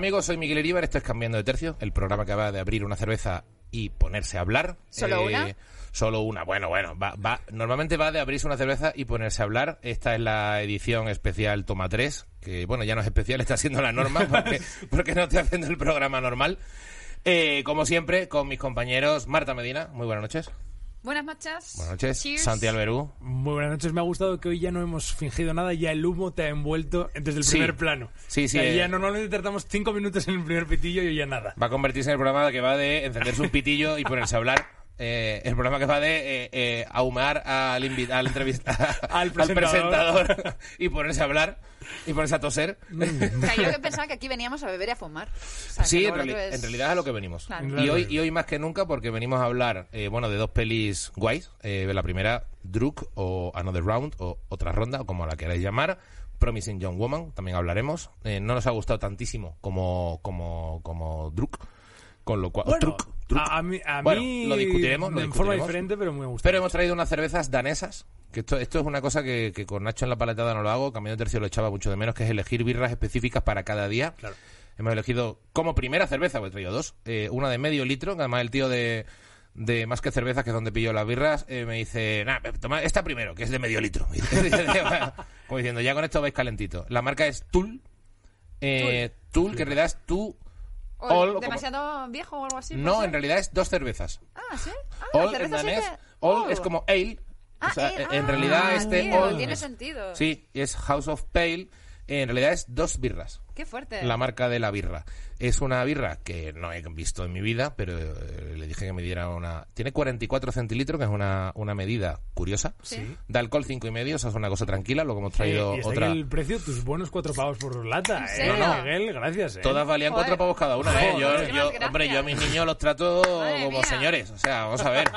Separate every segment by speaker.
Speaker 1: amigos, soy Miguel Iríbar, esto es Cambiando de Tercio, el programa que va de abrir una cerveza y ponerse a hablar.
Speaker 2: ¿Solo
Speaker 1: Eh,
Speaker 2: una?
Speaker 1: Solo una, bueno, bueno, va, va, normalmente va de abrirse una cerveza y ponerse a hablar. Esta es la edición especial Toma 3, que bueno, ya no es especial, está siendo la norma porque, porque no estoy haciendo el programa normal. Eh, como siempre, con mis compañeros Marta Medina, muy buenas noches.
Speaker 2: Buenas noches.
Speaker 1: Buenas noches.
Speaker 2: Cheers.
Speaker 1: Santi Alberú.
Speaker 3: Muy buenas noches, me ha gustado que hoy ya no hemos fingido nada, ya el humo te ha envuelto desde el
Speaker 1: Sí.
Speaker 3: primer plano.
Speaker 1: Sí, sí,
Speaker 3: O sea,
Speaker 1: eh.
Speaker 3: ya normalmente tardamos cinco minutos en el primer pitillo y hoy ya nada.
Speaker 1: Va a convertirse en el programa que va de encenderse un pitillo y ponerse a hablar. Eh, el programa que va de eh, eh, ahumar al, al, entrevista-
Speaker 3: Al presentador.
Speaker 1: presentador y ponerse a hablar y ponerse a toser.
Speaker 2: O sea, yo que pensaba que aquí veníamos a beber y a fumar. O sea, que
Speaker 1: Sí, en, reali-
Speaker 2: es-
Speaker 1: realidad es a lo que venimos.
Speaker 2: Claro.
Speaker 1: Y hoy, y hoy más que nunca porque venimos a hablar eh, bueno, de dos pelis guays. Eh, la primera, Druk o Another Round o Otra Ronda, o como la queráis llamar. Promising Young Woman, también hablaremos. Eh, no nos ha gustado tantísimo como, como, como Druk. Con lo cual,
Speaker 3: Bueno,
Speaker 1: Druk, Druk.
Speaker 3: a, a mí, a
Speaker 1: Bueno,
Speaker 3: mí
Speaker 1: lo discutiremos, lo
Speaker 3: en
Speaker 1: discutiremos.
Speaker 3: forma diferente, pero muy gustado.
Speaker 1: Pero hemos traído unas cervezas danesas, que esto, esto es una cosa que, que con Nacho en la paletada no lo hago, Camino de Tercio lo echaba mucho de menos, que es elegir birras específicas para cada día.
Speaker 3: Claro.
Speaker 1: Hemos elegido como primera cerveza, porque he traído dos, eh, una de medio litro, que además el tío de, de Más que Cervezas, que es donde pillo las birras, eh, me dice, nah, toma esta primero, que es de medio litro. Como diciendo, ya con esto vais calentito. La marca es Tul, eh, Tul, que en realidad es Tu...
Speaker 2: O
Speaker 1: All, como-
Speaker 2: ¿Demasiado viejo o algo así?
Speaker 1: No,
Speaker 2: ser?
Speaker 1: en realidad es dos cervezas.
Speaker 2: Ah, ¿sí? Ah,
Speaker 1: All en
Speaker 2: cerveza sí
Speaker 1: danés,
Speaker 2: que-
Speaker 1: All
Speaker 2: Oh.
Speaker 1: es como ale.
Speaker 2: Ah,
Speaker 1: o sea,
Speaker 2: ale.
Speaker 1: en
Speaker 2: Ah,
Speaker 1: realidad este
Speaker 2: tío,
Speaker 1: All
Speaker 2: tiene
Speaker 1: es-
Speaker 2: sentido.
Speaker 1: Sí, es House of Pale. En realidad es dos birras.
Speaker 2: Qué fuerte.
Speaker 1: La marca de la birra. Es una birra que no he visto en mi vida, pero eh, le dije que me diera una... Tiene 44 centilitros, que es una, una medida curiosa.
Speaker 2: Sí.
Speaker 1: De alcohol cinco y medio, o sea, es una cosa tranquila. Luego hemos
Speaker 3: Eh,
Speaker 1: traído
Speaker 3: y
Speaker 1: otra...
Speaker 3: el precio, tus buenos cuatro pavos por lata.
Speaker 2: ¿En
Speaker 3: ¿eh? No, no, Miguel, gracias. ¿eh?
Speaker 1: Todas valían
Speaker 2: Joder.
Speaker 1: cuatro pavos cada una, ¿eh? Yo, yo- hombre, yo a mis niños los trato
Speaker 2: Madre
Speaker 1: como
Speaker 2: mía.
Speaker 1: señores. O sea, vamos a ver.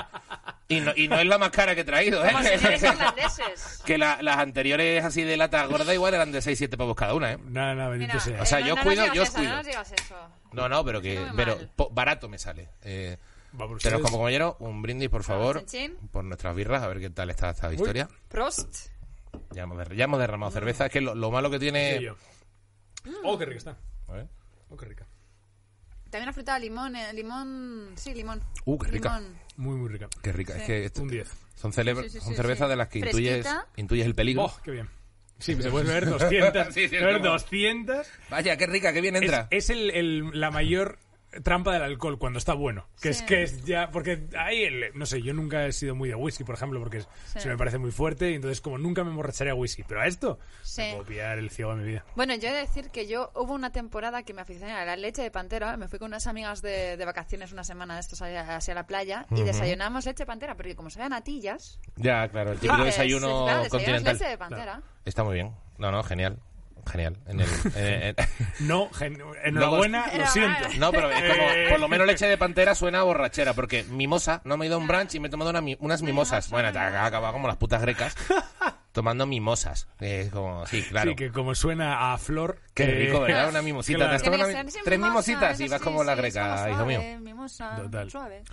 Speaker 1: Y no, y no es la más cara que he traído, ¿eh? Que la- las anteriores así de lata gorda igual eran de 6-7 pavos cada una, ¿eh?
Speaker 3: Nada, nada, bendito Sea.
Speaker 1: O sea,
Speaker 2: eh,
Speaker 1: yo
Speaker 2: no, no
Speaker 1: cuido, yo cuido.
Speaker 2: No nos digas eso.
Speaker 1: No, no, pero que pero po- barato me sale. Eh,
Speaker 3: Va por
Speaker 1: pero como compañero, un brindis, por favor,
Speaker 2: chin, chin.
Speaker 1: por nuestras birras, a ver qué tal está esta historia.
Speaker 2: Prost.
Speaker 1: Ya hemos, der- ya hemos derramado cerveza. Es que lo, lo malo que
Speaker 3: Sí,
Speaker 1: tiene...
Speaker 3: yo. Oh, qué rica está.
Speaker 1: A ver.
Speaker 3: Oh, qué rica.
Speaker 2: También ha frutado limón, eh, limón... Sí, limón.
Speaker 1: Uh, qué rica.
Speaker 2: Limón.
Speaker 3: Muy, muy rica.
Speaker 1: Qué rica. Es que esto-
Speaker 3: Un 10.
Speaker 1: son,
Speaker 2: Sí, sí,
Speaker 1: son
Speaker 2: sí,
Speaker 1: cervezas
Speaker 2: sí.
Speaker 1: de las que intuyes,
Speaker 2: Fresquita.
Speaker 1: intuyes el peligro.
Speaker 3: Oh, qué bien. Sí, se puede beber 200.
Speaker 1: Sí, sí,
Speaker 3: beber
Speaker 1: como-
Speaker 3: 200.
Speaker 1: Vaya, qué rica, qué bien
Speaker 3: Es,
Speaker 1: entra.
Speaker 3: es el, el- la mayor trampa del alcohol cuando está bueno. Que es que es ya. Porque ahí, el- no sé, yo nunca he sido muy de whisky, por ejemplo, porque
Speaker 2: Sí.
Speaker 3: se me parece muy fuerte y entonces, como nunca me emborracharía a whisky. Pero a esto,
Speaker 2: Sí.
Speaker 3: me puedo pillar el ciego de mi vida.
Speaker 2: Bueno, yo he de decir que yo hubo una temporada que me aficioné a la leche de pantera. Me fui con unas amigas de, de vacaciones una semana de estos hacia, hacia la playa y desayunamos leche de pantera, porque como sabían natillas.
Speaker 1: Ya, claro, el típico desayuno
Speaker 2: claro,
Speaker 1: continental.
Speaker 2: leche de pantera.
Speaker 1: Está muy bien. No, no, genial. Genial. En el, en- en-
Speaker 3: No, gen- enhorabuena,
Speaker 2: Pero,
Speaker 3: lo siento.
Speaker 1: No, pero es como,
Speaker 3: Eh.
Speaker 1: por lo menos leche de pantera suena a borrachera, porque mimosa, no me he ido a un brunch y me he tomado una unas mimosas. Bueno, te ha acabado como las putas grecas, tomando mimosas. Es como, sí, claro.
Speaker 3: Sí, que como suena a flor.
Speaker 1: Qué
Speaker 3: eh,
Speaker 1: rico, ¿verdad? Una mimosita.
Speaker 3: claro.
Speaker 1: ¿Te has tomado
Speaker 2: Tiene
Speaker 1: una
Speaker 2: que
Speaker 1: mi-
Speaker 2: ser sin
Speaker 1: tres mimositas y vas
Speaker 2: sí,
Speaker 1: como la greca, hijo mío?
Speaker 2: Mimosa,
Speaker 3: Total.
Speaker 2: suave.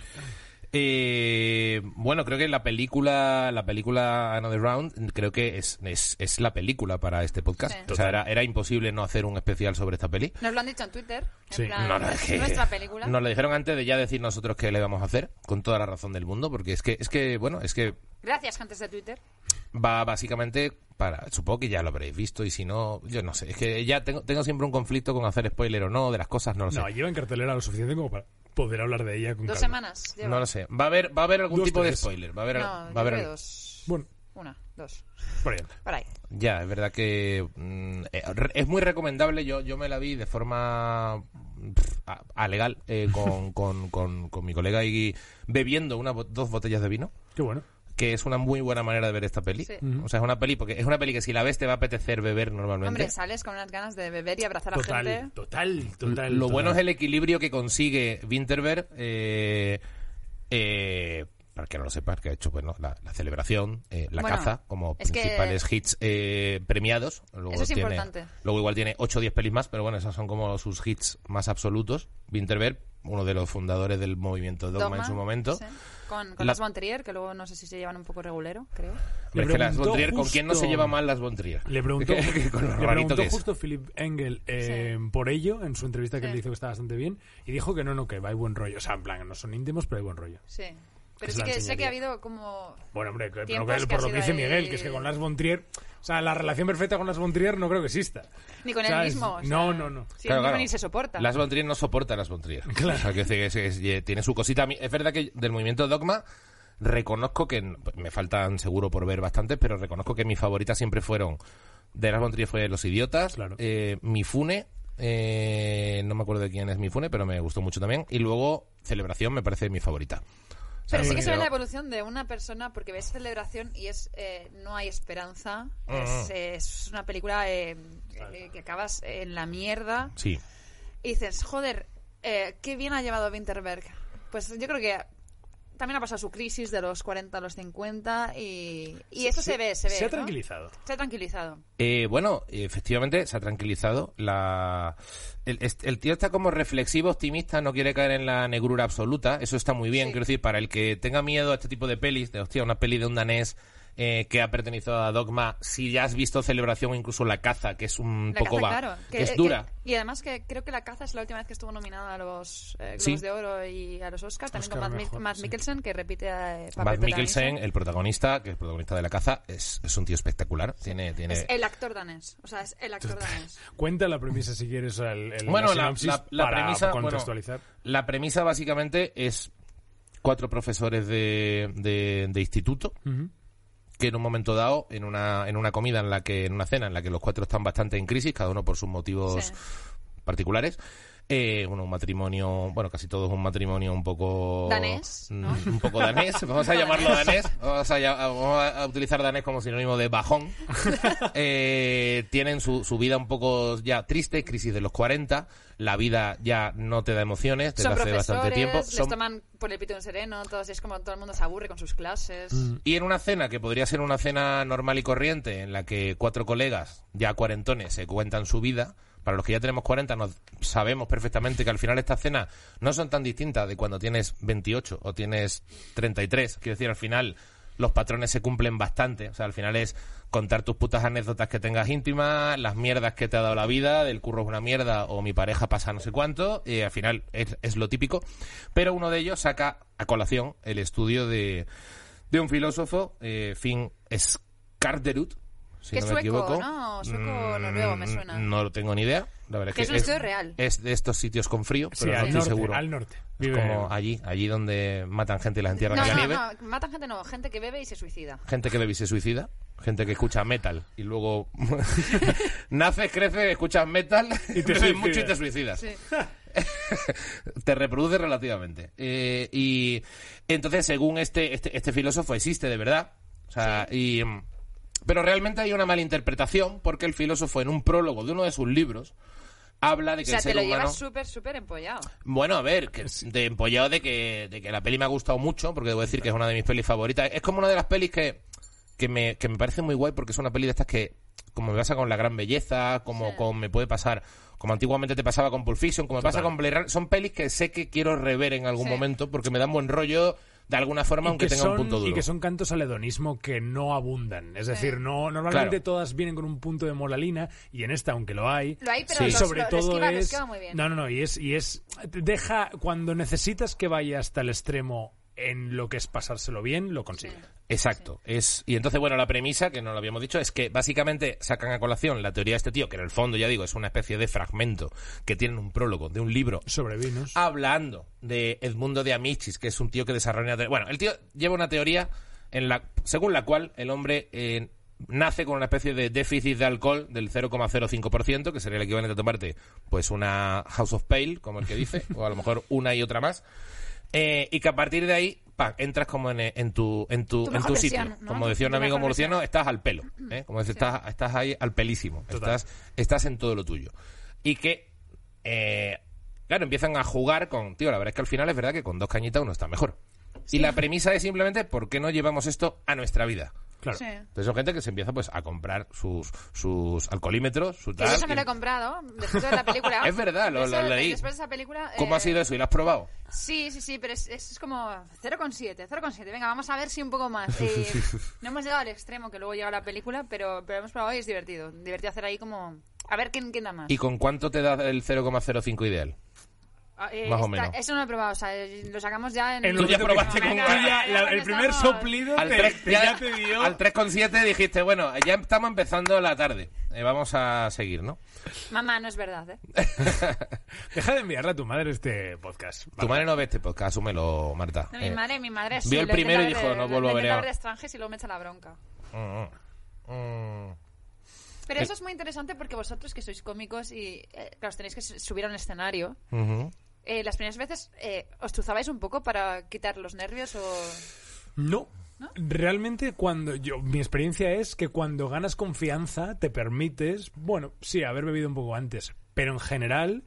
Speaker 1: Eh, bueno, creo que la película, la película Another Round, creo que es, es, es la película para este podcast.
Speaker 2: Sí.
Speaker 1: O sea, era, era imposible no hacer un especial sobre esta peli.
Speaker 2: Nos lo han dicho en Twitter. En
Speaker 3: Sí.
Speaker 2: plan,
Speaker 1: No, no, es que
Speaker 2: Nuestra película.
Speaker 1: Nos lo dijeron antes de ya decir nosotros qué le vamos a hacer, con toda la razón del mundo, porque es que, es que, bueno, es que
Speaker 2: Gracias, gentes de Twitter.
Speaker 1: va básicamente para, supongo que ya lo habréis visto, y si no, yo no sé, es que ya tengo, tengo siempre un conflicto con hacer spoiler o no de las cosas, no lo sé.
Speaker 3: No, lleva en cartelera lo suficiente como para poder hablar de ella con
Speaker 2: Dos
Speaker 3: calma.
Speaker 2: semanas. lleva.
Speaker 1: No lo sé. Va a haber, va a haber algún
Speaker 3: Dos,
Speaker 1: tipo de
Speaker 3: tres.
Speaker 1: spoiler. Va a haber,
Speaker 2: No,
Speaker 1: va
Speaker 2: yo
Speaker 1: a haber
Speaker 2: creo dos.
Speaker 3: Bueno,
Speaker 2: Una, dos.
Speaker 3: por ahí anda.
Speaker 2: Por ahí.
Speaker 1: Ya, es verdad que mm, eh, re- es muy recomendable. Yo, yo me la vi de forma pf, a, a legal eh, con, con, con, con mi colega Iggy bebiendo una, bo- dos botellas de vino.
Speaker 3: Qué bueno.
Speaker 1: Que es una muy buena manera de ver esta peli.
Speaker 2: Sí.
Speaker 1: O sea, es una peli porque es una peli que si la ves te va a apetecer beber normalmente.
Speaker 2: Hombre, sales con unas ganas de beber y abrazar a gente.
Speaker 3: Total, total, total.
Speaker 1: Lo bueno es
Speaker 3: total.
Speaker 1: el equilibrio que consigue Winterberg. Eh, eh, para que no lo sepas, que ha hecho bueno, la, la celebración, eh, la
Speaker 2: Bueno,
Speaker 1: caza, como
Speaker 2: que-
Speaker 1: principales hits eh, premiados. Luego
Speaker 2: Eso es
Speaker 1: tiene-
Speaker 2: importante.
Speaker 1: Luego igual tiene 8 o 10 pelis más, pero bueno, esos son como sus hits más absolutos. Winterberg uno de los fundadores del movimiento Dogma, en su momento.
Speaker 2: sí. Con, con
Speaker 1: La-
Speaker 2: Las von Trier, que luego no sé si se llevan un poco regulero, creo.
Speaker 3: Le
Speaker 1: Es que las
Speaker 3: preguntó
Speaker 1: von Trier, ¿con quién no se
Speaker 3: justo-
Speaker 1: lleva mal las von Trier?
Speaker 3: Le preguntó,
Speaker 1: con lo
Speaker 3: le preguntó
Speaker 1: que
Speaker 3: justo Philip Engel eh, por ello en su entrevista que
Speaker 2: Sí.
Speaker 3: le hizo que está bastante bien y dijo que no, no, que hay buen rollo. O sea, en plan, no son íntimos, pero hay buen rollo.
Speaker 2: Sí. Pero
Speaker 3: Es
Speaker 2: sí que sé que ha habido como...
Speaker 3: Bueno, hombre, que- pero que-
Speaker 2: que
Speaker 3: por lo que dice
Speaker 2: ahí-
Speaker 3: Miguel, que es que con Lars von Trier, o sea, la relación perfecta con Lars von Trier no creo que exista.
Speaker 2: Ni con él mismo. o sea,
Speaker 3: No, no, no.
Speaker 2: Si
Speaker 1: Claro,
Speaker 2: él mismo
Speaker 1: claro.
Speaker 2: ni se soporta.
Speaker 1: Las von Trier no soporta a las von Trier.
Speaker 3: Claro.
Speaker 1: O sea, que, es- es- es- tiene su cosita. Es verdad que del movimiento Dogma reconozco que pues, me faltan seguro por ver bastantes, pero reconozco que mis favoritas siempre fueron de las von Trier fue Los Idiotas,
Speaker 3: Claro.
Speaker 1: eh, Mifune, eh, no me acuerdo de quién es Mifune, pero me gustó mucho también, y luego Celebración me parece mi favorita.
Speaker 2: Pero sí que se ve la evolución de una persona porque ves celebración y es eh, no hay esperanza.
Speaker 1: Mm.
Speaker 2: Es, es una película eh, eh, que acabas en la mierda
Speaker 1: Sí.
Speaker 2: y dices, joder, eh, qué bien ha llevado Winterberg. Pues yo creo que también ha pasado su crisis de los 40 a los 50 y, y eso se, ve, se ve.
Speaker 3: Se ha
Speaker 2: ¿no?
Speaker 3: tranquilizado.
Speaker 2: Se ha tranquilizado.
Speaker 1: Eh, bueno, efectivamente se ha tranquilizado. La... El, el tío está como reflexivo, optimista, no quiere caer en la negrura absoluta. Eso está muy bien.
Speaker 2: Sí.
Speaker 1: Quiero decir, para el que tenga miedo a este tipo de pelis, de hostia, una peli de un danés eh, que ha pertenecido a Dogma, si ya has visto Celebración o incluso La Caza, que es un
Speaker 2: La
Speaker 1: poco
Speaker 2: caza,
Speaker 1: va,
Speaker 2: claro.
Speaker 1: que es
Speaker 2: que-
Speaker 1: dura.
Speaker 2: y además que creo que La caza es la última vez que estuvo nominada a los eh, Globos
Speaker 1: Sí.
Speaker 2: de Oro y a los Oscars. También
Speaker 3: Oscar
Speaker 2: con Matt, Mi-
Speaker 3: mejor,
Speaker 2: Matt
Speaker 3: sí.
Speaker 2: Mikkelsen, que repite eh, papel
Speaker 1: Matt Mikkelsen, el protagonista, que es el protagonista de La Caza, es, es un tío espectacular. Tiene, tiene...
Speaker 2: Es el actor danés. O sea, es el actor danés.
Speaker 3: Cuenta la premisa si quieres el, el-
Speaker 1: Bueno, la, la- la
Speaker 3: para
Speaker 1: premisa, bueno, la premisa básicamente es cuatro profesores de, de- de instituto
Speaker 3: Ujú.
Speaker 1: Que en un momento dado, en una, en una comida en la que, en una cena en la que los cuatro están bastante en crisis, cada uno por sus motivos
Speaker 2: Sí.
Speaker 1: particulares, eh, bueno, un matrimonio, bueno, casi todo es un matrimonio un poco...
Speaker 2: Danés,
Speaker 1: mm,
Speaker 2: ¿no?
Speaker 1: Un poco danés, vamos a llamarlo danés, vamos a, lla- vamos a utilizar danés como sinónimo de bajón. Eh, tienen su, su vida un poco ya triste, crisis de los 40, la vida ya no te da emociones desde
Speaker 2: Son
Speaker 1: hace bastante tiempo.
Speaker 2: les
Speaker 1: Son-
Speaker 2: toman por el pito un sereno, todos, y es como todo el mundo se aburre con sus clases.
Speaker 1: Mm. Y en una cena que podría ser una cena normal y corriente, en la que cuatro colegas ya cuarentones se cuentan su vida, para los que ya tenemos 40 nos sabemos perfectamente que al final estas cenas no son tan distintas de cuando tienes 28 o tienes 33. Quiero decir, al final los patrones se cumplen bastante. O sea, al final es contar tus putas anécdotas que tengas íntimas, las mierdas que te ha dado la vida, del curro es una mierda o mi pareja pasa no sé cuánto, y al final es, lo típico. Pero uno de ellos saca a colación el estudio de, de un filósofo, eh, Finn Skarderud, si
Speaker 2: Que
Speaker 1: no
Speaker 2: es
Speaker 1: me
Speaker 2: sueco,
Speaker 1: equivoco.
Speaker 2: ¿no? Sueco
Speaker 1: Mm,
Speaker 2: noruego, me suena.
Speaker 1: No lo tengo ni idea. La verdad
Speaker 2: Que
Speaker 1: es
Speaker 2: es
Speaker 1: que
Speaker 2: un estudio real.
Speaker 1: Es de estos sitios con frío,
Speaker 3: Sí,
Speaker 1: pero no
Speaker 3: al
Speaker 1: estoy
Speaker 3: norte,
Speaker 1: seguro.
Speaker 3: al norte.
Speaker 1: Es
Speaker 3: Vive-
Speaker 1: como allí, allí donde matan gente y las entierran
Speaker 2: No,
Speaker 1: en la
Speaker 2: no,
Speaker 1: nieve.
Speaker 2: no, matan gente no, gente que bebe y se suicida.
Speaker 1: Gente que bebe y se suicida. Gente que escucha metal y luego naces, creces, escuchas metal,
Speaker 3: Y te
Speaker 1: bebes mucho y te suicidas.
Speaker 2: Sí.
Speaker 1: te reproduce relativamente. Eh, y entonces, según este, este, este filósofo, existe de verdad. O sea, y, mm, pero realmente hay una malinterpretación porque el filósofo, en un prólogo de uno de sus libros, habla de
Speaker 2: O
Speaker 1: que
Speaker 2: sea,
Speaker 1: el
Speaker 2: te lo
Speaker 1: humano.
Speaker 2: llevas súper, súper empollado.
Speaker 1: Bueno, a ver, que de empollado de que, de que la peli me ha gustado mucho, porque debo decir que es una de mis pelis favoritas. Es como una de las pelis que, que, me, que me parece muy guay porque es una peli de estas que, como me pasa con La Gran Belleza, como
Speaker 2: Sí.
Speaker 1: con me puede pasar, como antiguamente te pasaba con Pulp Fiction, como me pasa con Blade Runner, son pelis que sé que quiero rever en algún
Speaker 2: Sí.
Speaker 1: momento porque me dan buen rollo de alguna forma,
Speaker 3: y
Speaker 1: aunque
Speaker 3: que
Speaker 1: tenga
Speaker 3: son,
Speaker 1: un punto duro.
Speaker 3: Y que son cantos al hedonismo que no abundan. Es decir, no normalmente
Speaker 1: Claro.
Speaker 3: todas vienen con un punto de moralina y en esta, aunque lo hay,
Speaker 2: Lo hay, pero
Speaker 1: Sí.
Speaker 2: los-
Speaker 3: sobre
Speaker 2: lo- lo
Speaker 3: todo
Speaker 2: esquiva, lo
Speaker 3: es
Speaker 2: esquiva muy bien.
Speaker 3: no no no y es y es deja cuando necesitas que vaya hasta el extremo en lo que es pasárselo bien lo consigue
Speaker 1: Exacto. Es, y entonces, bueno, la premisa, que no lo habíamos dicho, es que básicamente sacan a colación la teoría de este tío, que en el fondo, ya digo, es una especie de fragmento que tiene un prólogo de un libro
Speaker 3: sobre vinos
Speaker 1: hablando de Edmundo de Amichis, que es un tío que desarrolla... Bueno, el tío lleva una teoría en la, según la cual el hombre eh, nace con una especie de déficit de alcohol del 0,05%, que sería el equivalente a tomarte pues una House of Pale, como el que dice, o a lo mejor una y otra más. Eh, y que a partir de ahí, pa, entras como en, en tu, en tu,
Speaker 2: Tu
Speaker 1: en tu
Speaker 2: versión,
Speaker 1: sitio.
Speaker 2: ¿no?
Speaker 1: Como decía un amigo murciano,
Speaker 2: versión.
Speaker 1: estás al pelo. ¿eh? Como dice, estás, estás ahí al pelísimo. Estás, estás en todo lo tuyo. Y que eh, claro, empiezan a jugar con, tío, la verdad es que al final es verdad que con dos cañitas uno está mejor. Y la premisa es simplemente, ¿por qué no llevamos esto a nuestra vida?
Speaker 3: Claro.
Speaker 2: Sí.
Speaker 1: Entonces son gente que se empieza pues a comprar sus, sus alcoholímetros, su tal.
Speaker 2: yo eso me lo he comprado después de la película.
Speaker 1: Es verdad, lo- lo leí.
Speaker 2: Después de esa película...
Speaker 1: ¿Cómo
Speaker 2: eh,
Speaker 1: ha sido eso? ¿Y lo has probado?
Speaker 2: Sí, sí, sí, pero es, es como 0,7, 0,7. Venga, vamos a ver si un poco más. Eh, no hemos llegado al extremo que luego llega la película, pero, pero hemos probado y es divertido. Divertido hacer ahí como... A ver quién, quién da más.
Speaker 1: ¿Y con cuánto te da el 0,05 ideal?
Speaker 2: Ah, eh,
Speaker 1: más o menos?
Speaker 2: Eso no lo he probado, o sea, eh, lo sacamos ya en...
Speaker 1: Tú ya probaste con
Speaker 3: Venga,
Speaker 1: cuál.
Speaker 3: ya, la- el primer soplido
Speaker 1: Al
Speaker 3: te,
Speaker 1: tres-
Speaker 3: te-
Speaker 1: ya-
Speaker 3: ya te dio.
Speaker 1: Al 3,7 dijiste, bueno, ya estamos empezando la tarde. Eh, vamos a seguir, ¿no?
Speaker 2: Mamá, no es verdad, ¿eh?
Speaker 3: Deja de enviarle a tu madre este podcast.
Speaker 1: Tu madre no ve este podcast, asúmelo, Marta.
Speaker 2: No, mi
Speaker 1: Eh,
Speaker 2: madre, mi madre sí,
Speaker 1: vio el
Speaker 2: lo
Speaker 1: primero y
Speaker 2: intenta
Speaker 1: dijo,
Speaker 2: ver de-
Speaker 1: no vuelvo a ver
Speaker 2: intenta
Speaker 1: a-
Speaker 2: ver de extranjes y luego me echa la bronca.
Speaker 1: mm, mm.
Speaker 2: Pero
Speaker 1: Eh.
Speaker 2: eso es muy interesante porque vosotros que sois cómicos y, eh, claro, os tenéis que su- subir a un escenario,
Speaker 1: Ujú.
Speaker 2: Eh, las primeras veces eh, os truzabais un poco para quitar los nervios o...
Speaker 3: No. Realmente cuando yo mi experiencia es que cuando ganas confianza te permites, bueno, sí, haber bebido un poco antes, pero en general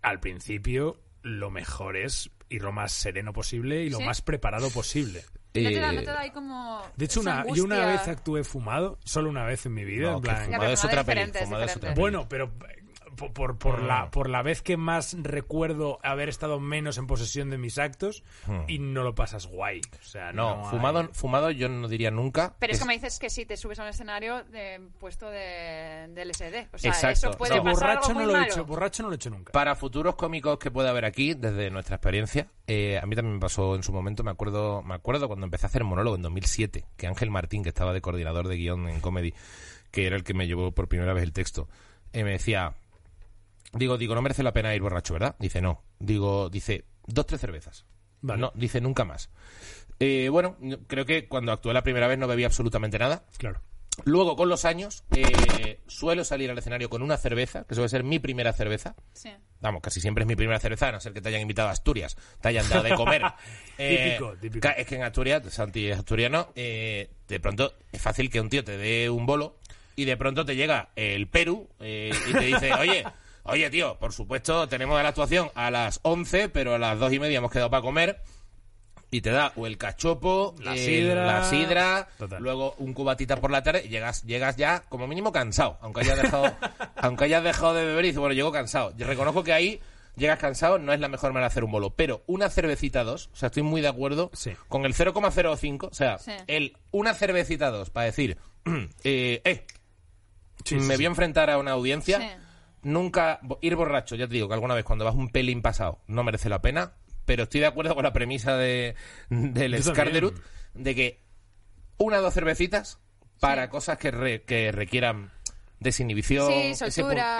Speaker 3: al principio lo mejor es ir lo más sereno posible y lo
Speaker 2: ¿Sí?
Speaker 3: más preparado posible.
Speaker 2: No te da,
Speaker 1: Eh,
Speaker 2: no te da ahí como...
Speaker 3: De hecho, una, yo una vez actué fumado, solo una vez en mi vida.
Speaker 1: No,
Speaker 3: en
Speaker 1: que
Speaker 3: plan-
Speaker 2: Ya,
Speaker 1: fumado
Speaker 2: pero
Speaker 1: es
Speaker 2: fumado
Speaker 1: otra
Speaker 2: es
Speaker 1: peli.
Speaker 2: diferente, es
Speaker 1: fumado es otra
Speaker 2: diferente.
Speaker 1: peli.
Speaker 3: Bueno, pero por, por, por la,
Speaker 1: Mm.
Speaker 3: por la vez que más recuerdo haber estado menos en posesión de mis actos y no lo pasas guay. O sea, no,
Speaker 1: No,
Speaker 3: hay-
Speaker 1: fumado, fumado yo no diría nunca.
Speaker 2: Pero es
Speaker 1: Es-
Speaker 2: como dices que si te subes a un escenario de, puesto de, de LSD. O sea,
Speaker 1: Exacto.
Speaker 2: eso puede
Speaker 1: No.
Speaker 3: Que
Speaker 2: pasar
Speaker 3: borracho
Speaker 2: algo
Speaker 3: no
Speaker 2: muy
Speaker 3: lo he hecho, borracho no lo he hecho nunca.
Speaker 1: Para futuros cómicos que pueda haber aquí, desde nuestra experiencia, eh, a mí también me pasó en su momento, me acuerdo, me acuerdo cuando empecé a hacer monólogo en 2007, que Ángel Martín, que estaba de coordinador de guion en comedy, que era el que me llevó por primera vez el texto, eh, me decía, digo, digo, no merece la pena ir borracho, ¿verdad? Dice, no. Digo, dice, dos, tres cervezas.
Speaker 3: Vale.
Speaker 1: No, dice, nunca más. Eh, bueno, no- creo que cuando actué la primera vez no bebí absolutamente nada.
Speaker 3: Claro.
Speaker 1: Luego, con los años, eh, suelo salir al escenario con una cerveza, que suele ser mi primera cerveza.
Speaker 2: Sí.
Speaker 1: Vamos, casi siempre es mi primera cerveza, a no ser que te hayan invitado a Asturias, te hayan dado de comer.
Speaker 3: Típico, típico.
Speaker 1: ca- Es que en Asturias, Santi es asturiano, eh, de pronto es fácil que un tío te dé un bolo y de pronto te llega el Perú eh, y te dice, oye, oye tío, por supuesto tenemos la actuación a las 11, pero a las dos y media hemos quedado para comer. Y te da o el cachopo,
Speaker 3: La
Speaker 1: el-
Speaker 3: sidra.
Speaker 1: la sidra,
Speaker 3: Total.
Speaker 1: luego un cubatita por la tarde y llegas, llegas ya como mínimo cansado, aunque hayas dejado, aunque hayas dejado de beber y dices, bueno, llego cansado. Yo reconozco que ahí llegas cansado, no es la mejor manera de hacer un bolo, pero una cervecita dos, o sea, estoy muy de acuerdo
Speaker 3: Sí.
Speaker 1: con el 0,05, o sea,
Speaker 2: Sí.
Speaker 1: el una cervecita dos para decir, eh, eh,
Speaker 3: Sí,
Speaker 1: me
Speaker 3: sí,
Speaker 1: voy
Speaker 3: sí.
Speaker 1: a enfrentar a una audiencia. Nunca ir borracho, ya te digo que alguna vez cuando vas un pelín pasado no merece la pena, pero estoy de acuerdo con la premisa de del
Speaker 3: también.
Speaker 1: de que una o dos cervecitas para cosas que, re- que requieran desinhibición,
Speaker 2: Sí,
Speaker 1: ese,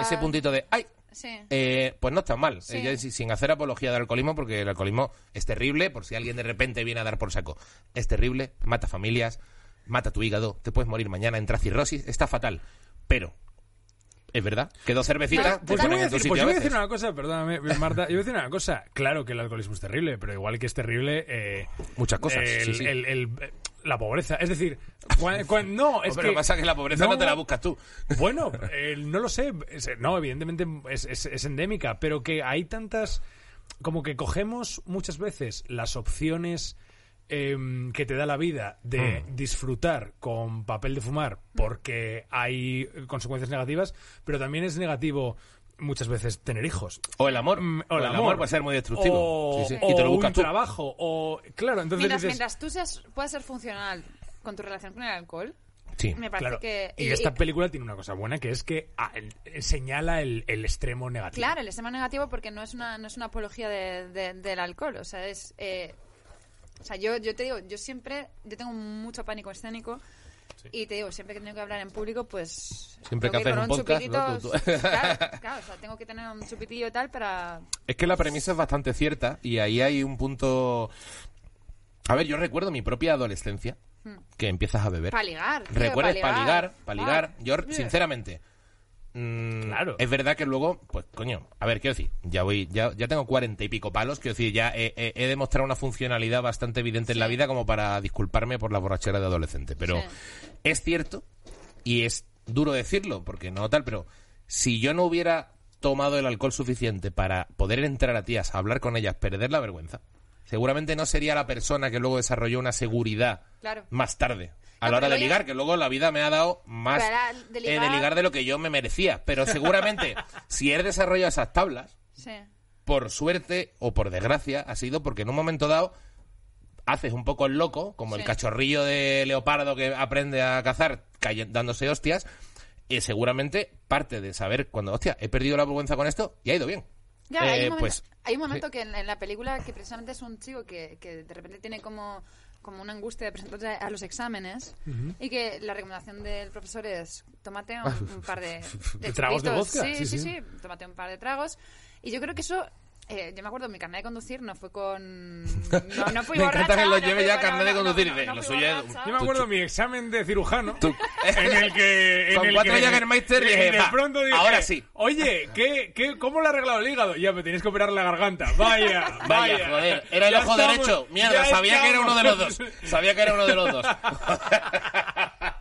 Speaker 1: ese puntito de ay,
Speaker 2: Sí.
Speaker 1: eh, pues no está mal.
Speaker 2: Sí.
Speaker 1: Eh, sin hacer apología del alcoholismo, porque el alcoholismo es terrible, por si alguien de repente viene a dar por saco. Es terrible, mata familias, mata tu hígado, te puedes morir mañana, entra cirrosis, está fatal. Pero, es verdad, que dos cervecitas te
Speaker 3: Pues yo, voy a
Speaker 1: en tu
Speaker 3: decir,
Speaker 1: sitio
Speaker 3: pues yo
Speaker 1: a
Speaker 3: voy a decir
Speaker 1: veces.
Speaker 3: una cosa, perdóname, Marta. Yo voy a decir una cosa. Claro que el alcoholismo es terrible, pero igual que es terrible. eh,
Speaker 1: Muchas cosas,
Speaker 3: el-
Speaker 1: sí, sí.
Speaker 3: el- el- la pobreza. Es decir, cuan- cuan- no, es
Speaker 1: Hombre,
Speaker 3: que.
Speaker 1: pasa que la pobreza no, te la buscas tú.
Speaker 3: Bueno, eh, no lo sé. Es- No, evidentemente es, es- es endémica, pero que hay tantas. Como que cogemos muchas veces las opciones em, que te da la vida de
Speaker 1: Hmm.
Speaker 3: disfrutar con papel de fumar porque hay consecuencias negativas, pero también es negativo muchas veces tener hijos.
Speaker 1: O el amor.
Speaker 3: Mm,
Speaker 1: o el amor puede ser muy destructivo.
Speaker 3: O,
Speaker 1: Sí, sí.
Speaker 3: o
Speaker 1: Y te lo buscas
Speaker 3: un
Speaker 1: tú.
Speaker 3: trabajo. O, claro, entonces
Speaker 2: Mientras,
Speaker 3: dices...
Speaker 2: mientras tú seas, puedas ser funcional con tu relación con el alcohol,
Speaker 1: Sí.
Speaker 2: me parece
Speaker 3: Claro.
Speaker 2: que...
Speaker 3: Y, esta película tiene una cosa buena que es que ah, el- eh, señala el, el extremo negativo.
Speaker 2: Claro, el extremo negativo porque no es una, no es una apología de- de- del alcohol. O sea, es. eh, o sea, yo, yo te digo, yo siempre. Yo tengo mucho pánico escénico. Y te digo, siempre que tengo que hablar en público, pues.
Speaker 1: Siempre
Speaker 2: tengo
Speaker 1: que un podcast,
Speaker 2: chupitito,
Speaker 1: ¿no? Tú- tú-
Speaker 2: Claro, claro, o sea, tengo que tener un chupitillo y tal para.
Speaker 1: Es que la premisa es bastante cierta y ahí hay un punto... A ver, yo recuerdo mi propia adolescencia, que empiezas a beber.
Speaker 2: Para ligar. tío,
Speaker 1: Recuerdas
Speaker 2: pa'
Speaker 1: para ligar, para ligar.
Speaker 2: Ah,
Speaker 1: Yo, sinceramente, mm,
Speaker 3: Claro.
Speaker 1: es verdad que luego, pues coño, a ver, quiero decir, ya voy, ya, ya tengo cuarenta y pico palos, quiero decir, ya he, he- he demostrado una funcionalidad bastante evidente en la vida como para disculparme por la borrachera de adolescente. Pero
Speaker 2: Sí.
Speaker 1: es cierto, y es duro decirlo, porque no tal, pero si yo no hubiera tomado el alcohol suficiente para poder entrar a tías, hablar con ellas, perder la vergüenza, seguramente no sería la persona que luego desarrolló una seguridad
Speaker 2: Claro.
Speaker 1: más tarde. A
Speaker 2: No,
Speaker 1: la hora de ligar, que luego la vida me ha dado más
Speaker 2: ahora, de
Speaker 1: eh, de
Speaker 2: ligar-
Speaker 1: ligar de lo que yo me merecía. Pero seguramente, si he desarrollado esas tablas,
Speaker 2: Sí.
Speaker 1: por suerte o por desgracia, ha sido porque en un momento dado haces un poco el loco, como el cachorrillo de leopardo que aprende a cazar dándose hostias, y seguramente parte de saber cuando, hostia, he perdido la vergüenza con esto y ha ido bien.
Speaker 2: Ya, hay,
Speaker 1: Eh,
Speaker 2: un momento,
Speaker 1: pues,
Speaker 2: hay un momento que en, en la película que precisamente es un chico que, que de repente tiene como, como una angustia de presentarse a los exámenes y que la recomendación del profesor es tómate un, un par de,
Speaker 3: ¿De tragos de vodka?
Speaker 2: Sí,
Speaker 3: Sí,
Speaker 2: sí,
Speaker 3: sí.
Speaker 2: sí, tómate un par de tragos. Y yo creo que eso... eh, yo me acuerdo, mi carnet de conducir no fue con... No, no fui
Speaker 1: Me
Speaker 2: borracha.
Speaker 1: encanta que lo
Speaker 2: no
Speaker 1: lleve
Speaker 2: fui
Speaker 1: ya
Speaker 2: borra-
Speaker 1: carnet de
Speaker 2: no, no,
Speaker 1: conducir y
Speaker 2: no, no
Speaker 1: lo
Speaker 2: fui
Speaker 1: suyo es-
Speaker 2: borracha.
Speaker 3: Yo me acuerdo mi examen de cirujano
Speaker 1: Tú-
Speaker 3: en el que en
Speaker 1: Con
Speaker 3: el
Speaker 1: cuatro
Speaker 3: que-
Speaker 1: Jägermeister
Speaker 3: y
Speaker 1: dije,
Speaker 3: de
Speaker 1: "Va,
Speaker 3: pronto dije,
Speaker 1: ahora sí".
Speaker 3: Oye, ¿qué, qué, ¿cómo le ha arreglado el hígado? Ya, me tenéis que operar la garganta. Vaya, vaya.
Speaker 1: Vaya, joder, era el
Speaker 3: Ya
Speaker 1: ojo
Speaker 3: estamos,
Speaker 1: derecho. Mierda,
Speaker 3: ya
Speaker 1: sabía que era uno de los dos. Sabía que era uno de los dos.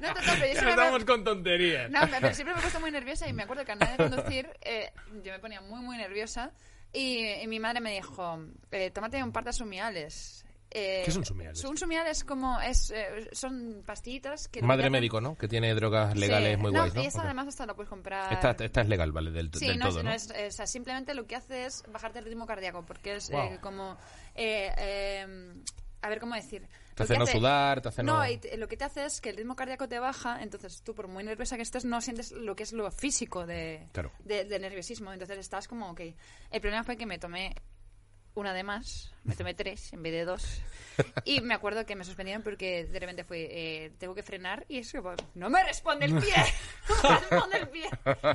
Speaker 2: No, total, pero yo
Speaker 3: Ya
Speaker 2: siempre me-
Speaker 3: estamos con tonterías.
Speaker 2: No, pero siempre me he puesto muy nerviosa y me acuerdo que al de conducir eh, yo me ponía muy, muy nerviosa y, y mi madre me dijo, eh, tómate un par de sumiales. Eh,
Speaker 3: ¿Qué son sumiales?
Speaker 2: Un sumial es como, es, eh, son pastillitas que...
Speaker 1: Madre
Speaker 2: hacen-
Speaker 1: médico, ¿no? Que tiene drogas legales
Speaker 2: Sí.
Speaker 1: muy
Speaker 2: no,
Speaker 1: guays, ¿no?
Speaker 2: Y esta
Speaker 1: Ok.
Speaker 2: además hasta la puedes comprar...
Speaker 1: Esta, esta es legal, ¿vale? Del,
Speaker 2: Sí,
Speaker 1: del
Speaker 2: no,
Speaker 1: todo, no
Speaker 2: es- eh, o sea, simplemente lo que hace es bajarte el ritmo cardíaco, porque es
Speaker 3: Wow.
Speaker 2: eh, como... eh, eh, a ver, ¿cómo decir?
Speaker 1: Te hace no sudar, te hace no...
Speaker 2: no, y te- lo que te hace es que el ritmo cardíaco te baja, entonces tú, por muy nerviosa que estés, no sientes lo que es lo físico de,
Speaker 1: Claro.
Speaker 2: de- del nerviosismo. Entonces estás como, ok. El problema fue que me tomé una de más, me tomé tres en vez de dos. Y me acuerdo que me suspendieron porque de repente fue, eh, tengo que frenar y es que, pues, no me responde el pie. No me responde el pie.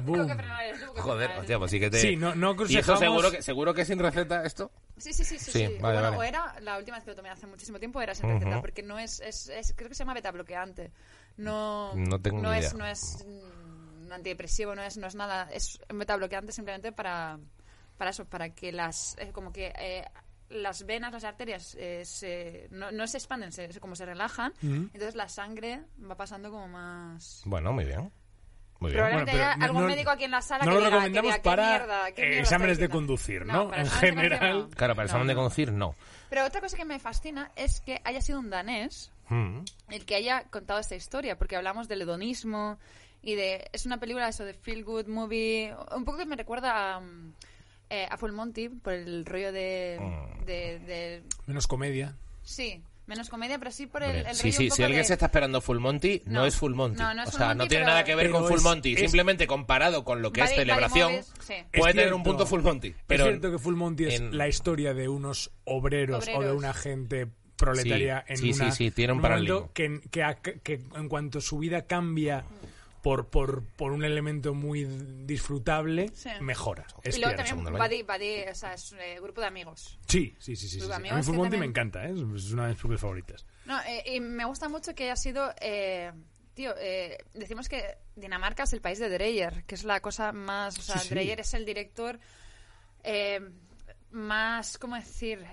Speaker 2: tengo que frenar, tengo que
Speaker 1: Joder,
Speaker 2: frenar.
Speaker 1: hostia, pues sí que te...
Speaker 3: Sí, no, no
Speaker 1: ¿Y eso seguro que, seguro que es sin receta esto?
Speaker 2: Sí, sí, sí, sí.
Speaker 1: Sí,
Speaker 2: sí.
Speaker 1: vale,
Speaker 2: bueno,
Speaker 1: vale.
Speaker 2: o era la última vez que lo tomé hace muchísimo tiempo, era sin receta, porque no es, es, es- creo que se llama beta bloqueante. No,
Speaker 1: No tengo ni
Speaker 2: es,
Speaker 1: idea.
Speaker 2: no es mm, un antidepresivo, no es, no es nada, es un beta bloqueante simplemente para, para eso, para que las, eh, como que eh, las venas, las arterias eh, se, no, no se expanden, se, se- como se relajan, entonces la sangre va pasando como más...
Speaker 1: Bueno, muy bien. Muy bien.
Speaker 2: Probablemente
Speaker 3: Bueno,
Speaker 2: haya algún
Speaker 3: no-
Speaker 2: médico aquí en la sala
Speaker 3: no
Speaker 2: que
Speaker 3: lo
Speaker 2: diga, que
Speaker 3: recomendamos
Speaker 2: diga, ¿qué
Speaker 3: para
Speaker 2: mierda, qué
Speaker 3: eh,
Speaker 2: mierda
Speaker 3: exámenes de conducir,
Speaker 2: No,
Speaker 3: ¿no? En general.
Speaker 2: no.
Speaker 1: Claro, para el examen
Speaker 2: No,
Speaker 1: de conducir, no.
Speaker 2: Pero otra cosa que me fascina es que haya sido un danés
Speaker 1: Mm.
Speaker 2: el que haya contado esta historia, porque hablamos del hedonismo y de... Es una película eso de feel good movie, un poco que me recuerda a, mm, eh, a Full Monty por el rollo de...
Speaker 1: Mm.
Speaker 2: de, de-
Speaker 3: Menos comedia.
Speaker 2: sí, menos comedia, pero sí por el, el
Speaker 1: sí,
Speaker 2: rollo
Speaker 1: sí,
Speaker 2: un
Speaker 1: si alguien
Speaker 2: de-
Speaker 1: se está esperando Full Monty, no,
Speaker 2: No.
Speaker 1: es Full Monty.
Speaker 2: No, no es
Speaker 1: o
Speaker 2: Full
Speaker 1: sea, no
Speaker 2: Monty,
Speaker 1: tiene
Speaker 2: pero-
Speaker 1: nada que ver
Speaker 3: Pero
Speaker 1: con Full
Speaker 3: es-
Speaker 1: Monty.
Speaker 3: es-
Speaker 1: Simplemente comparado con lo que
Speaker 2: Buddy-
Speaker 1: es celebración,
Speaker 2: movies, sí.
Speaker 1: puede
Speaker 3: Es
Speaker 1: tener un
Speaker 3: cierto.
Speaker 1: punto Full Monty. Pero
Speaker 3: es cierto que Full Monty es
Speaker 1: en-
Speaker 3: la historia de unos obreros, o de
Speaker 2: Obreros.
Speaker 3: una gente proletaria
Speaker 1: Sí,
Speaker 3: en
Speaker 1: sí,
Speaker 3: una-
Speaker 1: sí, sí, tiene un
Speaker 3: momento
Speaker 1: paralelismo.
Speaker 3: que, que, a- que en cuanto su vida cambia por, por, por un elemento muy disfrutable,
Speaker 2: Sí.
Speaker 3: mejora. Es
Speaker 2: Y luego también
Speaker 1: segundo
Speaker 2: buddy, buddy, o sea, es un eh, grupo de amigos.
Speaker 3: Sí, sí, sí. sí, sí. A mí Full Monty me encanta, ¿eh? es una de mis películas favoritas.
Speaker 2: No, eh, y me gusta mucho que haya sido... eh, tío, eh, decimos que Dinamarca es el país de Dreyer, que es la cosa más... O sea,
Speaker 3: Sí, sí.
Speaker 2: Dreyer es el director eh, más, ¿cómo decir?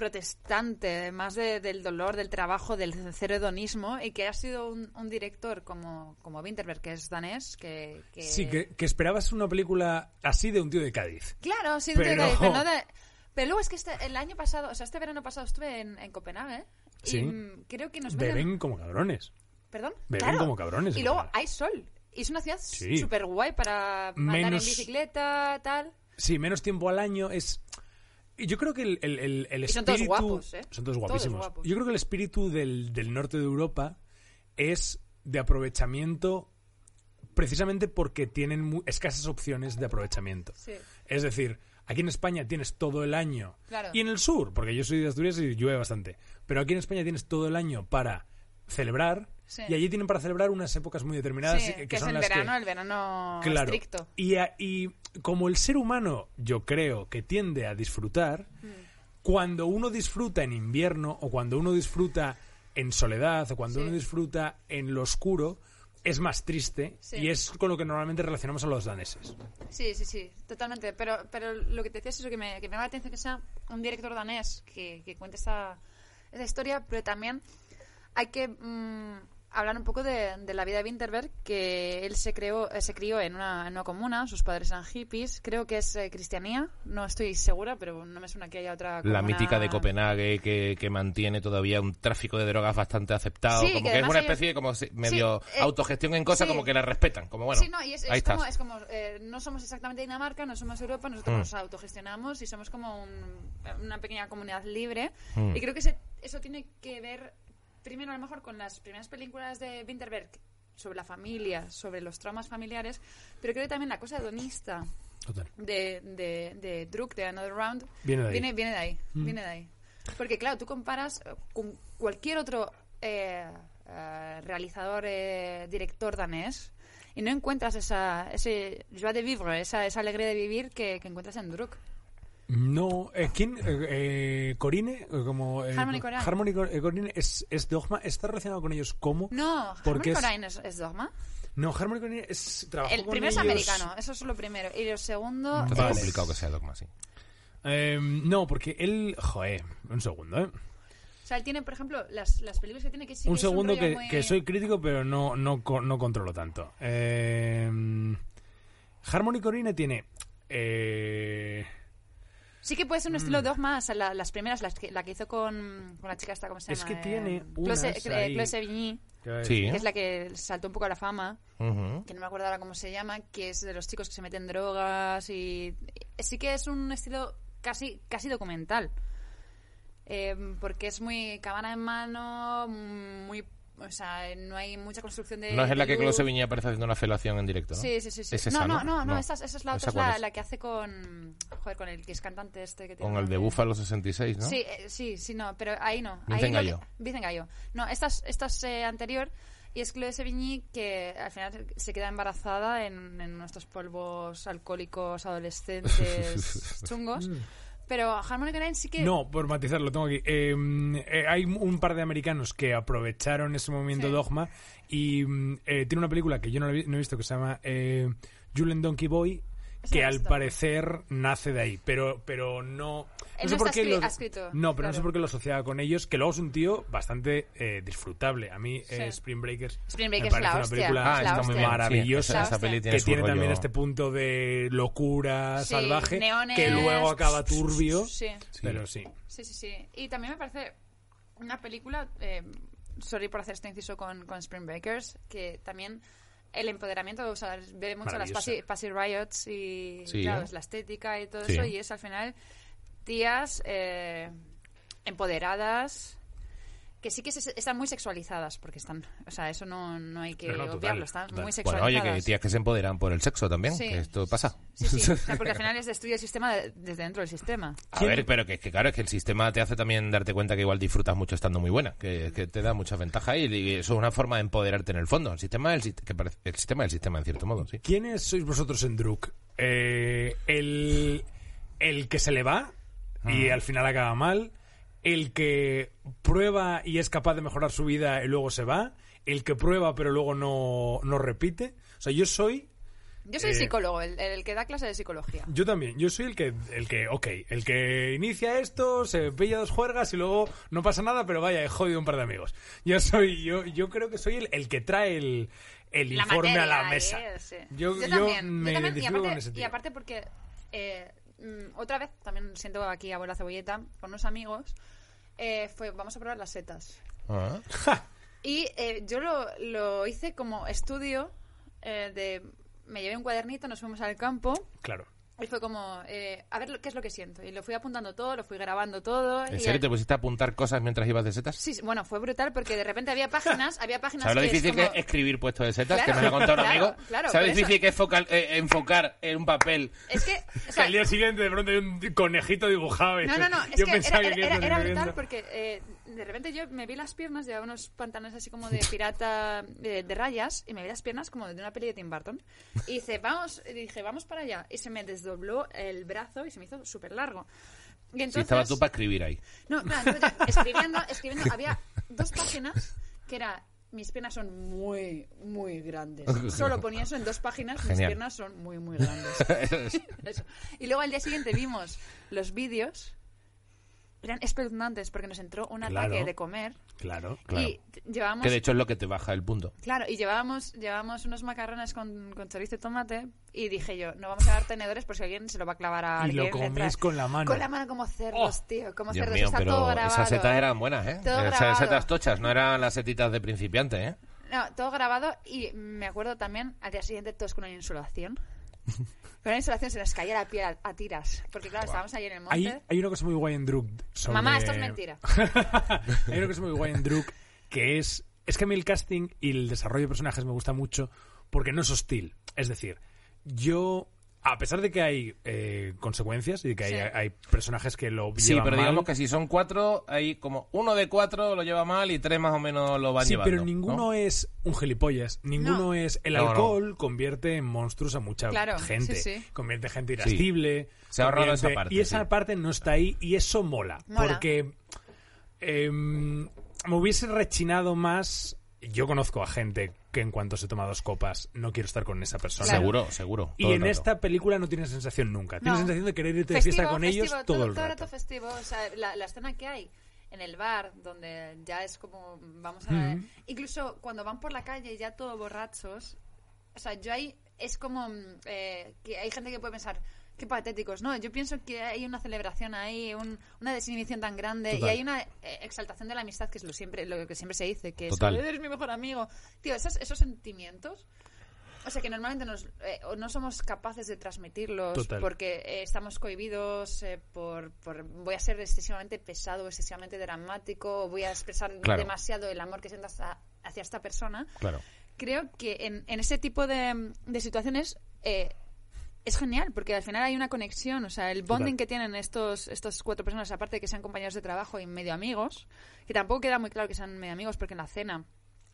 Speaker 2: Eh, protestante, más de- del dolor, del trabajo, del cero hedonismo, y que ha sido un, un director como, como Winterberg, que es danés, que... que-
Speaker 3: Sí, que, que esperabas una película así de un tío de Cádiz.
Speaker 2: Claro, sí,
Speaker 3: Pero-
Speaker 2: pero... pero, no de- pero luego es que este, el año pasado, o sea, este verano pasado estuve en, en Copenhague,
Speaker 3: Sí.
Speaker 2: y mm, creo que nos.
Speaker 3: Beben como cabrones.
Speaker 2: ¿Perdón?
Speaker 3: Beben
Speaker 2: Claro.
Speaker 3: como cabrones
Speaker 2: Y luego hay sol. Y es una ciudad
Speaker 3: Sí.
Speaker 2: súper guay para andar
Speaker 3: Menos-
Speaker 2: en bicicleta, tal.
Speaker 3: Sí, menos tiempo al año es... y Yo creo que el, el, el, el
Speaker 2: Y son todos
Speaker 3: espíritu...
Speaker 2: guapos, ¿eh?
Speaker 3: Son todos guapísimos. Yo creo que el espíritu del, del norte de Europa es de aprovechamiento precisamente porque tienen mu- escasas opciones de aprovechamiento.
Speaker 2: Sí.
Speaker 3: Es decir, aquí en España tienes todo el año.
Speaker 2: Claro.
Speaker 3: Y en el sur, porque yo soy de Asturias y llueve bastante. Pero aquí en España tienes todo el año para celebrar.
Speaker 2: Sí.
Speaker 3: Y allí tienen para celebrar unas épocas muy determinadas.
Speaker 2: Sí,
Speaker 3: que,
Speaker 2: que es
Speaker 3: son
Speaker 2: el
Speaker 3: las que-
Speaker 2: verano, el verano
Speaker 3: Claro.
Speaker 2: estricto.
Speaker 3: Y, a- y como el ser humano, yo creo que tiende a disfrutar, cuando uno disfruta en invierno o cuando uno disfruta en soledad o cuando
Speaker 2: Sí.
Speaker 3: uno disfruta en lo oscuro, es más triste
Speaker 2: Sí.
Speaker 3: y es con lo que normalmente relacionamos a los daneses.
Speaker 2: Sí, sí, sí, totalmente. Pero, pero lo que te decía es eso, que me, que me llama la atención que sea un director danés que, que cuente esta, esta historia, pero también hay que mm, hablar un poco de, de la vida de Winterberg, que él se creó, eh, se crió en una, en una comuna, sus padres eran hippies, creo que es eh, cristianía, no estoy segura, pero no me suena que haya otra
Speaker 1: La
Speaker 2: comuna-
Speaker 1: mítica de Copenhague que, que mantiene todavía un tráfico de drogas bastante aceptado.
Speaker 2: Sí,
Speaker 1: como
Speaker 2: que
Speaker 1: que, es una
Speaker 2: ellos-
Speaker 1: especie de como si- medio
Speaker 2: eh,
Speaker 1: autogestión en cosas,
Speaker 2: sí.
Speaker 1: como que la respetan. Como bueno,
Speaker 2: no, y es, es
Speaker 1: ahí
Speaker 2: como, es como eh, no somos exactamente Dinamarca, no somos Europa, nosotros
Speaker 1: Mm.
Speaker 2: nos autogestionamos y somos como un- una pequeña comunidad libre.
Speaker 1: Mm.
Speaker 2: Y creo que ese- eso tiene que ver, primero a lo mejor, con las primeras películas de Winterberg sobre la familia, sobre los traumas familiares, pero creo que también la cosa hedonista de, de, de Druk, de Another Round,
Speaker 3: Viene de ahí.
Speaker 2: viene, viene de ahí. Viene de ahí. Porque, claro, tú comparas eh, con cualquier otro eh, eh, realizador, eh, director danés, y no encuentras esa, ese joie de vivre, esa, esa alegría de vivir que, que encuentras en Druk.
Speaker 3: No, eh, ¿quién? Eh, eh, Corine, eh, como... eh,
Speaker 2: Harmony Korine.
Speaker 3: Harmony Cor- eh, Corine es, es Dogma, ¿está relacionado con ellos cómo?
Speaker 2: No,
Speaker 3: Porque
Speaker 2: Harmony
Speaker 3: es-
Speaker 2: Korine es, es Dogma.
Speaker 3: No, Harmony Corine es... trabajó
Speaker 2: El
Speaker 3: con
Speaker 2: primero es
Speaker 3: ellos-
Speaker 2: americano, eso es lo primero. Y lo segundo
Speaker 3: Vale.
Speaker 1: es complicado que sea dogma, sí.
Speaker 3: Eh, no, porque él... Joder, un segundo, ¿eh?
Speaker 2: O sea, él tiene, por ejemplo, las, las películas que tiene que sí
Speaker 3: un
Speaker 2: que es
Speaker 3: segundo
Speaker 2: rollo
Speaker 3: que,
Speaker 2: muy-
Speaker 3: que soy crítico, pero no, no, co- no controlo tanto. Eh, Harmony Corine tiene... Eh,
Speaker 2: Sí que puede ser un
Speaker 3: Mm.
Speaker 2: estilo Dogma, o sea, la- las primeras, las que, la que hizo con, con la chica esta, ¿cómo se
Speaker 3: Es
Speaker 2: llama?
Speaker 3: que tiene
Speaker 2: Eh,
Speaker 3: ahí.
Speaker 2: Chloe Sevigny,
Speaker 1: Sí.
Speaker 2: que es la que saltó un poco a la fama, que no me acuerdo ahora cómo se llama, que es de los chicos que se meten drogas y... y Sí que es un estilo casi, casi documental. Eh, porque es muy cámara en mano, muy... O sea, no hay mucha construcción de...
Speaker 1: No es en la que. Close Viña aparece haciendo una felación en directo, ¿no?
Speaker 2: Sí, sí, sí. sí.
Speaker 1: Es esa,
Speaker 2: no, no,
Speaker 1: ¿no?
Speaker 2: no, no,
Speaker 1: No.
Speaker 2: esa, esa es la
Speaker 1: ¿Esa
Speaker 2: otra, es la,
Speaker 1: es?
Speaker 2: la que hace con... Joder, con el que es cantante este que tiene
Speaker 1: Con el de. Búfalo 66, ¿no?
Speaker 2: Sí, eh, sí, sí, no, pero ahí no.
Speaker 1: Vincent
Speaker 2: ahí
Speaker 1: Gallo.
Speaker 2: que- Vincent Gallo. No, esta es, esta es eh, anterior y es Chloe Sevigny que al final se queda embarazada en, en nuestros polvos alcohólicos adolescentes chungos. Pero Harmony Korine sí que...
Speaker 3: No, por matizar, lo tengo aquí. Eh, eh, hay un par de americanos que aprovecharon ese movimiento
Speaker 2: Sí.
Speaker 3: dogma y mm, eh, tiene una película que yo no, la he vi- no he visto que se llama eh, Julian Donkey Boy que al parecer nace de ahí, pero pero no
Speaker 2: Él
Speaker 3: sé
Speaker 2: no
Speaker 3: por qué lo-
Speaker 2: ha escrito,
Speaker 3: no, pero no sé por qué lo asociaba con ellos, que luego es un tío bastante eh, disfrutable. A mí
Speaker 2: Sí.
Speaker 3: eh, Spring Breakers
Speaker 2: Spring
Speaker 3: me
Speaker 2: Breakers
Speaker 3: parece
Speaker 2: la
Speaker 3: una
Speaker 2: hostia.
Speaker 3: película
Speaker 1: Ah,
Speaker 2: la
Speaker 1: está muy
Speaker 3: maravillosa
Speaker 1: Sí, esa, peli tiene
Speaker 3: que
Speaker 1: su
Speaker 3: tiene
Speaker 1: rollo-
Speaker 3: también este punto de locura
Speaker 2: Sí,
Speaker 3: salvaje
Speaker 2: neones.
Speaker 3: que luego acaba turbio,
Speaker 2: Sí.
Speaker 3: pero sí.
Speaker 2: Sí, sí, sí. Y también me parece una película, eh, sorry por hacer este inciso con, con Spring Breakers, que también el empoderamiento, o sea, ve mucho las Pussy Riots y
Speaker 1: Sí.
Speaker 2: claro, la estética y todo
Speaker 1: Sí.
Speaker 2: eso, y es al final tías eh, empoderadas que sí que se- están muy sexualizadas, porque están, o sea, eso no, no hay que
Speaker 3: No, no, total,
Speaker 2: obviarlo, están
Speaker 3: total.
Speaker 2: muy
Speaker 1: Bueno,
Speaker 2: sexualizadas.
Speaker 1: oye, que tías que se empoderan por el sexo también,
Speaker 2: Sí.
Speaker 1: que esto pasa.
Speaker 2: Sí, sí, o sea, porque al final es destruye el sistema de- desde dentro del sistema.
Speaker 1: A ver, pero que, que claro, es que el sistema te hace también darte cuenta que igual disfrutas mucho estando muy buena, que, que te da muchas ventajas y, y eso es una forma de empoderarte en el fondo. El sistema del que parece- el sistema del sistema en cierto modo, sí.
Speaker 3: ¿Quiénes sois vosotros en Druk? Eh, el, el que se le va y al final acaba mal. El que prueba y es capaz de mejorar su vida y luego se va. El que prueba pero luego no, no repite. O sea, yo soy...
Speaker 2: Yo soy
Speaker 3: Eh,
Speaker 2: psicólogo, el, el que da clase de psicología.
Speaker 3: Yo también, yo soy el que, el que, ok, el que inicia esto, se pilla dos juergas y luego no pasa nada, pero vaya, he jodido un par de amigos. Yo soy, yo, yo creo que soy el, el que trae el, el
Speaker 2: La
Speaker 3: informe a la mesa.
Speaker 2: eh, sí.
Speaker 3: Yo, yo
Speaker 2: también,
Speaker 3: me
Speaker 2: yo también, y aparte,
Speaker 3: con ese
Speaker 2: y aparte porque eh, mm, otra vez también siento aquí abuela cebolleta con unos amigos eh, fue vamos a probar las setas
Speaker 1: Ah.
Speaker 2: y eh, yo lo, lo hice como estudio eh, de me llevé un cuadernito nos fuimos al campo
Speaker 3: Claro.
Speaker 2: Y fue como eh, a ver lo- qué es lo que siento y lo fui apuntando todo lo fui grabando todo
Speaker 1: ¿En
Speaker 2: y
Speaker 1: serio te pusiste a apuntar cosas mientras ibas de setas?
Speaker 2: Sí, bueno, fue brutal porque de repente había páginas, había páginas
Speaker 1: ¿Sabes lo
Speaker 2: que es
Speaker 1: difícil
Speaker 2: como-
Speaker 1: que es escribir puesto de setas?
Speaker 2: Claro,
Speaker 1: que me lo ha contado un
Speaker 2: claro,
Speaker 1: amigo.
Speaker 2: claro,
Speaker 1: ¿Sabes lo difícil
Speaker 2: eso.
Speaker 1: que es focal- eh, enfocar en un papel?
Speaker 2: Es que, o sea,
Speaker 3: al día siguiente de pronto hay un conejito dibujado. y
Speaker 2: No, no, no, es
Speaker 3: yo
Speaker 2: que
Speaker 3: pensaba
Speaker 2: era,
Speaker 3: que
Speaker 2: era, era
Speaker 3: decir
Speaker 2: brutal porque eh, de repente yo me vi las piernas, llevaba unos pantalones así como de pirata de, de rayas y me vi las piernas como de una peli de Tim Burton y dice, vamos, y dije, vamos para allá y se me desdobló el brazo y se me hizo súper largo. Y entonces,
Speaker 1: estabas tú para escribir ahí.
Speaker 2: no, claro, entonces ya, escribiendo, escribiendo, había dos páginas que era mis piernas son muy, muy grandes. Solo ponía eso en dos páginas, mis
Speaker 1: Genial.
Speaker 2: piernas son muy, muy grandes. Eso. Y luego al día siguiente vimos los vídeos eran espeluznantes porque nos entró un
Speaker 3: Claro.
Speaker 2: ataque de comer
Speaker 3: Claro.
Speaker 1: Claro.
Speaker 2: y llevábamos
Speaker 1: Que de hecho es lo que te baja el punto.
Speaker 2: Claro, y llevábamos, llevábamos unos macarrones con, con chorizo y tomate y dije yo, no vamos a dar tenedores por si alguien se lo va a clavar a
Speaker 3: Y lo
Speaker 2: alguien.
Speaker 3: comís con la mano.
Speaker 2: Con la mano como cerdos,
Speaker 3: Oh,
Speaker 2: tío, como
Speaker 1: Dios
Speaker 2: cerdos.
Speaker 1: mío,
Speaker 2: Está todo
Speaker 1: pero
Speaker 2: grabado.
Speaker 1: esas setas eran buenas, ¿eh?
Speaker 2: Todo
Speaker 1: Esas setas tochas, no eran las setitas de principiante, ¿eh?
Speaker 2: No, todo grabado y me acuerdo también al día siguiente todos con una insolación. Con una insolación se nos caía la piel a, a tiras. Porque claro, estábamos ahí en el monte.
Speaker 3: Hay, hay una cosa muy guay en Druk. sobre-
Speaker 2: Mamá, esto es mentira.
Speaker 3: hay una cosa muy guay en Druk que es. Es que a mí el casting y el desarrollo de personajes me gusta mucho porque no es hostil. Es decir, yo. A pesar de que hay eh, consecuencias y de que hay,
Speaker 2: Sí.
Speaker 3: hay personajes que lo
Speaker 1: Sí,
Speaker 3: llevan
Speaker 1: pero
Speaker 3: mal,
Speaker 1: digamos que si son cuatro, hay como uno de cuatro lo lleva mal y tres más o menos lo van
Speaker 3: Sí,
Speaker 1: llevando.
Speaker 3: pero ninguno
Speaker 1: ¿no?
Speaker 3: es un gilipollas. Ninguno
Speaker 2: No.
Speaker 3: es. El
Speaker 1: No, no.
Speaker 3: alcohol convierte en monstruos a mucha
Speaker 2: Claro,
Speaker 3: gente.
Speaker 2: sí, sí.
Speaker 3: Convierte gente irascible.
Speaker 1: Se ha ahorrado esa parte,
Speaker 3: Y esa
Speaker 1: sí.
Speaker 3: parte no está ahí y eso mola.
Speaker 2: Mola.
Speaker 3: Porque em, me hubiese rechinado más. Yo conozco a gente que en cuanto se toma dos copas no quiero estar con esa persona.
Speaker 2: Claro.
Speaker 1: Seguro, seguro.
Speaker 3: Y
Speaker 1: todo
Speaker 3: en
Speaker 1: rato.
Speaker 3: esta película no tienes sensación nunca. Tienes
Speaker 2: No.
Speaker 3: sensación de querer irte de
Speaker 2: Festivo,
Speaker 3: fiesta con
Speaker 2: festivo,
Speaker 3: ellos todo, el
Speaker 2: todo
Speaker 3: rato.
Speaker 2: festivo. O sea, la, la escena que hay en el bar, donde ya es como, vamos a...
Speaker 3: Mm.
Speaker 2: Incluso cuando van por la calle ya todo borrachos, o sea, yo ahí es como mm, eh, que hay gente que puede pensar, qué patéticos, ¿no? Yo pienso que hay una celebración ahí, un- una desinhibición tan grande
Speaker 3: Total.
Speaker 2: y hay una eh, exaltación de la amistad que es lo, siempre, lo que siempre se dice, que es,
Speaker 1: Total.
Speaker 2: eres mi mejor amigo. Tío, esos, esos sentimientos... O sea, que normalmente nos, eh, no somos capaces de transmitirlos
Speaker 3: Total.
Speaker 2: porque eh, estamos cohibidos eh, por, por voy a ser excesivamente pesado, excesivamente dramático, voy a expresar
Speaker 1: Claro.
Speaker 2: demasiado el amor que siento hacia, hacia esta persona.
Speaker 1: Claro.
Speaker 2: Creo que en, en ese tipo de, de situaciones es genial porque al final hay una conexión, o sea, el bonding
Speaker 3: Total.
Speaker 2: que tienen estos, estos cuatro personas, aparte de que sean compañeros de trabajo y medio amigos, que tampoco queda muy claro que sean medio amigos porque en la cena...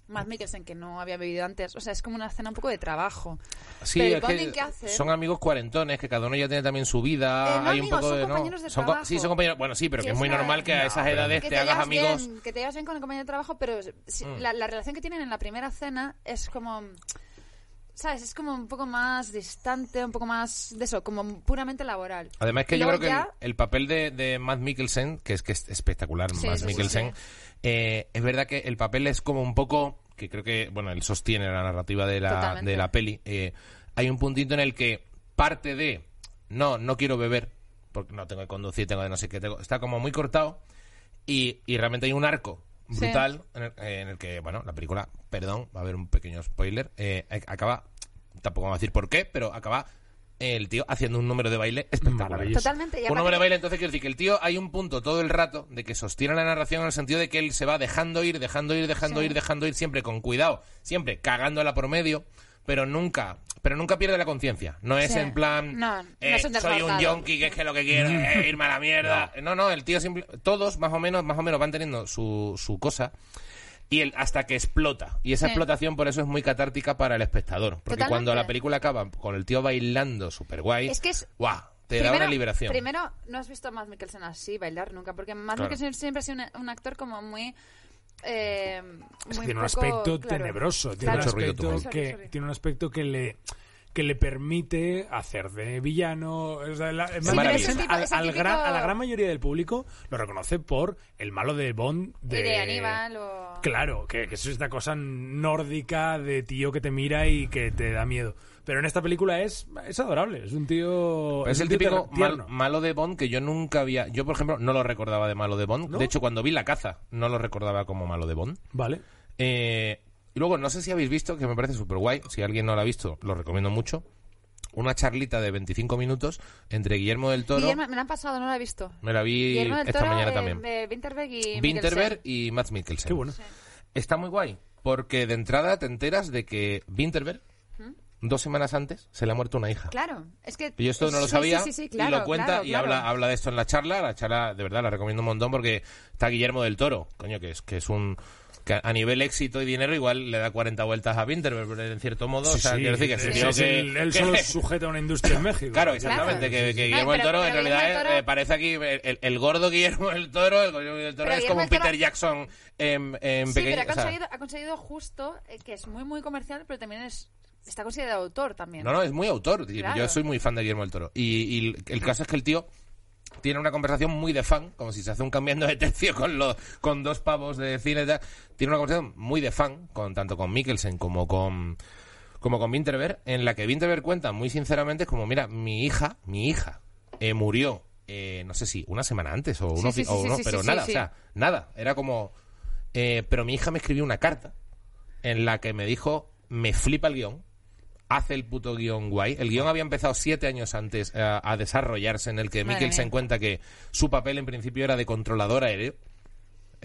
Speaker 2: Matt Mikkelsen, que no había bebido antes, o sea, es como una cena un poco de trabajo.
Speaker 1: Sí,
Speaker 2: Pero el
Speaker 1: que
Speaker 2: bonding que
Speaker 1: son amigos cuarentones, que cada uno ya tiene también su vida.
Speaker 2: Eh, no
Speaker 1: hay un poco
Speaker 2: son
Speaker 1: de. ¿no?
Speaker 2: compañeros de
Speaker 1: Son co-
Speaker 2: trabajo.
Speaker 1: Sí, son compañeros. Bueno, sí, pero que es muy normal que a
Speaker 3: No,
Speaker 1: esas edades te hagas amigos.
Speaker 2: bien, que te llevas bien con el compañero de trabajo, pero si-
Speaker 1: Mm.
Speaker 2: la, la relación que tienen en la primera cena es como... ¿Sabes? Es como un poco más distante, un poco más de eso, como puramente laboral.
Speaker 1: Además que
Speaker 2: Y
Speaker 1: yo creo que el, papel de, de Matt Mikkelsen, que es que es espectacular,
Speaker 2: Sí,
Speaker 1: Matt
Speaker 2: sí,
Speaker 1: Mikkelsen,
Speaker 2: sí.
Speaker 1: eh, es verdad que el papel es como un poco, que creo que, bueno, él sostiene la narrativa de la,
Speaker 2: Totalmente.
Speaker 1: de la peli. eh, hay un puntito en el que parte de, no, no quiero beber, porque no tengo que conducir, tengo de no sé qué, tengo, está como muy cortado y, y realmente hay un arco
Speaker 2: Sí.
Speaker 1: brutal en, el, eh, en el que, bueno, la película, perdón, va a haber un pequeño spoiler, eh, acaba, tampoco vamos a decir por qué, pero acaba el tío haciendo un número de baile espectacular.
Speaker 2: Totalmente.
Speaker 1: Un número de baile, entonces quiero decir que el tío hay un punto todo el rato de que sostiene la narración en el sentido de que él se va dejando ir, dejando ir, dejando
Speaker 2: Sí.
Speaker 1: ir, dejando ir, siempre con cuidado, siempre cagándola por medio, pero nunca, pero nunca pierde la conciencia. No es
Speaker 2: Sí.
Speaker 1: en plan,
Speaker 2: No, no
Speaker 1: eh,
Speaker 2: es un
Speaker 1: soy un yonki que es que lo que quiero es irme a la mierda. No, no, el tío simple, todos más o menos, más o menos van teniendo su, su cosa. Y el, hasta que explota. Y esa
Speaker 2: Sí.
Speaker 1: explotación por eso es muy catártica para el espectador. Porque
Speaker 2: Totalmente.
Speaker 1: cuando la película acaba con el tío bailando súper guay,
Speaker 2: Es que es-
Speaker 1: ¡guau! Te da una liberación.
Speaker 2: Primero, no has visto a Matt Mikkelsen así bailar nunca, porque Matt
Speaker 1: Claro.
Speaker 2: Mikkelsen siempre ha sido un, un actor como muy... Eh, muy
Speaker 3: tiene un
Speaker 2: poco-
Speaker 3: aspecto
Speaker 2: claro.
Speaker 3: tenebroso. Tiene
Speaker 2: Claro.
Speaker 3: un aspecto.
Speaker 2: Sorry,
Speaker 3: que
Speaker 2: sorry.
Speaker 3: tiene un aspecto que le que le permite hacer de villano. O sea, la-
Speaker 2: Es el
Speaker 3: al- gran- a la gran mayoría del público lo reconoce por el malo de Bond de,
Speaker 2: Y de Aníbal o...
Speaker 3: Claro, que, que eso es esta cosa nórdica de tío que te mira y que te da miedo. Pero en esta película es, es adorable, es un tío.
Speaker 1: Es el típico mal- malo de Bond que yo nunca había. Yo, por ejemplo, no lo recordaba de malo de Bond.
Speaker 3: ¿No?
Speaker 1: De hecho, cuando vi la caza, no lo recordaba como malo de Bond.
Speaker 3: Vale.
Speaker 1: Eh, y luego, no sé si habéis visto, que me parece súper guay. Si alguien no lo ha visto, lo recomiendo mucho. Una charlita de 25 minutos entre Guillermo del Toro.
Speaker 2: Guillermo- me la han pasado, no la he visto.
Speaker 1: Me la vi esta
Speaker 2: Toro,
Speaker 1: mañana
Speaker 2: eh,
Speaker 1: también.
Speaker 2: de Winterberg y
Speaker 1: Winterberg
Speaker 2: Mikkelsen.
Speaker 1: y Matt Mikkelsen.
Speaker 3: Qué bueno.
Speaker 1: Está muy guay, porque de entrada te enteras de que Winterberg, dos semanas antes, se le ha muerto una hija.
Speaker 2: Claro, es que...
Speaker 1: Y yo esto no lo
Speaker 2: sí,
Speaker 1: sabía
Speaker 2: sí, sí, sí,
Speaker 1: y lo cuenta
Speaker 2: claro,
Speaker 1: y
Speaker 2: claro.
Speaker 1: habla habla de esto en la charla. La charla, de verdad, la recomiendo un montón porque está Guillermo del Toro, coño, que es, que es un... que a nivel éxito y dinero igual le da 40 vueltas a Winterberg, pero en cierto modo.
Speaker 3: Sí,
Speaker 1: o sea,
Speaker 3: sí,
Speaker 1: quiero decir que
Speaker 3: es
Speaker 1: que-
Speaker 3: el- él
Speaker 1: que-
Speaker 3: solo sujeta una industria en México.
Speaker 1: Claro, exactamente,
Speaker 2: Claro.
Speaker 1: que, que Guillermo del
Speaker 2: pero-
Speaker 1: Toro en realidad eh,
Speaker 2: Toro-
Speaker 1: eh, parece aquí el, el- el gordo Guillermo del Toro, el Guillermo del Toro
Speaker 2: Pero
Speaker 1: es
Speaker 2: Guillermo
Speaker 1: como un Peter
Speaker 2: Toro-
Speaker 1: Jackson en, en
Speaker 2: Sí,
Speaker 1: pequeño.
Speaker 2: pero ha
Speaker 1: o sea,
Speaker 2: conseguido, ha conseguido justo, eh, que es muy, muy comercial, pero también es está considerado autor también.
Speaker 1: No, no, es muy autor.
Speaker 2: Claro.
Speaker 1: Yo soy muy fan de Guillermo del Toro. Y, y el caso es que el tío tiene una conversación muy de fan, como si se hace un cambiando de tercio con los con dos pavos de cine y tal. Tiene una conversación muy de fan, con tanto con Mikkelsen como con como con Winterberg, en la que Winterberg cuenta muy sinceramente es como, mira, mi hija, mi hija eh, murió, eh, no sé si una semana antes o, uno,
Speaker 2: sí, sí,
Speaker 1: o
Speaker 2: sí,
Speaker 1: uno-
Speaker 2: sí,
Speaker 1: pero nada, o sea, nada, era como, eh, pero mi hija me escribió una carta en la que me dijo, me flipa el guion, hace el puto guion guay. El guion había empezado siete años antes eh, a desarrollarse, en el que
Speaker 2: Madre
Speaker 1: Mikkelsen
Speaker 2: mía.
Speaker 1: cuenta que su papel en principio era de controlador aéreo.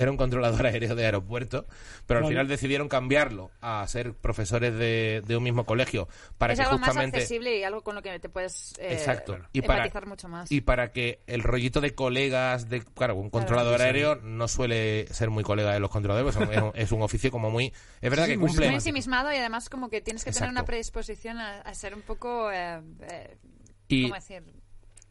Speaker 1: Era un controlador aéreo de aeropuerto, pero al
Speaker 3: Vale.
Speaker 1: final decidieron cambiarlo a ser profesores de, de un mismo colegio para
Speaker 2: es
Speaker 1: que
Speaker 2: algo más
Speaker 1: justamente
Speaker 2: accesible y algo con lo que te puedes eh,
Speaker 1: Exacto. Y para,
Speaker 2: mucho más.
Speaker 1: y para que el rollito de colegas, de claro, un controlador
Speaker 3: sí, sí.
Speaker 1: aéreo no suele ser muy colega de los controladores, pues es un, es un oficio como muy... Es verdad
Speaker 3: Sí,
Speaker 1: que
Speaker 3: muy
Speaker 1: cumple...
Speaker 2: muy ensimismado y además como que tienes que tener
Speaker 1: Exacto.
Speaker 2: una predisposición a, a ser un poco eh, eh,
Speaker 1: Y-
Speaker 2: ¿cómo decir?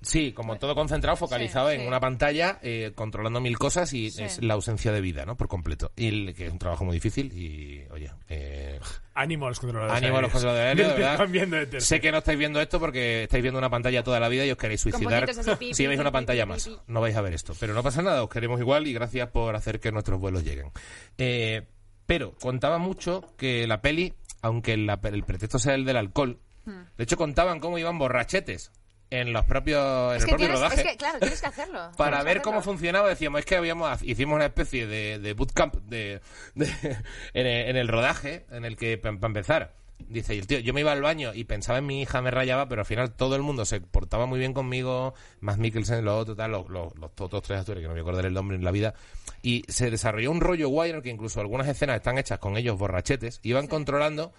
Speaker 1: Sí, como todo concentrado, focalizado
Speaker 2: Sí,
Speaker 1: en
Speaker 2: sí.
Speaker 1: una pantalla, eh, controlando mil cosas y
Speaker 2: Sí.
Speaker 1: es la ausencia de vida, ¿no? Por completo. Y el- que es un trabajo muy difícil y, oye, eh,
Speaker 3: Ánimo a los controladores.
Speaker 1: ánimo a los controladores aéreos, de verdad. Sé que no estáis viendo esto porque estáis viendo una pantalla toda la vida y os queréis suicidar
Speaker 2: así,
Speaker 1: si veis una pantalla más. No vais a ver esto. Pero no pasa nada, os queremos igual y gracias por hacer que nuestros vuelos lleguen. Eh, pero contaba mucho que la peli, aunque la- el pretexto sea el del alcohol,
Speaker 2: Hmm.
Speaker 1: de hecho contaban cómo iban borrachetes en los propios en
Speaker 2: Es
Speaker 1: el
Speaker 2: que,
Speaker 1: propio
Speaker 2: tienes,
Speaker 1: rodaje
Speaker 2: es que, claro, tienes que hacerlo.
Speaker 1: para ver cómo
Speaker 2: hacerlo.
Speaker 1: funcionaba decíamos es que habíamos hicimos una especie de, de bootcamp de, de- en, el, en el rodaje en el que para empezar dice y el tío yo me iba al baño y pensaba en mi hija me rayaba pero al final todo el mundo se portaba muy bien conmigo más Mikkelsen los otros tal los, los, los otros tres actores que no me acuerdo el nombre en la vida y se desarrolló un rollo guay en el que incluso algunas escenas están hechas con ellos borrachetes iban controlando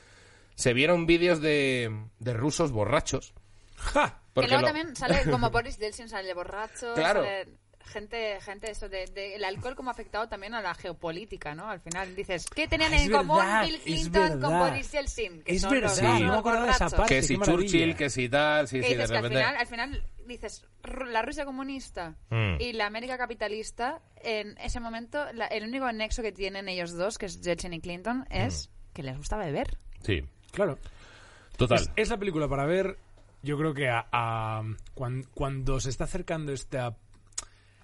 Speaker 1: se vieron vídeos de, de rusos borrachos
Speaker 3: ¡Ja!
Speaker 2: Que
Speaker 1: porque
Speaker 2: luego
Speaker 1: lo-
Speaker 2: también sale como Boris Yeltsin, sale borracho,
Speaker 1: Claro.
Speaker 2: sale gente, gente eso de, de- el alcohol como ha afectado también a la geopolítica, ¿no? Al final dices, ¿qué tenían
Speaker 3: es
Speaker 2: en común Bill Clinton con. Boris Yeltsin? Que
Speaker 3: Es
Speaker 2: son los
Speaker 3: verdad,
Speaker 1: no me
Speaker 3: acordaba de esa parte.
Speaker 1: que si. Churchill que si tal sí
Speaker 2: Que
Speaker 1: sí de
Speaker 2: dices que al final, al final dices, la Rusia comunista
Speaker 1: Mm.
Speaker 2: y la América capitalista, en ese momento, la- el único nexo que tienen ellos dos, que es Yeltsin y Clinton, es
Speaker 1: Mm.
Speaker 2: que les gusta beber.
Speaker 1: sí
Speaker 3: Claro.
Speaker 1: total
Speaker 3: Es, es la película para ver, yo creo que a, a- cuan- cuando, se está acercando esta,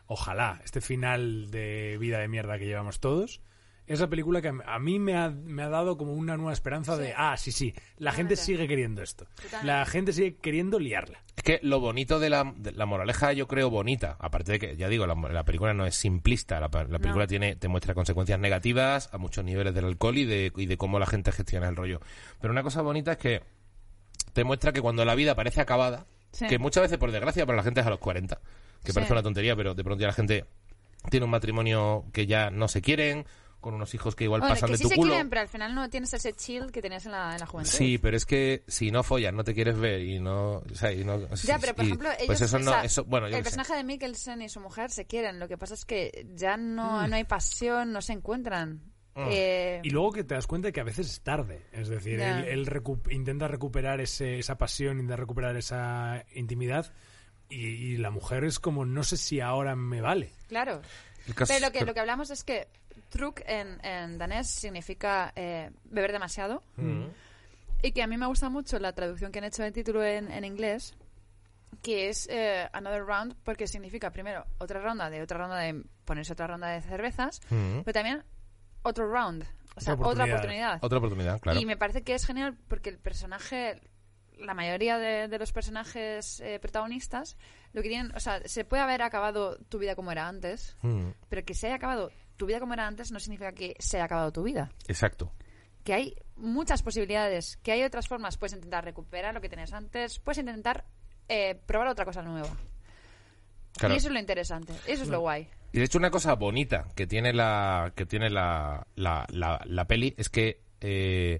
Speaker 3: ojalá, este final de vida de mierda que llevamos todos, es la película que a mí me ha, me ha dado como una nueva esperanza de, ah, sí, sí, la gente sigue queriendo esto.
Speaker 2: Totalmente.
Speaker 3: La gente sigue queriendo liarla.
Speaker 1: Es que lo bonito de la, de la moraleja, yo creo bonita, aparte de que, ya digo, la, la película no es simplista, la, la película
Speaker 2: No.
Speaker 1: tiene, te muestra consecuencias negativas a muchos niveles del alcohol y de, y de cómo la gente gestiona el rollo. Pero una cosa bonita es que te muestra que cuando la vida parece acabada,
Speaker 2: Sí.
Speaker 1: que muchas veces, por desgracia, para la gente es a los 40, que
Speaker 2: Sí.
Speaker 1: parece una tontería, pero de pronto ya la gente tiene un matrimonio que ya no se quieren, con unos hijos que igual
Speaker 2: Bueno,
Speaker 1: pasan
Speaker 2: que
Speaker 1: de
Speaker 2: sí
Speaker 1: tu
Speaker 2: se
Speaker 1: culo.
Speaker 2: quieren, pero al final no tienes ese chill que tenías en la, en la juventud.
Speaker 1: Sí, pero es que si no follas, no te quieres ver y no... o sea, y no
Speaker 2: Ya, pero por
Speaker 1: y-
Speaker 2: ejemplo, ellos,
Speaker 1: pues eso no,
Speaker 2: o sea,
Speaker 1: eso, bueno,
Speaker 2: el
Speaker 1: qué sé.
Speaker 2: personaje de Mikkelsen y su mujer se quieren. Lo que pasa es que ya
Speaker 1: Mm.
Speaker 2: no, no hay pasión, no se encuentran. Eh,
Speaker 3: Y luego que te das cuenta de que a veces es tarde. Es decir,
Speaker 2: Ya.
Speaker 3: él, él recu- intenta recuperar ese- esa pasión, intenta recuperar esa intimidad. Y, y la mujer es como, no sé si ahora me vale.
Speaker 2: claro.
Speaker 1: Caso-
Speaker 2: Pero lo que,
Speaker 1: pero-
Speaker 2: lo que hablamos es que truk en, en danés significa eh, beber demasiado.
Speaker 1: Mm.
Speaker 2: Y que a mí me gusta mucho la traducción que han hecho del título en, en inglés, que es eh, Another Round, porque significa primero otra ronda de otra ronda de ponerse otra ronda de cervezas,
Speaker 1: Mm.
Speaker 2: pero también otro round, o sea,
Speaker 3: Otra
Speaker 2: otra
Speaker 3: oportunidad.
Speaker 2: oportunidad.
Speaker 1: Otra oportunidad, claro.
Speaker 2: Y me parece que es genial porque el personaje, la mayoría de, de los personajes eh, protagonistas, lo que tienen, o sea, se puede haber acabado tu vida como era antes,
Speaker 1: Mm,
Speaker 2: pero que se haya acabado tu vida como era antes no significa que se haya acabado tu vida.
Speaker 1: Exacto.
Speaker 2: Que hay muchas posibilidades, que hay otras formas. Puedes intentar recuperar lo que tenías antes, puedes intentar eh, probar otra cosa nueva.
Speaker 1: Claro.
Speaker 2: Y eso es lo interesante, eso es lo guay.
Speaker 1: Y de hecho una cosa bonita que tiene la que tiene la, la, la, la peli es que eh,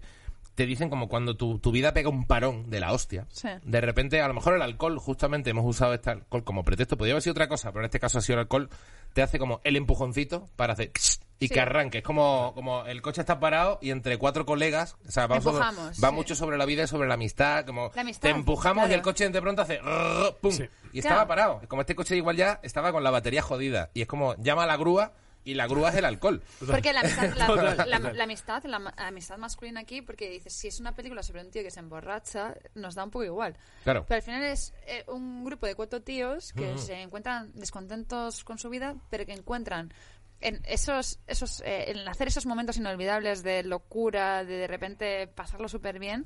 Speaker 1: te dicen como cuando tu, tu vida pega un parón de la hostia.
Speaker 2: Sí.
Speaker 1: De repente, a lo mejor el alcohol, justamente hemos usado este alcohol como pretexto, podría haber sido otra cosa, pero en este caso ha sido el alcohol, te hace como el empujoncito para hacer y
Speaker 2: Sí.
Speaker 1: que arranque. Es como, como el coche está parado y entre cuatro colegas, o sea, va, sobre-
Speaker 2: Empujamos,
Speaker 1: va
Speaker 2: sí.
Speaker 1: mucho sobre la vida y sobre la amistad, como
Speaker 2: La amistad,
Speaker 1: te empujamos y el coche de pronto hace rrr, pum
Speaker 3: Sí.
Speaker 1: y estaba parado. Como este coche igual ya estaba con la batería jodida y es como llama a la grúa y la grúa es el alcohol.
Speaker 2: Porque la amistad, la, amistad, la ma- amistad masculina aquí, porque dices, si es una película sobre un tío que se emborracha, nos da un poco igual.
Speaker 1: Claro.
Speaker 2: Pero al final es eh, un grupo de cuatro tíos que se encuentran descontentos con su vida, pero que encuentran en esos, esos, eh, en hacer esos momentos inolvidables de locura, de de repente pasarlo súper bien,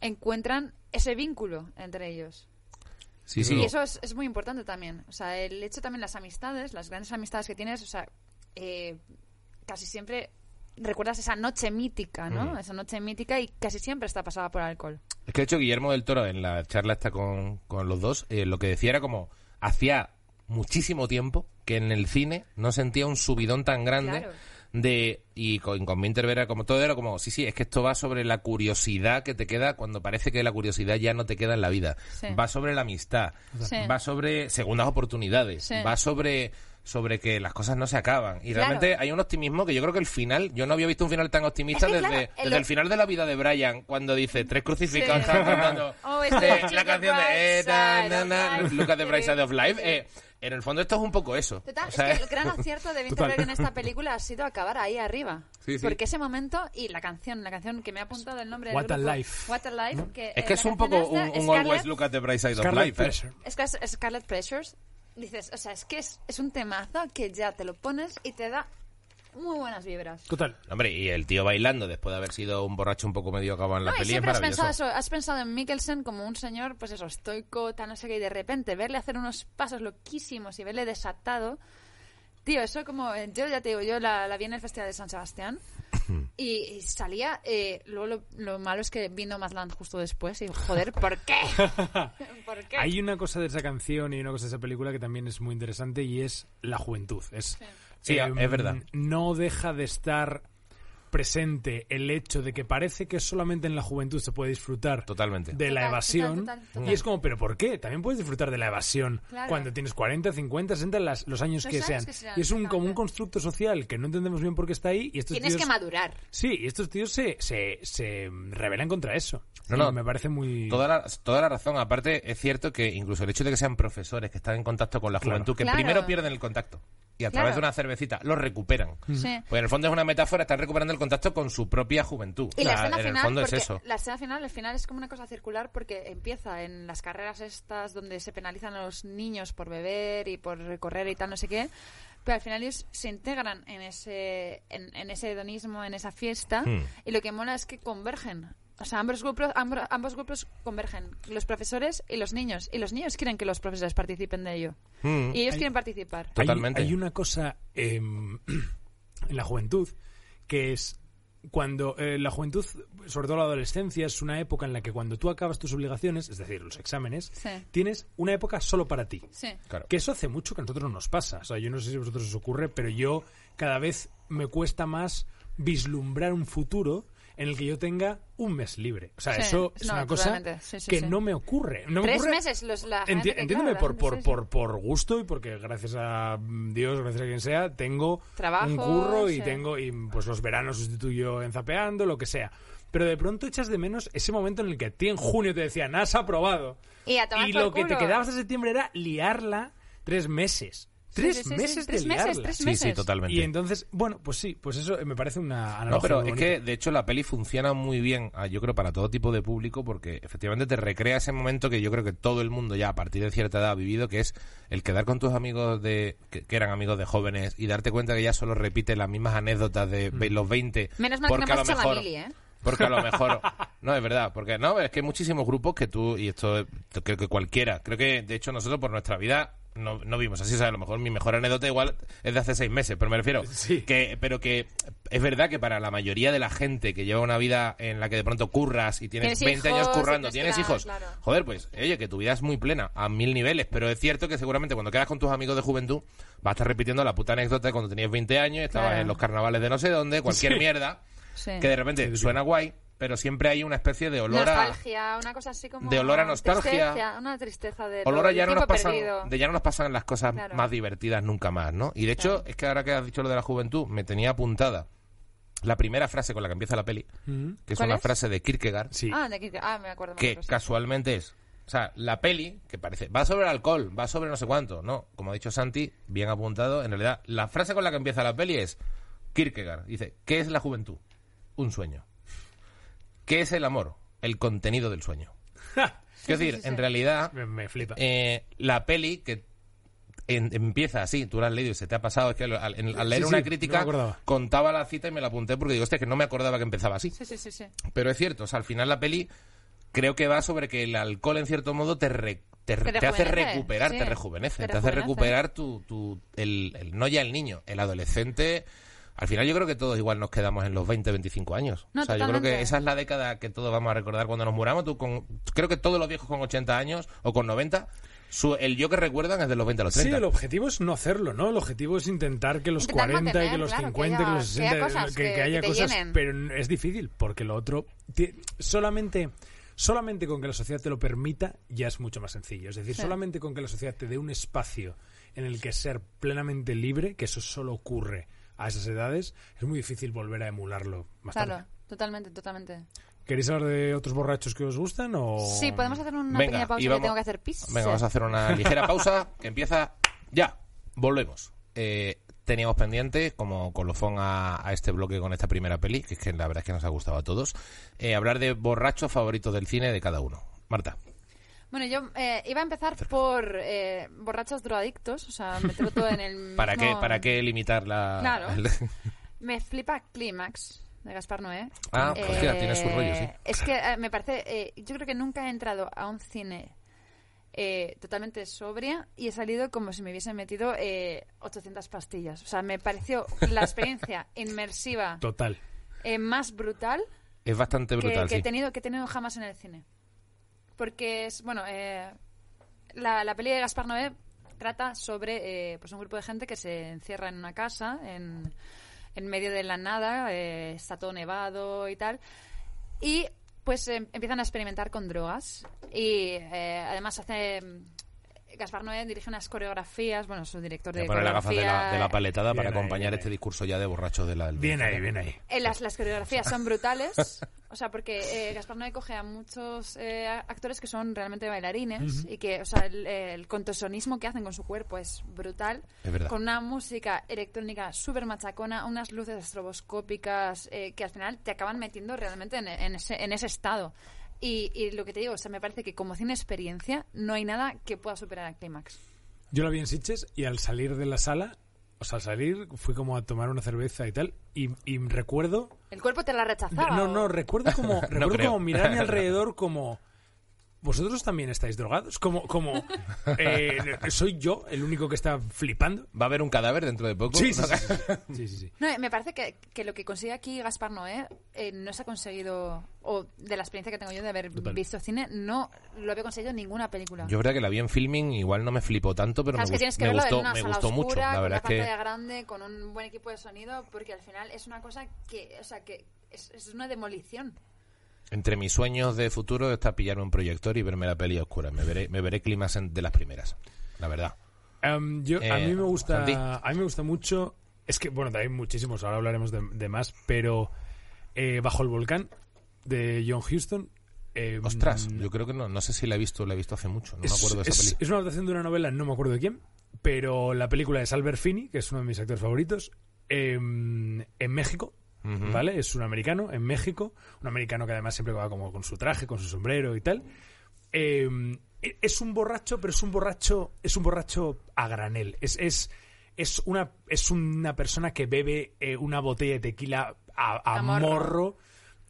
Speaker 2: encuentran ese vínculo entre ellos.
Speaker 1: Sí, sí.
Speaker 2: Y eso es, es muy importante también. O sea, el hecho también las amistades, las grandes amistades que tienes, o sea, eh, casi siempre recuerdas esa noche mítica, ¿no? Esa noche mítica y casi siempre está pasada por alcohol.
Speaker 1: Es que de hecho Guillermo del Toro en la charla esta con, con los dos, eh, lo que decía era como hacía muchísimo tiempo que en el cine no sentía un subidón tan grande
Speaker 2: Claro.
Speaker 1: de y con, con Minter era como todo era como sí sí es que esto va sobre la curiosidad que te queda cuando parece que la curiosidad ya no te queda en la vida
Speaker 2: Sí.
Speaker 1: va sobre la amistad
Speaker 2: Sí.
Speaker 1: va sobre segundas oportunidades
Speaker 2: Sí.
Speaker 1: va sobre sobre que las cosas no se acaban y
Speaker 2: Claro.
Speaker 1: realmente hay un optimismo que yo creo que el final yo no había visto un final tan optimista
Speaker 2: Es que,
Speaker 1: desde,
Speaker 2: claro, el-
Speaker 1: desde el final de la vida de Brian cuando dice tres crucificados
Speaker 2: Sí.
Speaker 1: estaban cantando
Speaker 2: Oh,
Speaker 1: eh,
Speaker 2: the
Speaker 1: la canción de eh, na,
Speaker 2: side
Speaker 1: na,
Speaker 2: of
Speaker 1: na,
Speaker 2: life.
Speaker 1: Of eh, en el fondo esto es un poco eso
Speaker 2: Total,
Speaker 1: O sea,
Speaker 2: es que el gran acierto de. Winterberg en esta película ha sido acabar ahí arriba.
Speaker 1: Sí, sí.
Speaker 2: Porque ese momento y la canción, la canción que me ha apuntado el nombre del
Speaker 3: What a
Speaker 2: grupo,
Speaker 3: Life.
Speaker 2: What a Life. Que,
Speaker 1: es que
Speaker 2: eh,
Speaker 1: es un poco un,
Speaker 2: esta,
Speaker 1: un
Speaker 2: Scarlett-
Speaker 1: always look at the bright side of life eh.
Speaker 3: Pressure.
Speaker 2: Es que es Scarlet Pressures. Dices, o sea, es que es, es un temazo que ya te lo pones y te da muy buenas vibras.
Speaker 3: Total.
Speaker 1: Hombre, y el tío bailando después de haber sido un borracho un poco medio acabado en la
Speaker 2: No, y
Speaker 1: peli es
Speaker 2: has pensado eso, has pensado en Mikkelsen como un señor, pues eso, estoico, tan no sé qué, y de repente verle hacer unos pasos loquísimos y verle desatado. Tío, eso como, eh, yo ya te digo, yo la, la vi en el Festival de San Sebastián y, y salía, eh, luego lo, lo malo es que vino Mazland justo después y joder, ¿por qué? ¿Por qué?
Speaker 3: Hay una cosa de esa canción y una cosa de esa película que también es muy interesante y es la juventud. Es,
Speaker 1: Sí,
Speaker 3: em,
Speaker 1: es verdad.
Speaker 3: No deja de estar presente el hecho de que parece que solamente en la juventud se puede disfrutar
Speaker 1: Totalmente.
Speaker 3: de la
Speaker 2: Total,
Speaker 3: evasión.
Speaker 2: total, total, total.
Speaker 3: Y es como, ¿pero por qué? También puedes disfrutar de la evasión
Speaker 2: Claro.
Speaker 3: cuando tienes 40, 50, 60, las- los años,
Speaker 2: Los
Speaker 3: que,
Speaker 2: años
Speaker 3: sean.
Speaker 2: que sean,
Speaker 3: Y es un, como un constructo social que no entendemos bien por qué está ahí. Y estos
Speaker 2: Tienes
Speaker 3: tíos,
Speaker 2: que madurar.
Speaker 3: Sí, y estos tíos se, se, se rebelan contra eso.
Speaker 1: No, no.
Speaker 3: me parece muy...
Speaker 1: Toda la, toda la razón. Aparte, es cierto que incluso el hecho de que sean profesores que están en contacto con la
Speaker 3: Claro.
Speaker 1: juventud, que
Speaker 2: Claro.
Speaker 1: primero pierden el contacto y a
Speaker 2: Claro.
Speaker 1: través de una cervecita lo recuperan.
Speaker 2: Sí.
Speaker 1: Pues en el fondo es una metáfora, están recuperando el contacto con su propia juventud.
Speaker 2: Y
Speaker 1: O
Speaker 2: la escena
Speaker 1: en
Speaker 2: final,
Speaker 1: el fondo es eso.
Speaker 2: la escena final, al final es como una cosa circular porque empieza en las carreras estas donde se penalizan a los niños por beber y por correr y tal, no sé qué. Pero al final ellos se integran en ese, en, en ese hedonismo, en esa fiesta,
Speaker 1: Hmm.
Speaker 2: y lo que mola es que convergen. O sea, ambos grupos, ambos, ambos grupos convergen, los profesores y los niños. Y los niños quieren que los profesores participen de ello.
Speaker 1: Mm.
Speaker 2: Y ellos
Speaker 3: Hay-
Speaker 2: quieren participar.
Speaker 3: Hay-
Speaker 1: Totalmente.
Speaker 3: Hay, una cosa em, en la juventud que es cuando eh, la juventud, sobre todo la adolescencia, es una época en la que cuando tú acabas tus obligaciones, es decir, los exámenes,
Speaker 2: Sí.
Speaker 3: tienes una época solo para ti.
Speaker 2: Sí.
Speaker 1: Claro.
Speaker 3: Que eso hace mucho que a nosotros nos pasa. O sea, yo no sé si a vosotros os ocurre, pero yo cada vez me cuesta más vislumbrar un futuro en el que yo tenga un mes libre. O sea,
Speaker 2: Sí,
Speaker 3: eso es
Speaker 2: no,
Speaker 3: una cosa
Speaker 2: totalmente. Sí, sí,
Speaker 3: que no me ocurre. No me
Speaker 2: Tres
Speaker 3: ocurre-
Speaker 2: meses, los, la
Speaker 3: Enti-
Speaker 2: gente que,
Speaker 3: entiéndeme, por, por, por, por gusto y porque gracias a Dios, gracias a quien sea, tengo
Speaker 2: Trabajo,
Speaker 3: un curro y tengo, y pues los veranos sustituyo en zapeando, lo que sea. Pero de pronto echas de menos ese momento en el que a ti en junio te decían, has aprobado.
Speaker 2: Y a
Speaker 3: lo que te
Speaker 2: culo.
Speaker 3: quedaba hasta septiembre era liarla tres meses. Tres
Speaker 2: Sí, sí, sí,
Speaker 3: meses
Speaker 2: sí, tres
Speaker 3: de
Speaker 2: meses,
Speaker 3: liarla.
Speaker 2: tres
Speaker 1: Sí,
Speaker 2: meses.
Speaker 1: sí, totalmente.
Speaker 3: Y entonces, bueno, pues sí, pues eso me parece una analogía
Speaker 1: No, pero
Speaker 3: muy
Speaker 1: es
Speaker 3: bonita.
Speaker 1: que de hecho la peli funciona muy bien, ah, yo creo, para todo tipo de público, porque efectivamente te recrea ese momento que yo creo que todo el mundo ya a partir de cierta edad ha vivido, que es el quedar con tus amigos de que, que eran amigos de jóvenes y darte cuenta que ya solo repite las mismas anécdotas de ve- los 20.
Speaker 2: Menos mal que no
Speaker 1: a lo mejor,
Speaker 2: mili, ¿eh?
Speaker 1: Porque a lo mejor. No, es verdad. Porque no, es que hay muchísimos grupos que tú, y esto eh, creo que cualquiera, creo que de hecho nosotros por nuestra vida no, no vimos así. O sea, a lo mejor mi mejor anécdota igual es de hace seis meses, pero me refiero.
Speaker 3: Sí.
Speaker 1: que Pero que es verdad que para la mayoría de la gente que lleva una vida en la que de pronto curras y tienes,
Speaker 2: Tienes
Speaker 1: 20 años currando,
Speaker 2: tienes
Speaker 1: hijos.
Speaker 2: claro.
Speaker 1: Joder, pues, oye, que tu vida es muy plena a mil niveles, pero es cierto que seguramente cuando quedas con tus amigos de juventud vas a estar repitiendo la puta anécdota de cuando tenías 20 años, estabas
Speaker 2: Claro.
Speaker 1: en los carnavales de no sé dónde, cualquier
Speaker 3: Sí.
Speaker 1: mierda
Speaker 2: Sí.
Speaker 1: que de repente suena guay, pero siempre hay una especie de olor a
Speaker 2: nostalgia, una cosa así como...
Speaker 1: de olor a nostalgia.
Speaker 2: tristeza, una tristeza de...
Speaker 1: olor a ya no nos pasan de ya no nos pasan las cosas
Speaker 2: Claro.
Speaker 1: más divertidas nunca más, ¿no? Y de hecho,
Speaker 2: Claro.
Speaker 1: es que ahora que has dicho lo de la juventud, me tenía apuntada la primera frase con la que empieza la peli,
Speaker 3: Mm.
Speaker 1: que es
Speaker 2: ¿Cuál
Speaker 1: una
Speaker 2: es?
Speaker 1: frase de Kierkegaard,
Speaker 3: Sí.
Speaker 2: Ah, de aquí, ah, me acuerdo.
Speaker 1: que casualmente es sea, la peli, que parece, va sobre el alcohol, va sobre no sé cuánto. No, como ha dicho Santi, bien apuntado, en realidad, la frase con la que empieza la peli es Kierkegaard. Dice, ¿qué es la juventud? Un sueño. ¿Qué es el amor? El contenido del sueño.
Speaker 2: Sí,
Speaker 1: decir,
Speaker 2: sí, sí.
Speaker 1: en realidad,
Speaker 3: Me, me flipa.
Speaker 1: eh, la peli que en- empieza así, tú la has leído y se te ha pasado, es que al, al- al leer
Speaker 3: Sí,
Speaker 1: una
Speaker 3: sí,
Speaker 1: crítica
Speaker 3: no
Speaker 1: contaba la cita y me la apunté porque digo, hostia, que no me acordaba que empezaba así.
Speaker 2: Sí, sí, sí, sí.
Speaker 1: Pero es cierto, o sea, al final la peli creo que va sobre que el alcohol en cierto modo te, re- te,
Speaker 2: Te
Speaker 1: te hace recuperar,
Speaker 2: sí.
Speaker 1: te rejuvenece,
Speaker 2: Te
Speaker 1: te, hace recuperar tu, tu el, el- no ya el niño, el adolescente. Al final yo creo que todos igual nos quedamos en los 20, 25 años.
Speaker 2: No,
Speaker 1: o sea, yo creo que esa es la década que todos vamos a recordar cuando nos muramos. Tú con, creo que todos los viejos con 80 años o con 90, su, el yo que recuerdan es de los 20 a los 30.
Speaker 3: Sí, el objetivo es no hacerlo, ¿no? El objetivo es intentar que los
Speaker 2: Intentar
Speaker 3: 40 y que los
Speaker 2: claro, que
Speaker 3: 50 que,
Speaker 2: haya-
Speaker 3: los
Speaker 2: que haya
Speaker 3: 60
Speaker 2: cosas
Speaker 3: que, haya cosas, pero es difícil porque lo otro solamente solamente con que la sociedad te lo permita ya es mucho más sencillo, es decir,
Speaker 2: Sí.
Speaker 3: solamente con que la sociedad te dé un espacio en el que ser plenamente libre, que eso solo ocurre a esas edades, es muy difícil volver a emularlo más
Speaker 2: Claro,
Speaker 3: tarde.
Speaker 2: totalmente, totalmente.
Speaker 3: ¿Queréis hablar de otros borrachos que os gustan o
Speaker 2: Sí, podemos hacer una
Speaker 1: Venga,
Speaker 2: pequeña pausa
Speaker 1: y
Speaker 2: que tengo que hacer pis.
Speaker 1: Venga, vamos a hacer una ligera pausa que empieza ya. Volvemos. Eh, teníamos pendiente, como colofón a, a este bloque con esta primera peli, que es que la verdad es que nos ha gustado a todos, eh, hablar de borrachos favoritos del cine de cada uno. Marta.
Speaker 2: Bueno, yo eh, iba a empezar por eh, borrachos drogadictos, o sea, meterlo todo en el
Speaker 1: ¿Para qué, ¿Para qué limitar la...?
Speaker 2: Claro.
Speaker 1: el-
Speaker 2: Me flipa Clímax de Gaspar Noé.
Speaker 1: Ah, hostia, tiene su rollo, sí.
Speaker 2: Es que eh, me parece, eh, yo creo que nunca he entrado a un cine eh, totalmente sobria y he salido como si me hubiesen metido eh, 800 pastillas. O sea, me pareció la experiencia inmersiva
Speaker 3: total?
Speaker 2: eh, más brutal
Speaker 1: es bastante brutal,
Speaker 2: que he
Speaker 1: sí.
Speaker 2: tenido que he tenido jamás en el cine porque es bueno eh, la, la peli de Gaspar Noé trata sobre eh, pues un grupo de gente que se encierra en una casa en, en medio de la nada eh, está todo nevado y tal y pues em- empiezan a experimentar con drogas y eh, además hace Gaspar Noé dirige unas coreografías bueno su director de
Speaker 1: poner las gafas de la,
Speaker 2: coreografía
Speaker 1: de la paletada para
Speaker 3: Bien
Speaker 1: acompañar este
Speaker 3: ahí.
Speaker 1: discurso ya de borrachos de la del
Speaker 3: Bien ahí, bien ahí.
Speaker 2: Eh, las, las coreografías son brutales, o sea, porque eh, Gaspar Noé coge a muchos eh, actores que son realmente bailarines y que, o sea, el, el contorsionismo que hacen con su cuerpo es brutal.
Speaker 1: Es verdad.
Speaker 2: Con una música electrónica súper machacona, unas luces estroboscópicas eh, que al final te acaban metiendo realmente en, en ese, en ese estado. Y, y lo que te digo, o sea, me parece que como cine experiencia no hay nada que pueda superar a Climax.
Speaker 3: Yo la vi en Sitges y al salir de la sala, o sea, al salir fui como a tomar una cerveza y tal, y, y recuerdo...
Speaker 2: ¿El cuerpo te la rechazaba?
Speaker 3: No, no, recuerdo como, recuerdo
Speaker 1: creo.
Speaker 3: como mirar a mi alrededor como... ¿Vosotros también estáis drogados? Como, como eh, ¿Soy yo el único que está flipando?
Speaker 1: ¿Va a haber un cadáver dentro de poco?
Speaker 3: Sí, sí, sí. sí, sí, sí, sí.
Speaker 2: No, me parece que, que lo que consigue aquí Gaspar Noé eh, no se ha conseguido, o de la experiencia que tengo yo de haber
Speaker 3: Total.
Speaker 2: visto cine, no lo había conseguido en ninguna película.
Speaker 1: Yo verdad que la vi en filming, igual no me flipó tanto, pero me,
Speaker 2: que
Speaker 1: gust-
Speaker 2: que
Speaker 1: me gustó, me
Speaker 2: sala
Speaker 1: gustó
Speaker 2: oscura,
Speaker 1: mucho. La
Speaker 2: con
Speaker 1: verdad
Speaker 2: una
Speaker 1: es que
Speaker 2: grande, con un buen equipo de sonido, porque al final es una cosa que, o sea, que es, es una demolición.
Speaker 1: Entre mis sueños de futuro está pillarme un proyector y verme la peli a oscura. Me veré, me veré climas en- de las primeras, la verdad.
Speaker 3: Em, yo, a
Speaker 1: Eh,
Speaker 3: mí me gusta
Speaker 1: Santi.
Speaker 3: a mí me gusta mucho es que bueno hay muchísimos ahora hablaremos de, de más pero eh, bajo el volcán de John Huston em,
Speaker 1: Ostras, yo creo que no, no sé si la he visto, la he visto hace mucho, no
Speaker 3: es,
Speaker 1: me acuerdo de esa
Speaker 3: es-
Speaker 1: peli.
Speaker 3: es una adaptación de una novela no me acuerdo de quién pero la película es Albert Finney que es uno de mis actores favoritos em, en México ¿vale? Es un americano en México, un americano que además siempre va como con su traje, con su sombrero y tal. Eh, es un borracho, pero es un borracho, es un borracho a granel. Es, es, es una, es una persona que bebe eh, una botella de tequila a, a
Speaker 2: A morro.
Speaker 3: morro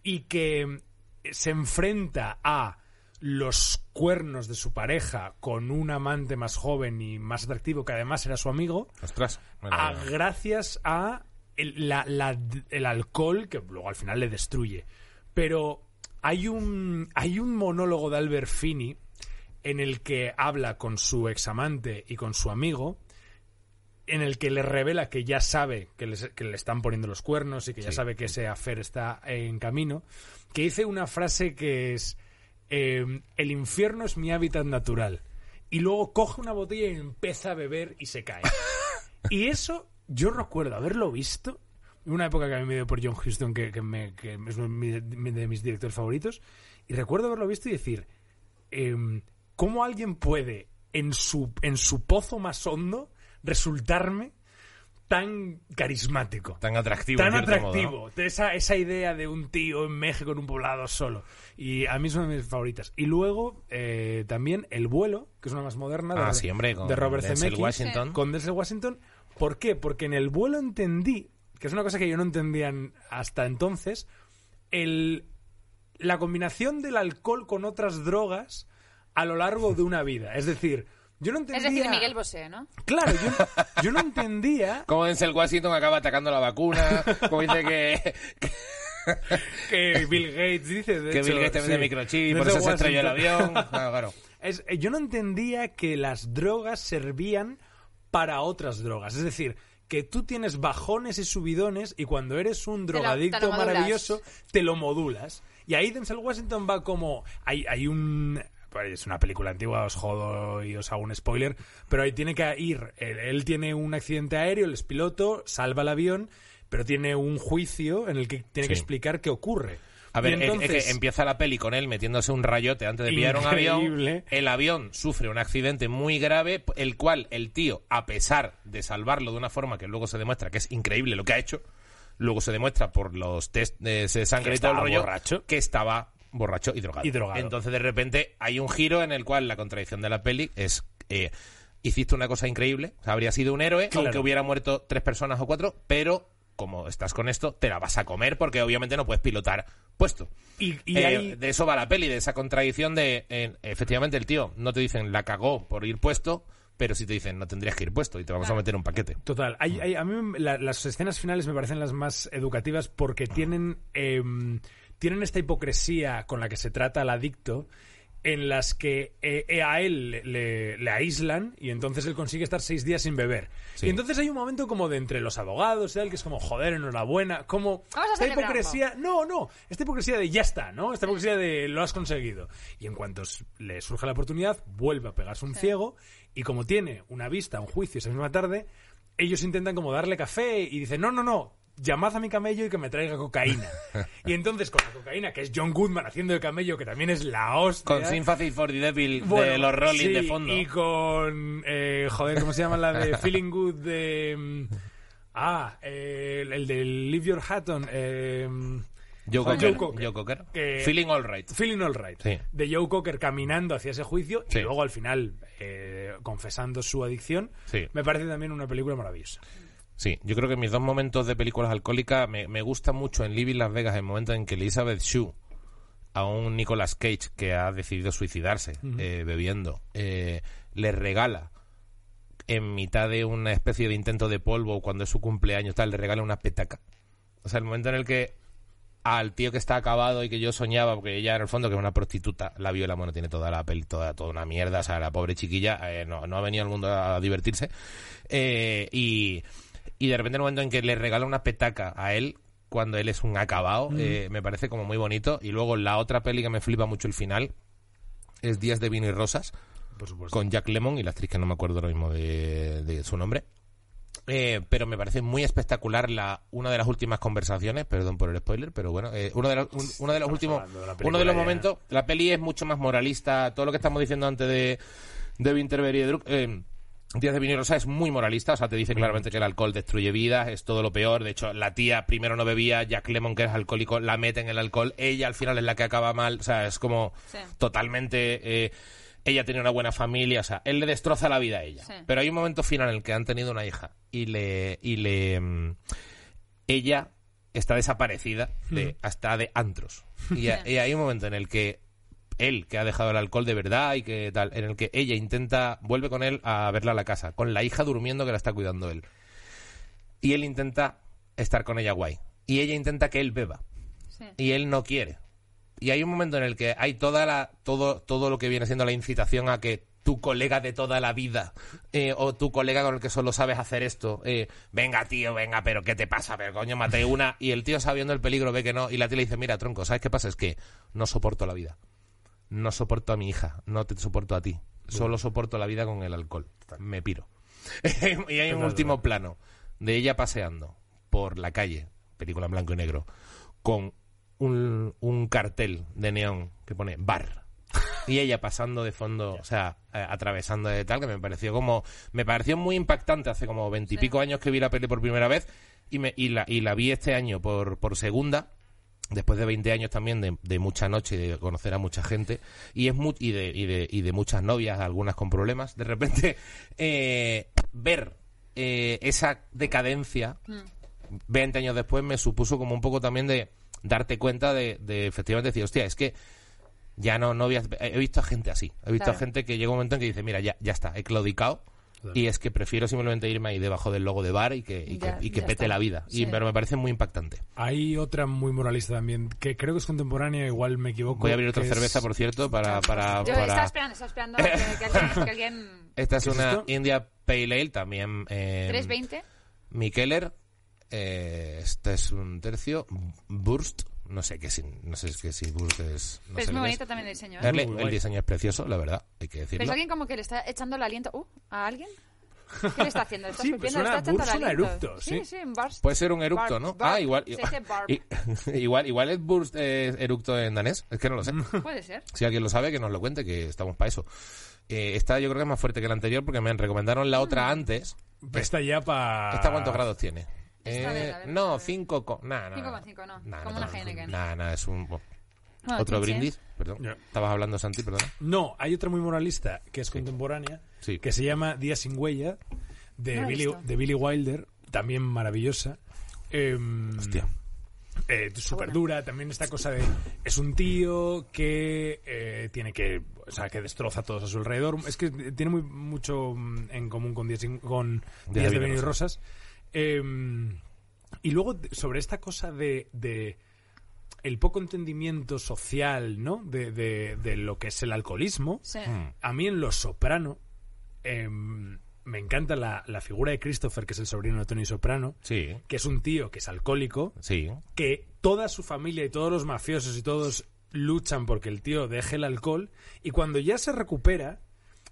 Speaker 3: y que se enfrenta a los cuernos de su pareja con un amante más joven y más atractivo que además era su amigo
Speaker 1: Ostras. bueno,
Speaker 3: a-
Speaker 1: bueno.
Speaker 3: gracias a el, la- la- el alcohol que luego al final le destruye. Pero hay un, hay un monólogo de Albert Finney en el que habla con su examante y con su amigo, en el que le revela que ya sabe que, les- que le están poniendo los cuernos y que ya sabe que ese afer está en camino, que dice una frase que es, eh, el infierno es mi hábitat natural. Y luego coge una botella y empieza a beber y se cae. Y eso, yo recuerdo haberlo visto en una época que a mí me dio por John Huston, que, que me- que es mi- de mis directores favoritos, y recuerdo haberlo visto y decir, em, ¿cómo alguien puede en su, en su pozo más hondo resultarme tan carismático?
Speaker 1: Tan atractivo.
Speaker 3: Tan
Speaker 1: modo,
Speaker 3: atractivo.
Speaker 1: ¿no?
Speaker 3: esa, esa idea de un tío en México en un poblado solo. Y a mí es una de mis favoritas. Y luego eh, también El vuelo, que es una más moderna, de,
Speaker 1: Ah, sí, hombre, con
Speaker 3: de Robert Zemeckis.
Speaker 1: Washington.
Speaker 3: Con Denzel Washington. ¿Por qué? Porque en El vuelo entendí, que es una cosa que yo no entendía en- hasta entonces, el, la combinación del alcohol con otras drogas a lo largo de una vida. Es decir, yo no
Speaker 2: Es
Speaker 3: entendía...
Speaker 2: decir, Miguel Bosé, ¿no?
Speaker 3: Claro, yo, yo no entendía
Speaker 1: Como Denzel Washington acaba atacando la vacuna, como dice que,
Speaker 3: que Bill Gates dice. de
Speaker 1: que
Speaker 3: hecho,
Speaker 1: Bill Gates te vende
Speaker 3: sí.
Speaker 1: microchip, por
Speaker 3: Denzel
Speaker 1: eso se estrelló el avión. Claro, claro.
Speaker 3: Es- eh, yo no entendía que las drogas servían para otras drogas. Es decir, que tú tienes bajones y subidones y cuando eres un
Speaker 2: Te lo- te
Speaker 3: drogadicto maravilloso, te lo modulas. Y ahí Denzel Washington va como... Hay, hay un... pues Es una película antigua, os jodo y os hago un spoiler, pero ahí tiene que ir. Él, él tiene un accidente aéreo, él es piloto, salva el avión, pero tiene un juicio en el que tiene que explicar qué ocurre.
Speaker 1: A ver, es- que empieza la peli con él metiéndose un rayote antes de pillar un avión. El avión sufre un accidente muy grave, el cual el tío, a pesar de salvarlo de una forma que luego se demuestra que es increíble lo que ha hecho, luego se demuestra por los test de de sangre y todo el rollo
Speaker 3: borracho.
Speaker 1: que estaba borracho y drogado.
Speaker 3: Y drogado.
Speaker 1: Entonces, de repente, hay un giro en el cual la contradicción de la peli es. eh, hiciste una cosa increíble, o sea, habría sido un héroe,
Speaker 3: Claro.
Speaker 1: aunque hubiera muerto tres personas o cuatro, pero como estás con esto, te la vas a comer porque obviamente no puedes pilotar puesto.
Speaker 3: Y, y
Speaker 1: Eh,
Speaker 3: ahí-
Speaker 1: De eso va la peli, de esa contradicción de, eh, efectivamente, el tío, no te dicen la cagó por ir puesto, pero sí te dicen no tendrías que ir puesto y te vamos a meter un paquete.
Speaker 3: Total. Hay- hay- a mí la- las escenas finales me parecen las más educativas porque tienen, em, tienen esta hipocresía con la que se trata al adicto en las que eh, eh, a él le, le- le aíslan y entonces él consigue estar seis días sin beber.
Speaker 1: Sí.
Speaker 3: Y entonces hay un momento como de entre los abogados y tal, que es como, joder, enhorabuena, como
Speaker 2: Vamos
Speaker 3: esta hipocresía, no, no, esta hipocresía de ya está, ¿no? Esta hipocresía de lo has conseguido. Y en cuanto le surge la oportunidad, vuelve a pegarse un ciego y como tiene una vista, un juicio esa misma tarde, ellos intentan como darle café y dicen, no, no, no, llamad a mi camello y que me traiga cocaína. y entonces con la cocaína, que es John Goodman haciendo el camello, que también es la hostia.
Speaker 1: Con Sympathy for the Devil
Speaker 3: Bueno,
Speaker 1: de los Rolling
Speaker 3: sí,
Speaker 1: de fondo.
Speaker 3: Y con. eh, joder, ¿cómo se llama la de Feeling Good de. mm, Ah, eh, el, de Leave Your Hat On. eh,
Speaker 1: Joe
Speaker 3: Joe
Speaker 1: Cocker. Joe Cocker. Feeling All Right.
Speaker 3: Feeling All Right.
Speaker 1: Sí.
Speaker 3: De Joe Cocker caminando hacia ese juicio
Speaker 1: Sí.
Speaker 3: y luego al final eh, confesando su adicción.
Speaker 1: Sí.
Speaker 3: Me parece también una película maravillosa.
Speaker 1: Sí, yo creo que mis dos momentos de películas alcohólicas me, me gusta mucho en Living Las Vegas el momento en que Elizabeth Shue a un Nicolas Cage que ha decidido suicidarse eh, bebiendo eh, le regala en mitad de una especie de intento de polvo cuando es su cumpleaños tal le regala una petaca. O sea el momento en el que al tío que está acabado y que yo soñaba porque ella en el fondo que es una prostituta la viola bueno tiene toda la peli toda toda una mierda o sea la pobre chiquilla eh, no, no ha venido al mundo a divertirse eh, y y de repente el momento en que le regala una petaca a él cuando él es un acabado eh, me parece como muy bonito y luego la otra peli que me flipa mucho el final es Días de vino y rosas
Speaker 3: Por supuesto.
Speaker 1: con Jack Lemmon y la actriz que no me acuerdo ahora mismo de, de su nombre Eh, pero me parece muy espectacular la una de las últimas conversaciones perdón por el spoiler pero bueno eh, uno de los un- uno de los últimos
Speaker 3: de
Speaker 1: uno de los
Speaker 3: ya.
Speaker 1: momentos la peli es mucho más moralista todo lo que estamos diciendo antes de de Winterberry y de Druk, eh, Díaz de Vino y Rosa es muy moralista, o sea, te dice claramente que el alcohol destruye vidas, es todo lo peor. De hecho, la tía primero no bebía, Jack Lemon, que es alcohólico, la mete en el alcohol, ella al final es la que acaba mal, o sea, es como
Speaker 2: Sí.
Speaker 1: totalmente... eh, ella tenía una buena familia, o sea, él le destroza la vida a ella.
Speaker 2: Sí.
Speaker 1: Pero hay un momento final en el que han tenido una hija y le... Y le mm, ella está desaparecida de, hasta de antros. Y, a- y hay un momento en el que él, que ha dejado el alcohol de verdad y que tal, en el que ella intenta, vuelve con él a verla a la casa, con la hija durmiendo que la está cuidando él. Y él intenta estar con ella guay. Y ella intenta que él beba.
Speaker 2: Sí.
Speaker 1: Y él no quiere. Y hay un momento en el que hay toda la, todo, todo lo que viene siendo la incitación a que tu colega de toda la vida eh, o tu colega con el que solo sabes hacer esto, eh, venga tío, venga, pero ¿qué te pasa? Pero coño, maté una. Y el tío sabiendo el peligro ve que no. Y la tía le dice, mira, tronco, ¿sabes qué pasa? Es que no soporto la vida. No soporto a mi hija, no te soporto a ti. Solo soporto la vida con el alcohol. Me piro. y hay un último plano de ella paseando por la calle, película en blanco y negro, con un, un cartel de neón que pone bar. y ella pasando de fondo, o sea, eh, atravesando de tal, que me pareció como, me pareció muy impactante hace como veintipico años que vi la peli por primera vez y, me, y, la, y la vi este año por, por segunda después de 20 años también de, de mucha noche y de conocer a mucha gente y es mu- y, de, y, de, y de muchas novias algunas con problemas de repente eh, ver eh, esa decadencia 20 años después me supuso como un poco también de darte cuenta de, de efectivamente decir hostia es que ya no novias he visto a gente así he visto
Speaker 2: Claro.
Speaker 1: a gente que llega un momento en que dice mira ya, ya está he claudicado y es que prefiero simplemente irme ahí debajo del logo de bar y que, y que, y pete
Speaker 2: está.
Speaker 1: la vida y pero me parece muy impactante
Speaker 3: Hay otra muy moralista también, que creo que es contemporánea, igual me equivoco.
Speaker 1: Voy a abrir otra
Speaker 3: es-
Speaker 1: cerveza, por cierto, para... para,
Speaker 2: Yo
Speaker 1: para-
Speaker 2: estaba esperando, estaba esperando que, que alguien... que alguien-
Speaker 1: Esta es
Speaker 3: ¿Qué es
Speaker 1: una
Speaker 3: esto?
Speaker 1: India Pale Ale, también... Eh,
Speaker 2: 320.
Speaker 1: Mikeller. Eh, este es un tercio. Burst. No sé qué si, no sé qué si Burst es... No
Speaker 2: Pero
Speaker 1: sé
Speaker 2: es muy bonito también el diseño. ¿eh?
Speaker 1: Darle- el diseño es precioso, la verdad, hay que
Speaker 2: Pero es
Speaker 1: decirlo.
Speaker 2: alguien como que le está echando el aliento uh, a alguien. ¿Qué le está haciendo? ¿Le está
Speaker 3: Sí,
Speaker 2: escupiendo?
Speaker 3: suena-
Speaker 2: ¿Le está echando el aliento?
Speaker 3: eructo,
Speaker 2: sí.
Speaker 3: sí.
Speaker 2: Sí, un burst.
Speaker 1: Puede ser un eructo, ¿no?
Speaker 2: barb.
Speaker 1: Ah, igual. Igual, igual es Burst eh, eructo en danés. Es que no lo sé.
Speaker 2: Puede ser.
Speaker 1: Si alguien lo sabe, que nos lo cuente, que estamos para eso. Eh, esta yo creo que es más fuerte que la anterior porque me recomendaron la otra antes.
Speaker 3: Esta ya para...
Speaker 1: ¿Esta cuántos grados tiene? Eh, no,
Speaker 2: a ver.
Speaker 1: 5 con... Nah, nah,
Speaker 2: 5,5 no.
Speaker 1: Nah,
Speaker 2: Como
Speaker 1: no,
Speaker 2: una Heineken.
Speaker 1: Nah, nah, es un...
Speaker 2: Bueno,
Speaker 1: Otro brindis, perdón.
Speaker 3: Ya.
Speaker 1: Estabas hablando, Santi, perdón.
Speaker 3: No, hay otra muy moralista, que es contemporánea,
Speaker 1: Sí.
Speaker 3: que se llama Día sin huella, de,
Speaker 2: No
Speaker 3: Billy, de Billy Wilder, también maravillosa. Em,
Speaker 1: Hostia.
Speaker 3: eh, súper dura, también esta cosa de es un tío que eh, tiene que o sea que destroza a todos a su alrededor es que tiene muy mucho mm, en común con días, con días de Benny Rosas Em, y luego sobre esta cosa de, de el poco entendimiento social no de, de- de lo que es el alcoholismo
Speaker 2: Sí.
Speaker 1: Hmm.
Speaker 3: a mí en Los Soprano em, me encanta la, la figura de Christopher que es el sobrino de Tony Soprano
Speaker 1: Sí,
Speaker 3: que es un tío que es alcohólico
Speaker 1: sí.
Speaker 3: que toda su familia y todos los mafiosos y todos luchan porque el tío deje el alcohol y cuando ya se recupera,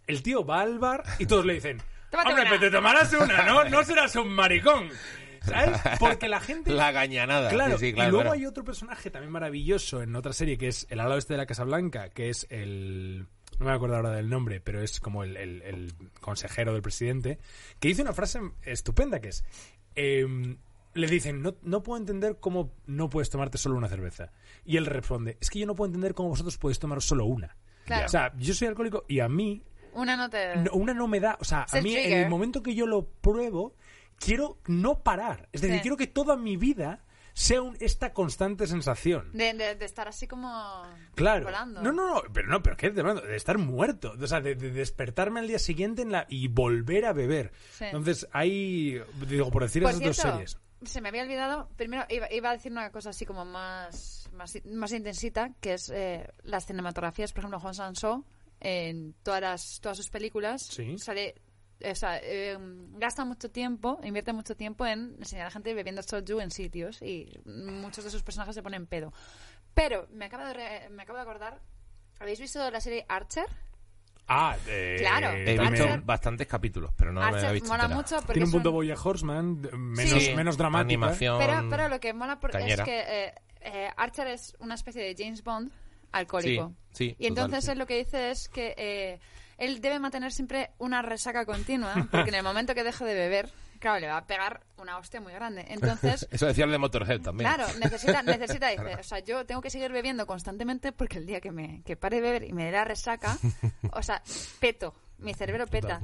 Speaker 3: el tío va al bar y todos le dicen,
Speaker 2: Tómate
Speaker 3: hombre,
Speaker 2: una".
Speaker 3: pero te tomarás una, ¿no? No serás un maricón. ¿Sabes? Porque la gente...
Speaker 1: La gañanada.
Speaker 3: Claro,
Speaker 1: sí, sí, claro,
Speaker 3: y luego
Speaker 1: claro.
Speaker 3: hay otro personaje también maravilloso en otra serie que es El ala oeste de la Casa Blanca, que es el... No me acuerdo ahora del nombre, pero es como el, el- el consejero del presidente, que dice una frase estupenda que es... em, le dicen, no, no puedo entender cómo no puedes tomarte solo una cerveza. Y él responde, es que yo no puedo entender cómo vosotros podéis tomaros solo una.
Speaker 2: Claro.
Speaker 3: O sea, yo soy alcohólico y a mí
Speaker 2: Una no te...
Speaker 3: no- una no me da, o sea, a mí en
Speaker 2: trigger.
Speaker 3: el momento que yo lo pruebo, quiero no parar. Es decir,
Speaker 2: Sí.
Speaker 3: quiero que toda mi vida sea un- esta constante sensación.
Speaker 2: De, de- de estar así como...
Speaker 3: Claro.
Speaker 2: Volando.
Speaker 3: No, no, no, pero no, pero ¿qué? De, de estar muerto. O sea, de, de despertarme al día siguiente en la, y volver a beber.
Speaker 2: Sí.
Speaker 3: Entonces, hay, digo, por decir
Speaker 2: Por
Speaker 3: esas dos
Speaker 2: cierto,
Speaker 3: series.
Speaker 2: se me había olvidado, primero iba, iba a decir una cosa así como más, más, más intensita, que es eh, las cinematografías, por ejemplo, Juan Sansó, en todas, las, todas sus películas,
Speaker 3: Sí.
Speaker 2: sale, o sea, eh, gasta mucho tiempo, invierte mucho tiempo en enseñar a la gente bebiendo soju en sitios y muchos de sus personajes se ponen pedo. Pero me acabo de, re- me acabo de acordar, ¿habéis visto la serie Archer?
Speaker 3: Ah, eh,
Speaker 2: Claro.
Speaker 1: He
Speaker 3: también.
Speaker 1: visto
Speaker 2: Archer-
Speaker 1: bastantes capítulos, pero no me
Speaker 2: Archer
Speaker 1: he visto
Speaker 2: mola mucho porque
Speaker 3: Tiene un punto
Speaker 2: un-
Speaker 3: Boya Horseman, menos,
Speaker 2: Sí.
Speaker 3: menos dramática.
Speaker 1: Animación.
Speaker 2: Pero, pero lo que mola por- es que eh, eh, Archer es una especie de James Bond alcohólico.
Speaker 1: Sí, sí,
Speaker 2: y entonces
Speaker 1: total,
Speaker 2: él lo que dice es que eh, él debe mantener siempre una resaca continua, porque en el momento que deje de beber, claro, le va a pegar una hostia muy grande. Entonces,
Speaker 1: Eso decía el de Motorhead también.
Speaker 2: claro, necesita, necesita, dice, o sea, yo tengo que seguir bebiendo constantemente porque el día que me que pare de beber y me dé la resaca, o sea, peto, mi cerebro peta.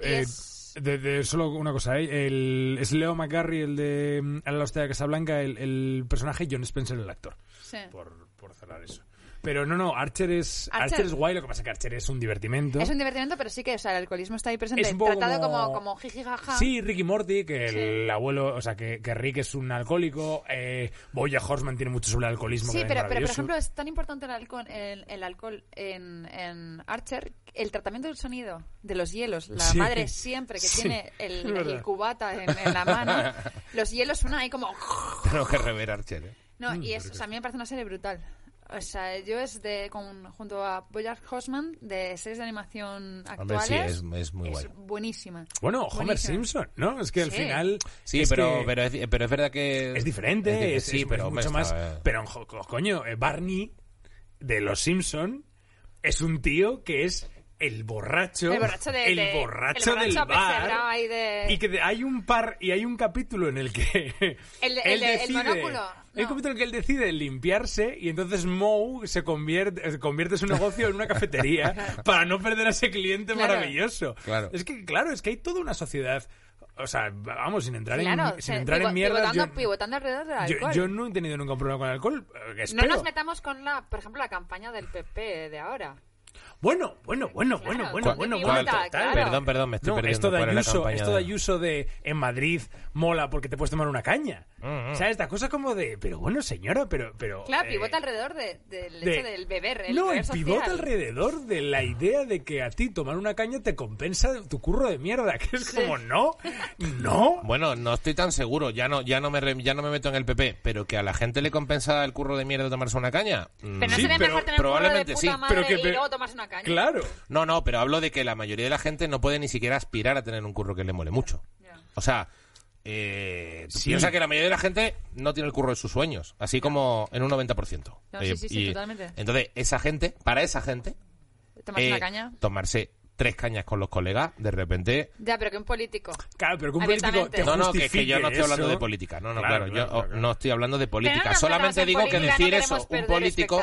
Speaker 2: Y
Speaker 3: Eh,
Speaker 2: es-
Speaker 3: de, de- solo una cosa, ¿eh? el, es Leo McGarry, el de mm, A la hostia de Casablanca, el, el personaje, John Spencer, el actor.
Speaker 2: sí.
Speaker 3: Por, por cerrar eso. Pero no, no, Archer es, Archer.
Speaker 2: Archer.
Speaker 3: es guay, lo que pasa es que Archer es un divertimento.
Speaker 2: Es un divertimento, pero sí que o sea, el alcoholismo está ahí presente,
Speaker 3: Es un poco
Speaker 2: tratado como,
Speaker 3: como-
Speaker 2: como jiji jaja.
Speaker 3: Sí, Ricky Morty, que
Speaker 2: Sí.
Speaker 3: el abuelo, o sea, que, que Rick es un alcohólico. Eh, Boya Horseman tiene mucho sobre el alcoholismo.
Speaker 2: Sí,
Speaker 3: que es
Speaker 2: pero, pero por ejemplo es tan importante el alcohol, el, el alcohol en, en Archer, el tratamiento del sonido de los hielos. La
Speaker 3: Sí.
Speaker 2: madre siempre que
Speaker 3: Sí,
Speaker 2: tiene el, cubata en, en la mano, los hielos suenan ahí como...
Speaker 1: Tengo que rever Archer, ¿eh?
Speaker 2: No, y es, o sea, a mí me parece una serie brutal. O sea, yo es de, con, junto a Bojack Horseman, de series de animación
Speaker 1: Hombre,
Speaker 2: actuales,
Speaker 1: sí, es, es muy guay.
Speaker 2: buenísima.
Speaker 3: Bueno, Homer
Speaker 2: Buenísima.
Speaker 3: Simpson, ¿no? Es que al
Speaker 2: Sí.
Speaker 3: final.
Speaker 1: Sí,
Speaker 3: es
Speaker 1: pero,
Speaker 3: que
Speaker 1: pero, es, pero es verdad que...
Speaker 3: es diferente, es,
Speaker 1: sí,
Speaker 3: es-
Speaker 1: pero
Speaker 3: es
Speaker 1: hombre,
Speaker 3: mucho más.
Speaker 1: está-
Speaker 3: Pero, coño, eh, Barney de Los Simpson es un tío que es el borracho,
Speaker 2: El borracho de-
Speaker 3: el
Speaker 2: de-
Speaker 3: borracho
Speaker 2: el
Speaker 3: del
Speaker 2: borracho
Speaker 3: bar.
Speaker 2: apesebrado ahí de-
Speaker 3: Y que hay un par y hay un capítulo en el que
Speaker 2: El
Speaker 3: él decide-
Speaker 2: monóculo,
Speaker 3: Hay un capítulo en el que él decide limpiarse y entonces Moe se convierte, convierte su negocio en una cafetería para no perder a ese cliente
Speaker 2: Claro.
Speaker 3: maravilloso.
Speaker 1: Claro.
Speaker 3: Es que claro, es que hay toda una sociedad, o sea, vamos sin entrar
Speaker 2: Claro,
Speaker 3: en sin entrar
Speaker 2: pivo-
Speaker 3: en mierdas.
Speaker 2: pivotando,
Speaker 3: yo-
Speaker 2: pivotando alrededor del
Speaker 3: yo,
Speaker 2: alcohol.
Speaker 3: yo no he tenido nunca un problema con el alcohol. eh,
Speaker 2: no nos metamos con la, por ejemplo, la campaña del PP de ahora.
Speaker 3: Bueno, bueno, bueno,
Speaker 2: Claro,
Speaker 3: bueno,
Speaker 2: ¿cuál-
Speaker 3: bueno, bueno, bueno.
Speaker 1: Perdón, perdón, me estoy
Speaker 3: No,
Speaker 1: perdiendo.
Speaker 3: esto de
Speaker 1: ¿Cuál es la
Speaker 3: Ayuso, esto de Ayuso de en Madrid mola porque te puedes tomar una caña.
Speaker 1: Mm, mm.
Speaker 3: ¿Sabes? Esta cosa como de, pero bueno, señora, pero... pero
Speaker 2: Claro,
Speaker 3: eh,
Speaker 2: pivota alrededor de- del
Speaker 3: de-
Speaker 2: hecho del beber. El
Speaker 3: no,
Speaker 2: beber
Speaker 3: el
Speaker 2: social.
Speaker 3: pivota alrededor de la idea de que a ti tomar una caña te compensa tu curro de mierda, que es como, no, no.
Speaker 1: Bueno, no estoy tan seguro, ya no, ya no me re- ya no me meto en el PP, pero que a la gente le compensa el curro de mierda de tomarse una caña. Mm,
Speaker 2: Pero no
Speaker 3: Sí,
Speaker 2: sería
Speaker 3: pero
Speaker 2: mejor tener un curro de
Speaker 1: probablemente
Speaker 2: puta
Speaker 1: sí,
Speaker 2: madre
Speaker 3: pero que-
Speaker 2: y luego tomarse una caña.
Speaker 3: Claro.
Speaker 1: No, no, pero hablo de que la mayoría de la gente no puede ni siquiera aspirar a tener un curro que le mole mucho. O sea, eh,
Speaker 3: Sí.
Speaker 1: piensa que la mayoría de la gente no tiene el curro de sus sueños, así como en un 90%.
Speaker 2: No, sí, sí, sí,
Speaker 1: y-
Speaker 2: totalmente.
Speaker 1: Entonces, esa gente, para esa gente,
Speaker 2: Tomarse
Speaker 1: eh,
Speaker 2: una caña.
Speaker 1: tomarse tres cañas con los colegas, de repente...
Speaker 2: Ya, pero que un político.
Speaker 3: Claro, pero que un político
Speaker 1: No, no, que, que yo no estoy hablando
Speaker 3: eso.
Speaker 1: de política. No, no,
Speaker 3: Claro,
Speaker 1: claro.
Speaker 3: claro,
Speaker 1: yo
Speaker 3: claro.
Speaker 1: no estoy hablando de política.
Speaker 2: no
Speaker 1: Solamente digo que decir
Speaker 2: no
Speaker 1: eso, un político...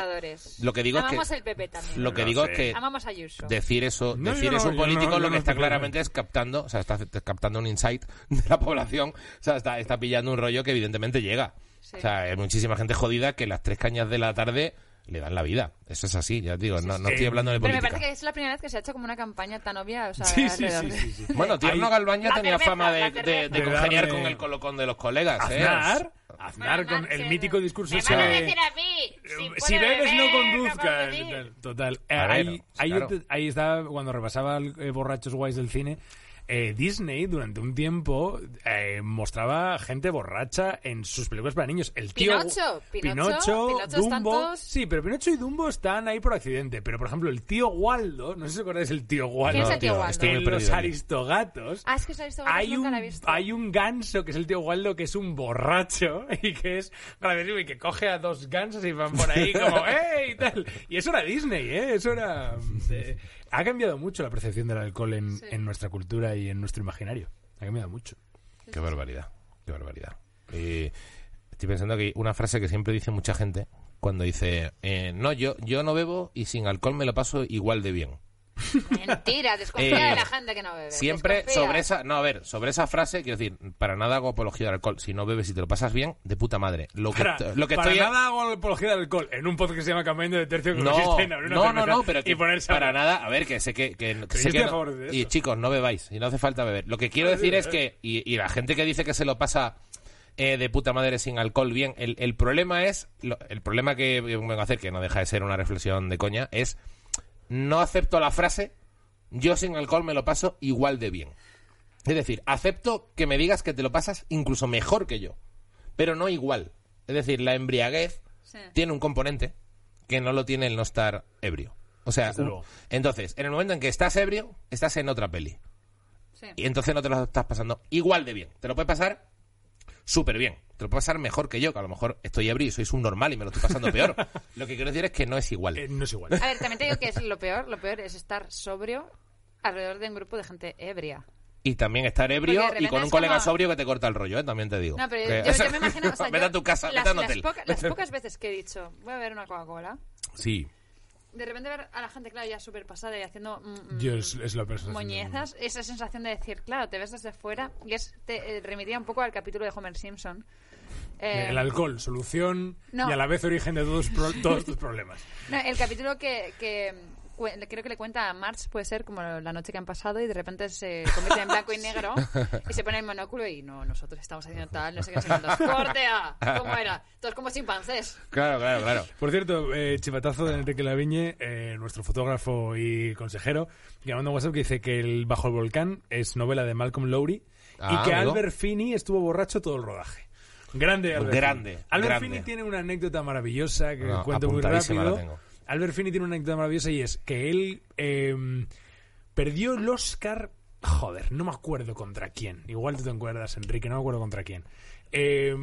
Speaker 1: Lo que digo es
Speaker 2: Amamos
Speaker 1: que...
Speaker 2: el PP también.
Speaker 1: Lo que
Speaker 3: No
Speaker 1: digo
Speaker 3: sé.
Speaker 1: es que
Speaker 2: Amamos a Ayuso.
Speaker 1: decir eso,
Speaker 3: No,
Speaker 1: decir eso un político lo
Speaker 3: no
Speaker 1: que está claramente es captando, o sea, está, está captando un insight de la población, o sea, está, está pillando un rollo que evidentemente llega.
Speaker 2: Sí.
Speaker 1: O sea, hay muchísima gente jodida que las tres cañas de la tarde le dan la vida. Eso es así, ya te digo, no, no
Speaker 3: sí.
Speaker 1: estoy hablando de
Speaker 2: Pero me
Speaker 1: política.
Speaker 2: parece que es la primera vez que se ha hecho como una campaña tan obvia. O sea,
Speaker 3: Sí, sí,
Speaker 2: alrededor
Speaker 3: sí,
Speaker 2: de-
Speaker 3: sí, sí.
Speaker 1: Bueno, Tierno
Speaker 3: Hay-
Speaker 1: Galván ya
Speaker 2: La
Speaker 1: tenía
Speaker 2: cerveza,
Speaker 1: fama de, de, de
Speaker 3: De
Speaker 1: congeniar con el colocón de los colegas, ¿eh?
Speaker 3: Aznar, Aznar con el mítico discurso
Speaker 2: Me
Speaker 3: ese de-
Speaker 2: decir a mí. Si,
Speaker 3: Eh,
Speaker 2: puedo
Speaker 3: si bebes no conduzcas.
Speaker 2: conducir.
Speaker 3: Total. Eh, ahí, ahí,
Speaker 1: claro.
Speaker 3: ahí está cuando repasaba el, eh, Borrachos Guays del cine. Eh, Disney durante un tiempo eh, mostraba gente borracha en sus películas para niños. El tío
Speaker 2: Pinocho, Pinocho,
Speaker 3: Pinocho, Dumbo.
Speaker 2: todos-
Speaker 3: Sí, pero Pinocho y Dumbo están ahí por accidente. Pero por ejemplo, el tío Waldo, no sé si os acordáis del tío Waldo.
Speaker 2: ¿Quién es el tío Waldo?
Speaker 1: estoy muy
Speaker 3: en los. Aristogatos.
Speaker 2: Ah, es que sois
Speaker 3: Hay
Speaker 2: nunca
Speaker 3: un,
Speaker 2: la he visto.
Speaker 3: hay un ganso que es el tío Waldo que es un borracho y que es gracioso y que coge a dos gansos y van por ahí como ¡eh! y tal. Y eso era Disney, ¿eh? Eso era... eh, ha cambiado mucho la percepción del alcohol en,
Speaker 2: Sí.
Speaker 3: en nuestra cultura y en nuestro imaginario. Ha cambiado mucho.
Speaker 1: Qué barbaridad, qué barbaridad. Y estoy pensando que una frase que siempre dice mucha gente cuando dice, eh, no, yo, yo no bebo y sin alcohol me lo paso igual de bien.
Speaker 2: Mentira, desconfía
Speaker 1: Eh,
Speaker 2: de la gente que no bebe.
Speaker 1: Siempre
Speaker 2: desconfía.
Speaker 1: sobre esa, no, a ver, sobre esa frase, quiero decir, para nada hago apología del alcohol. Si no bebes y te lo pasas bien, de puta madre. Lo que,
Speaker 3: Para,
Speaker 1: lo que
Speaker 3: para
Speaker 1: estoy...
Speaker 3: nada hago apología del alcohol en un podcast que se llama Cambiando de Tercio que
Speaker 1: No,
Speaker 3: consiste en abrir una
Speaker 1: no, no, no, pero que
Speaker 3: y ponerse a
Speaker 1: para nada, a ver, que sé que, que, sé no- y chicos, no bebáis, y no hace falta beber. Lo que quiero decir es que, y, y la gente que dice que se lo pasa eh, de puta madre sin alcohol bien, el, el problema es, lo- el problema que vengo a hacer, que no deja de ser una reflexión de coña, es no acepto la frase, yo sin alcohol me lo paso igual de bien. Es decir, acepto que me digas que te lo pasas incluso mejor que yo, pero no igual. Es decir, la embriaguez
Speaker 2: Sí.
Speaker 1: tiene un componente que no lo tiene el no estar ebrio. O sea, un- entonces, en el momento en que estás ebrio, estás en otra peli.
Speaker 2: Sí.
Speaker 1: Y entonces no te lo estás pasando igual de bien. Te lo puedes pasar súper bien. Te lo puedes pasar mejor que yo, que a lo mejor estoy ebrio y sois un normal y me lo estoy pasando peor. lo que quiero decir es que no es igual.
Speaker 3: Eh, no es igual.
Speaker 2: A ver, también te digo que es lo peor. Lo peor es estar sobrio alrededor de un grupo de gente ebria.
Speaker 1: Y también estar ebrio y con un colega
Speaker 2: como-
Speaker 1: sobrio que te corta el rollo, ¿eh? también te digo.
Speaker 2: No, pero
Speaker 1: Que-
Speaker 2: yo, yo me imagino... O sea,
Speaker 1: vete a tu casa,
Speaker 2: las,
Speaker 1: vete a un
Speaker 2: las
Speaker 1: hotel.
Speaker 2: poca- las pocas veces que he dicho, voy a beber una Coca-Cola,
Speaker 1: Sí.
Speaker 2: De repente ver a la gente, claro, ya súper pasada y haciendo mm, mm,
Speaker 3: Yo es, es la persona.
Speaker 2: moñezas, esa sensación de decir, claro, te ves desde fuera, y es te eh, remitía un poco al capítulo de Homer Simpson. Eh,
Speaker 3: El alcohol, solución
Speaker 2: no.
Speaker 3: y a la vez origen de todos, pro- todos tus problemas.
Speaker 2: no, el capítulo que, que creo que le cuenta a Marge puede ser como la noche que han pasado y de repente se convierte en blanco y negro y se pone el monóculo y no, nosotros estamos haciendo tal, no sé qué, no sé cuántos. ¡Corte A! ¿Cómo era? Todos como chimpancés.
Speaker 1: Claro, claro, claro.
Speaker 3: Por cierto, eh, chivatazo de Enrique Laviñe, eh, nuestro fotógrafo y consejero, que manda un WhatsApp que dice que el Bajo el Volcán es novela de Malcolm Lowry
Speaker 1: Ah,
Speaker 3: y que
Speaker 1: amigo.
Speaker 3: Albert Finney estuvo borracho todo el rodaje. Grande Albert
Speaker 1: Grande.
Speaker 3: Albert
Speaker 1: grande.
Speaker 3: Finney tiene una anécdota maravillosa que
Speaker 1: No,
Speaker 3: cuento muy rápido.
Speaker 1: la tengo.
Speaker 3: Albert Finney tiene una anécdota maravillosa y es que él eh, perdió el Oscar. Joder, no me acuerdo contra quién. Igual tú te acuerdas, Enrique, no me acuerdo contra quién. Eh,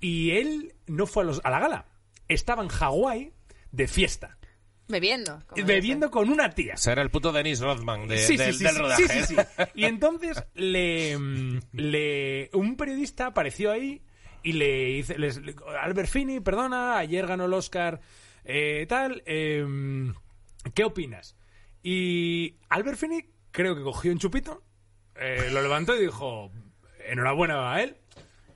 Speaker 3: y él no fue a, los- a la gala. Estaba en Hawái de fiesta.
Speaker 2: Bebiendo. como
Speaker 3: bebiendo con una tía.
Speaker 1: O sea, era el puto Dennis Rothman de-
Speaker 3: Sí, sí,
Speaker 1: del,
Speaker 3: sí,
Speaker 1: del
Speaker 3: sí,
Speaker 1: rodaje.
Speaker 3: sí, sí, sí. Y entonces le, mm, le un periodista apareció ahí y le dice, Albert Finney, perdona, ayer ganó el Oscar, eh, tal, eh, ¿qué opinas? Y Albert Finney creo que cogió un chupito, eh, lo levantó y dijo, enhorabuena a él,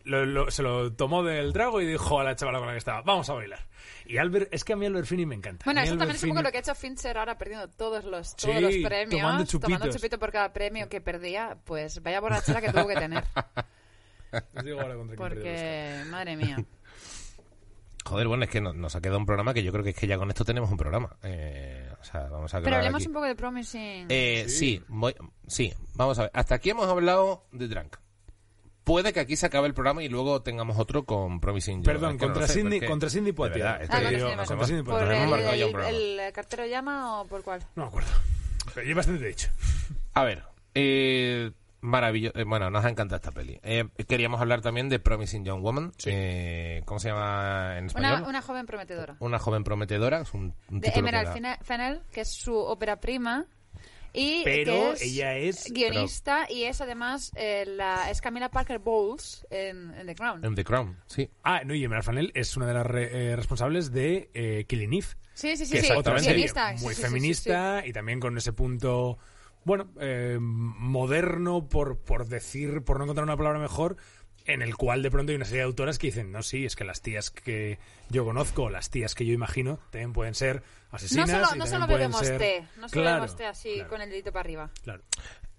Speaker 3: lo- lo- se lo tomó del trago y dijo a la chavala con la que estaba, vamos a bailar. Y Albert, es que a mí Albert Finney me encanta.
Speaker 2: Bueno, eso
Speaker 3: Albert
Speaker 2: también es un poco
Speaker 3: Finney-
Speaker 2: lo que ha hecho Fincher ahora perdiendo todos los, todos
Speaker 3: Sí,
Speaker 2: los premios.
Speaker 3: tomando chupitos.
Speaker 2: chupito por cada premio que perdía. Pues vaya borrachera que tuvo que tener.
Speaker 3: Os digo ahora contra.
Speaker 2: Porque, madre mía.
Speaker 1: Joder, bueno, es que no- nos ha quedado un programa que yo creo que es que ya con esto tenemos un programa. Eh, o sea, vamos a
Speaker 2: Pero hablemos
Speaker 1: aquí.
Speaker 2: un poco de Promising.
Speaker 1: Eh, sí. voy- sí, vamos a ver. Hasta aquí hemos hablado de Drunk. Puede que aquí se acabe el programa y luego tengamos otro con Promising.
Speaker 3: Perdón,
Speaker 1: no
Speaker 3: contra Sydney-
Speaker 1: porque-
Speaker 3: contra Cindy
Speaker 1: es
Speaker 2: Ah, contra Cindy
Speaker 3: Cindy
Speaker 2: ¿Por
Speaker 1: nos
Speaker 3: Poitier.
Speaker 1: hemos
Speaker 2: el, el- cartero llama o por cuál?
Speaker 3: No me acuerdo. Lleva bastante dicho.
Speaker 1: A ver, eh, maravilloso. eh, bueno, nos ha encantado esta peli. Eh, queríamos hablar también de Promising Young Woman. Eh, ¿Cómo se llama en español?
Speaker 2: Una, una joven prometedora.
Speaker 1: Una joven prometedora. Es un, un
Speaker 2: De
Speaker 1: que
Speaker 2: Emerald
Speaker 1: da-
Speaker 2: Fennell, que es su ópera prima. Y
Speaker 3: Pero
Speaker 2: que es
Speaker 3: ella es-
Speaker 2: guionista y es además eh, la, es Camila Parker Bowles en, en The Crown.
Speaker 1: En The Crown, sí.
Speaker 3: Ah, no, y Emerald Fennell es una de las re- eh, responsables de eh, Killing Eve,
Speaker 2: Sí, sí, sí,
Speaker 3: que
Speaker 2: sí.
Speaker 3: es otra serie muy
Speaker 2: sí, sí, sí,
Speaker 3: feminista y también con ese punto, bueno, eh, moderno, por, por decir, por no encontrar una palabra mejor, en el cual de pronto hay una serie de autoras que dicen, no, sí, es que las tías que yo conozco, o las tías que yo imagino, también pueden ser
Speaker 2: No
Speaker 3: asesinas.
Speaker 2: solo,
Speaker 3: y
Speaker 2: no solo bebemos
Speaker 3: ser-
Speaker 2: té, no solo
Speaker 3: Claro,
Speaker 2: bebemos té así
Speaker 3: claro,
Speaker 2: con el dedito para arriba.
Speaker 3: claro.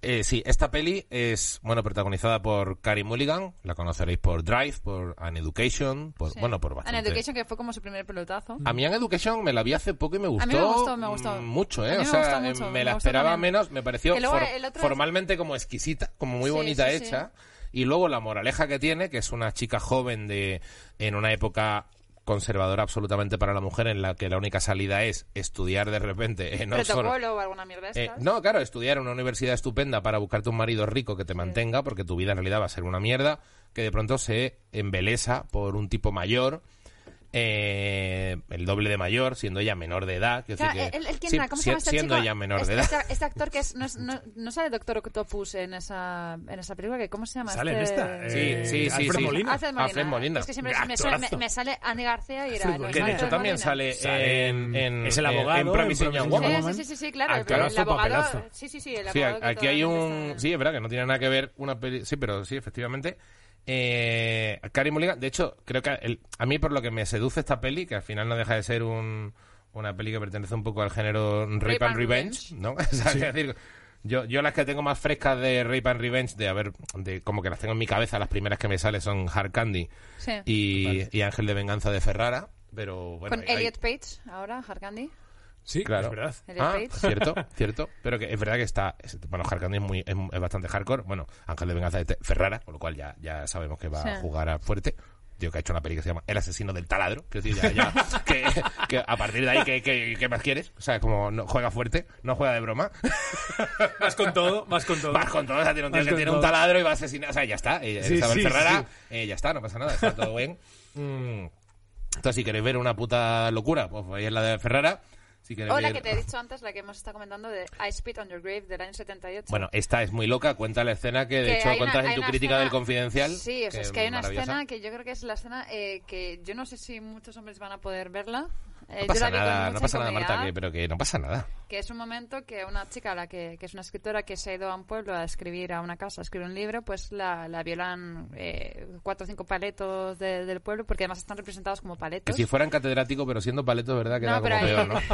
Speaker 1: Eh, sí, esta peli es, bueno, protagonizada por Carey Mulligan. La conoceréis por Drive, por An Education, por,
Speaker 2: Sí.
Speaker 1: bueno, por
Speaker 2: An
Speaker 1: bastante.
Speaker 2: Education, que fue como su primer pelotazo.
Speaker 1: A mí An Education me la vi hace poco y me gustó.
Speaker 2: mí me gustó, me gustó.
Speaker 1: Mucho, ¿eh?
Speaker 2: A mí
Speaker 1: o sea,
Speaker 2: mucho,
Speaker 1: me la esperaba
Speaker 2: también.
Speaker 1: menos. Me pareció
Speaker 2: luego
Speaker 1: for- formalmente como exquisita, como muy
Speaker 2: Sí,
Speaker 1: bonita
Speaker 2: sí.
Speaker 1: hecha. Y luego la moraleja que tiene, que es una chica joven de en una época conservadora absolutamente para la mujer en la que la única salida es estudiar de repente en Oxford.
Speaker 2: Protocolo o alguna mierda
Speaker 1: eh, no, claro, estudiar en una universidad estupenda para buscarte un marido rico que te mantenga, porque tu vida en realidad va a ser una mierda, que de pronto se embelesa por un tipo mayor, eh, el doble de mayor, siendo ella menor de edad. quiero
Speaker 2: Claro,
Speaker 1: decir que-
Speaker 2: ¿el, el quién
Speaker 1: sí,
Speaker 2: era? ¿Cómo se llama este
Speaker 1: siendo
Speaker 2: chico?
Speaker 1: ella menor
Speaker 2: este,
Speaker 1: de edad.
Speaker 2: Este, este actor que es, no, es- no, no sale Doctor Octopus en esa, en esa película, que ¿cómo se llama?
Speaker 3: ¿Sale en esta?
Speaker 1: Sí,
Speaker 3: Eh,
Speaker 1: sí, sí,
Speaker 3: Alfred
Speaker 1: sí.
Speaker 3: Molina.
Speaker 2: Alfred Molina.
Speaker 1: Alfred Molina.
Speaker 2: Es que siempre me, me, sale Andy García y era...
Speaker 3: Alfred
Speaker 2: no,
Speaker 3: Molina.
Speaker 1: Que de
Speaker 2: Alfred
Speaker 1: hecho también
Speaker 2: Molina.
Speaker 1: sale,
Speaker 3: Sale
Speaker 1: en, en-
Speaker 3: es el abogado
Speaker 1: en
Speaker 3: en
Speaker 1: Promising
Speaker 3: Promising
Speaker 1: Young
Speaker 3: Young
Speaker 1: Woman.
Speaker 2: Sí, sí, sí, claro. El,
Speaker 3: Actorazo,
Speaker 2: el abogado...
Speaker 3: papelazo.
Speaker 2: Sí, sí, sí, el abogado
Speaker 1: aquí hay un... Sí, es verdad que no tiene nada que ver una peli... Sí, pero sí, efectivamente. Eh, Carey Mulligan, de hecho, creo que el- a mí por lo que me seduce esta peli, que al final no deja de ser un, una peli que pertenece un poco al género Rape, and
Speaker 2: and
Speaker 1: Revenge, ¿no? O sea, es decir, yo, yo las que tengo más frescas de Rape and Revenge, de haber, de como que las tengo en mi cabeza, las primeras que me salen son Hard Candy
Speaker 2: Sí.
Speaker 1: y, y Ángel de Venganza de Ferrara, pero bueno...
Speaker 2: Con
Speaker 1: hay- hay-
Speaker 2: Elliot Page, ahora, Harkandi.
Speaker 3: Sí,
Speaker 1: Claro.
Speaker 3: es verdad.
Speaker 1: Ah, cierto, cierto. Pero que es verdad que está. es- bueno, Candy es, muy, es, es bastante hardcore. Bueno, Ángel de Venganza de Ferrara, con lo cual ya, ya sabemos que va
Speaker 2: Sí.
Speaker 1: a jugar a fuerte. Tío, que ha hecho una peli que se llama El asesino del taladro. Decir, ya, ya, que, que a partir de ahí, ¿qué, qué, qué más quieres? O sea, como no, juega fuerte, no juega de broma.
Speaker 3: Vas con todo, vas con todo.
Speaker 1: Vas con todo, o sea, tiene un tío que tiene un taladro y va a asesinar. O sea, ya está. Eh,
Speaker 3: Sí,
Speaker 1: Isabel
Speaker 3: sí,
Speaker 1: Ferrara, eh, ya está, no pasa nada, está todo bien. Mm. Entonces, si queréis ver una puta locura, pues ahí es la de Ferrara. Si
Speaker 2: O la que te he dicho antes, la que hemos estado comentando de I Spit on Your Grave del año 78.
Speaker 1: Bueno, esta es muy loca. Cuenta la escena que, de
Speaker 2: Que
Speaker 1: hecho,
Speaker 2: una-
Speaker 1: cuentas
Speaker 2: hay
Speaker 1: en tu
Speaker 2: una
Speaker 1: crítica
Speaker 2: escena-
Speaker 1: del Confidencial.
Speaker 2: Sí, o sea, es que hay una escena que yo creo que es la escena eh, que yo no sé si muchos hombres van a poder verla. Eh,
Speaker 1: No
Speaker 2: yo
Speaker 1: pasa nada, no pasa nada, Marta, que, pero que no pasa nada.
Speaker 2: que es un momento que una chica, la que, que es una escritora que se ha ido a un pueblo a escribir a una casa, a escribir un libro, pues la, la violan eh, cuatro o cinco paletos de- del pueblo, porque además están representados como
Speaker 1: Que
Speaker 2: paletos.
Speaker 1: si fueran catedrático, pero siendo paleto, ¿verdad? Queda
Speaker 2: No,
Speaker 1: como peor, ¿no?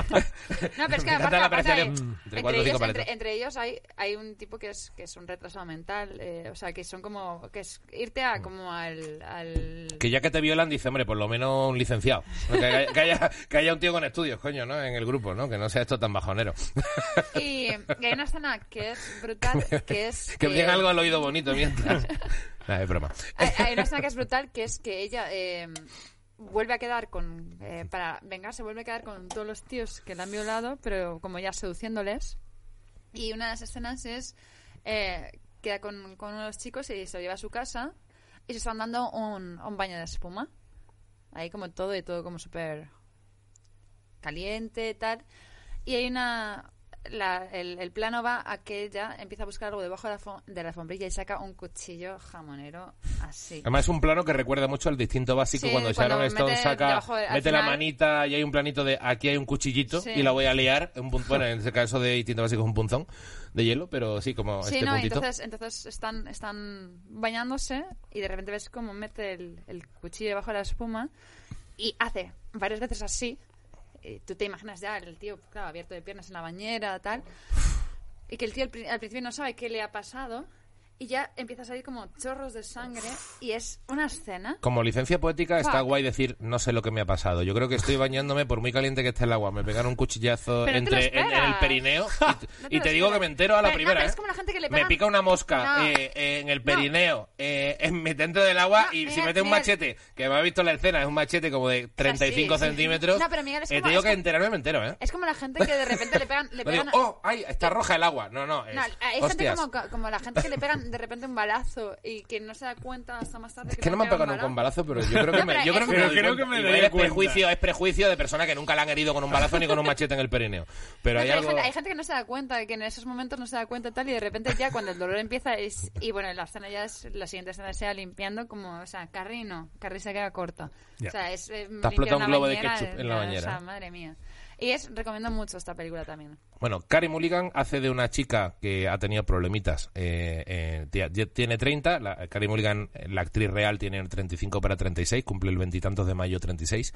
Speaker 2: No, pero es que
Speaker 1: la
Speaker 2: aparte hay-
Speaker 1: apreciación entre
Speaker 2: ellos,
Speaker 1: paletos.
Speaker 2: entre, entre ellos hay, hay un tipo que es, que es un retrasado mental, eh, o sea, que son como, que es irte a como al... al...
Speaker 1: Que ya que te violan, dice, hombre, por lo menos un licenciado. ¿no? Que, haya, que, haya, que haya un tío con estudios, coño, ¿no? En el grupo, ¿no? Que no sea esto tan bajonero.
Speaker 2: Y, hay una escena que es brutal, que es...
Speaker 1: que me diga algo al oído bonito mientras. Nah, es broma.
Speaker 2: Hay, hay una escena que es brutal, que es que ella eh, vuelve a quedar con... eh, para vengarse, vuelve a quedar con todos los tíos que la han violado, pero como ya seduciéndoles. Y una de las escenas es... Eh, queda con, con uno de los chicos y se lo lleva a su casa y se están dando un, un baño de espuma. Ahí como todo y todo como súper... caliente, tal. Y hay una... la- el, el plano va a que ella empieza a buscar algo debajo de la, de la alfombrilla y saca un cuchillo jamonero así.
Speaker 1: Además es un plano que recuerda mucho al distinto básico
Speaker 2: Sí,
Speaker 1: cuando
Speaker 2: cuando
Speaker 1: Sharon Stone saca,
Speaker 2: de-
Speaker 1: mete la
Speaker 2: final-
Speaker 1: manita y hay un planito de aquí hay un cuchillito
Speaker 2: Sí.
Speaker 1: y la voy a liar. Un bueno, en este caso de distinto básico es un punzón de hielo, pero sí, como
Speaker 2: Sí,
Speaker 1: este
Speaker 2: no,
Speaker 1: puntito.
Speaker 2: entonces, entonces están, están bañándose y de repente ves cómo mete el, el cuchillo debajo de la espuma y hace varias veces así. Y tú te imaginas ya el tío, claro, abierto de piernas en la bañera, tal. Y que el tío al, al principio no sabe qué le ha pasado y ya empieza a salir como chorros de sangre y es una escena.
Speaker 1: Como licencia poética está guay decir no sé lo que me ha pasado. Yo creo que estoy bañándome por muy caliente que esté el agua. Me pegaron un cuchillazo
Speaker 2: Pero no te
Speaker 1: entre en, en el perineo y,
Speaker 2: No
Speaker 1: y
Speaker 2: te
Speaker 1: te,
Speaker 2: lo
Speaker 1: digo que me entero a la
Speaker 2: Pero- no,
Speaker 1: primera.
Speaker 2: es
Speaker 1: ¿eh?
Speaker 2: como la gente que le
Speaker 1: Me
Speaker 2: pegan-
Speaker 1: pica una mosca
Speaker 2: No.
Speaker 1: eh, eh, en el perineo, eh, en, dentro del agua
Speaker 2: No,
Speaker 1: y si
Speaker 2: Miguel,
Speaker 1: mete un machete, que me ha visto en la escena, es un machete como de 35
Speaker 2: sí, sí.
Speaker 1: centímetros.
Speaker 2: No, pero Miguel, es
Speaker 1: eh,
Speaker 2: como-
Speaker 1: te digo
Speaker 2: es
Speaker 1: que enterarme me entero, ¿eh?
Speaker 2: Es como la gente que de repente le pegan... Le
Speaker 1: No digo,
Speaker 2: pegan
Speaker 1: oh, ay, está roja el agua. No, no, es,
Speaker 2: No, hay gente como, como la gente que le pegan de repente un balazo y que no se da cuenta hasta más tarde
Speaker 1: Es que no me han pegado nunca un balazo, pero yo creo que
Speaker 2: No,
Speaker 1: me, yo creo
Speaker 2: es-
Speaker 1: que doy
Speaker 3: creo que me daría
Speaker 1: es prejuicio, es prejuicio de persona que nunca la han herido con un balazo ni con un machete en el perineo. Pero
Speaker 2: No,
Speaker 1: hay algo...
Speaker 2: gente, hay gente que no se da cuenta, que en esos momentos no se da cuenta tal y de repente ya cuando el dolor empieza es... Y bueno, la escena ya es... La siguiente escena sea limpiando como... O sea, Carrie no. Carrie se queda corta.
Speaker 3: Ya.
Speaker 2: O sea, es... eh,
Speaker 1: Te explotado un globo de ketchup en la bañera.
Speaker 2: O sea, madre mía. Y es... Recomiendo mucho esta película también.
Speaker 1: Bueno, Carey Mulligan hace de una chica que ha tenido problemitas. Eh, eh, tiene 30, la, Mulligan, la actriz real, tiene 35 para 36, cumple el veintitantos de mayo 36.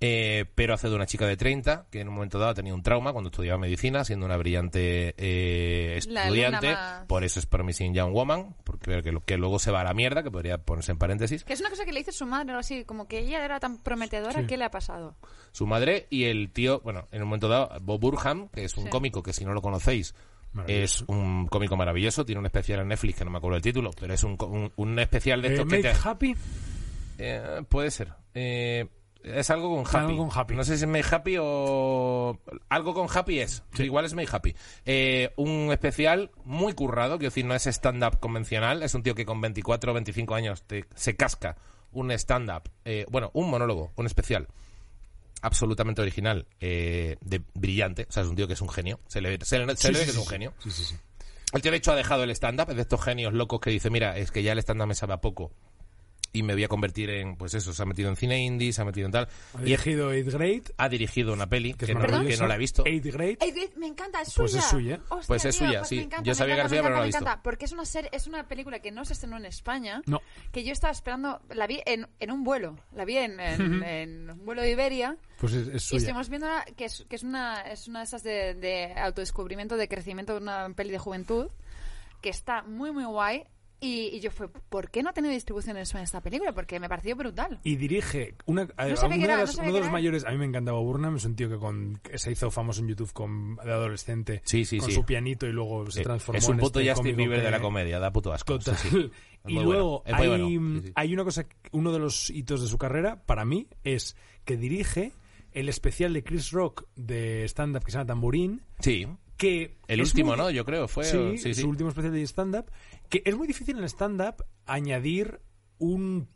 Speaker 1: Eh, pero hace de una chica de 30 que en un momento dado ha tenido un trauma cuando estudiaba medicina, siendo una brillante eh, estudiante. Por eso es Promising Young Woman, porque que, que luego se va a la mierda, que podría ponerse en paréntesis.
Speaker 2: Que es una cosa que le dice su madre, algo así, como que ella era tan prometedora,
Speaker 3: Sí.
Speaker 2: ¿qué le ha pasado?
Speaker 1: Su madre y el tío, bueno, en un momento dado, Bob Burham, que es un
Speaker 2: Sí.
Speaker 1: cómico que si no lo conocéis, es un cómico maravilloso, tiene un especial en Netflix que no me acuerdo el título, pero es un, un, un especial de
Speaker 3: Eh,
Speaker 1: estos que
Speaker 3: Make
Speaker 1: te...
Speaker 3: Happy.
Speaker 1: Eh, puede ser. Eh, es algo con Happy.
Speaker 3: Algo con Happy.
Speaker 1: No sé si es Make Happy o... Algo con Happy es. Igual es Make Happy. Eh, un especial muy currado, quiero decir, no es stand-up convencional. Es un tío que con 24 o 25 años te- se casca un stand-up. eh, bueno, un monólogo, un especial absolutamente original, eh, de brillante. O sea, es un tío que es un genio. Se le, se le- se
Speaker 3: Sí,
Speaker 1: le ve
Speaker 3: sí,
Speaker 1: que es un genio. El tío, de hecho, ha dejado el stand-up. Es de estos genios locos que dice, mira, es que ya el stand-up me sabe a poco. Y me voy a convertir en, pues eso, se ha metido en cine indie, se ha metido en tal.
Speaker 3: Ha
Speaker 1: Y
Speaker 3: dirigido Eighth Grade,
Speaker 1: ha dirigido una peli
Speaker 3: que
Speaker 1: que,
Speaker 3: es
Speaker 1: no,
Speaker 3: maravillosa.
Speaker 1: que no la he visto.
Speaker 3: Eighth Grade.
Speaker 2: Ey, me encanta, es
Speaker 3: Pues
Speaker 2: suya.
Speaker 3: es suya.
Speaker 2: Hostia,
Speaker 1: Pues es
Speaker 2: tío,
Speaker 1: suya,
Speaker 2: pues
Speaker 1: sí.
Speaker 2: me encanta,
Speaker 1: Yo
Speaker 2: me
Speaker 1: sabía que era
Speaker 2: encanta,
Speaker 1: suya, pero no la he visto.
Speaker 2: me encanta, Porque es una, serie, es una película que no se estrenó en España,
Speaker 3: No.
Speaker 2: que yo estaba esperando, la vi en, en un vuelo, la vi en, en, en un vuelo de Iberia,
Speaker 3: Pues es, es
Speaker 2: y
Speaker 3: suya.
Speaker 2: estuvimos viendo que es, que es una es una de esas de, de autodescubrimiento, de crecimiento de una peli de juventud, que está muy, muy guay. Y, y yo fue, ¿por qué no ha tenido distribución en España esta película? Porque me pareció brutal.
Speaker 3: Y dirige una, a-
Speaker 2: sabía
Speaker 3: uno,
Speaker 2: que era,
Speaker 3: de,
Speaker 2: no
Speaker 3: los-
Speaker 2: sabía
Speaker 3: uno de los
Speaker 2: era.
Speaker 3: mayores. A mí me encantaba Burnham, es un tío que, con, que se hizo famoso en YouTube con, de adolescente
Speaker 1: Sí, sí,
Speaker 3: con
Speaker 1: sí.
Speaker 3: su pianito y luego se
Speaker 1: Sí.
Speaker 3: transformó
Speaker 1: Es un
Speaker 3: en
Speaker 1: puto
Speaker 3: este
Speaker 1: Justin Bieber de la comedia, da puto asco.
Speaker 3: Total.
Speaker 1: Sí, sí. Es
Speaker 3: Y luego
Speaker 1: bueno,
Speaker 3: hay,
Speaker 1: bueno. Sí, sí.
Speaker 3: hay una cosa, uno de los hitos de su carrera, para mí, es que dirige el especial de Chris Rock de stand-up que se llama Tamborín,
Speaker 1: Sí.
Speaker 3: que...
Speaker 1: El último,
Speaker 3: muy-
Speaker 1: ¿no? Yo creo, fue...
Speaker 3: Sí,
Speaker 1: sí, sí.
Speaker 3: su último especial de stand-up, que es muy difícil en stand-up añadir un,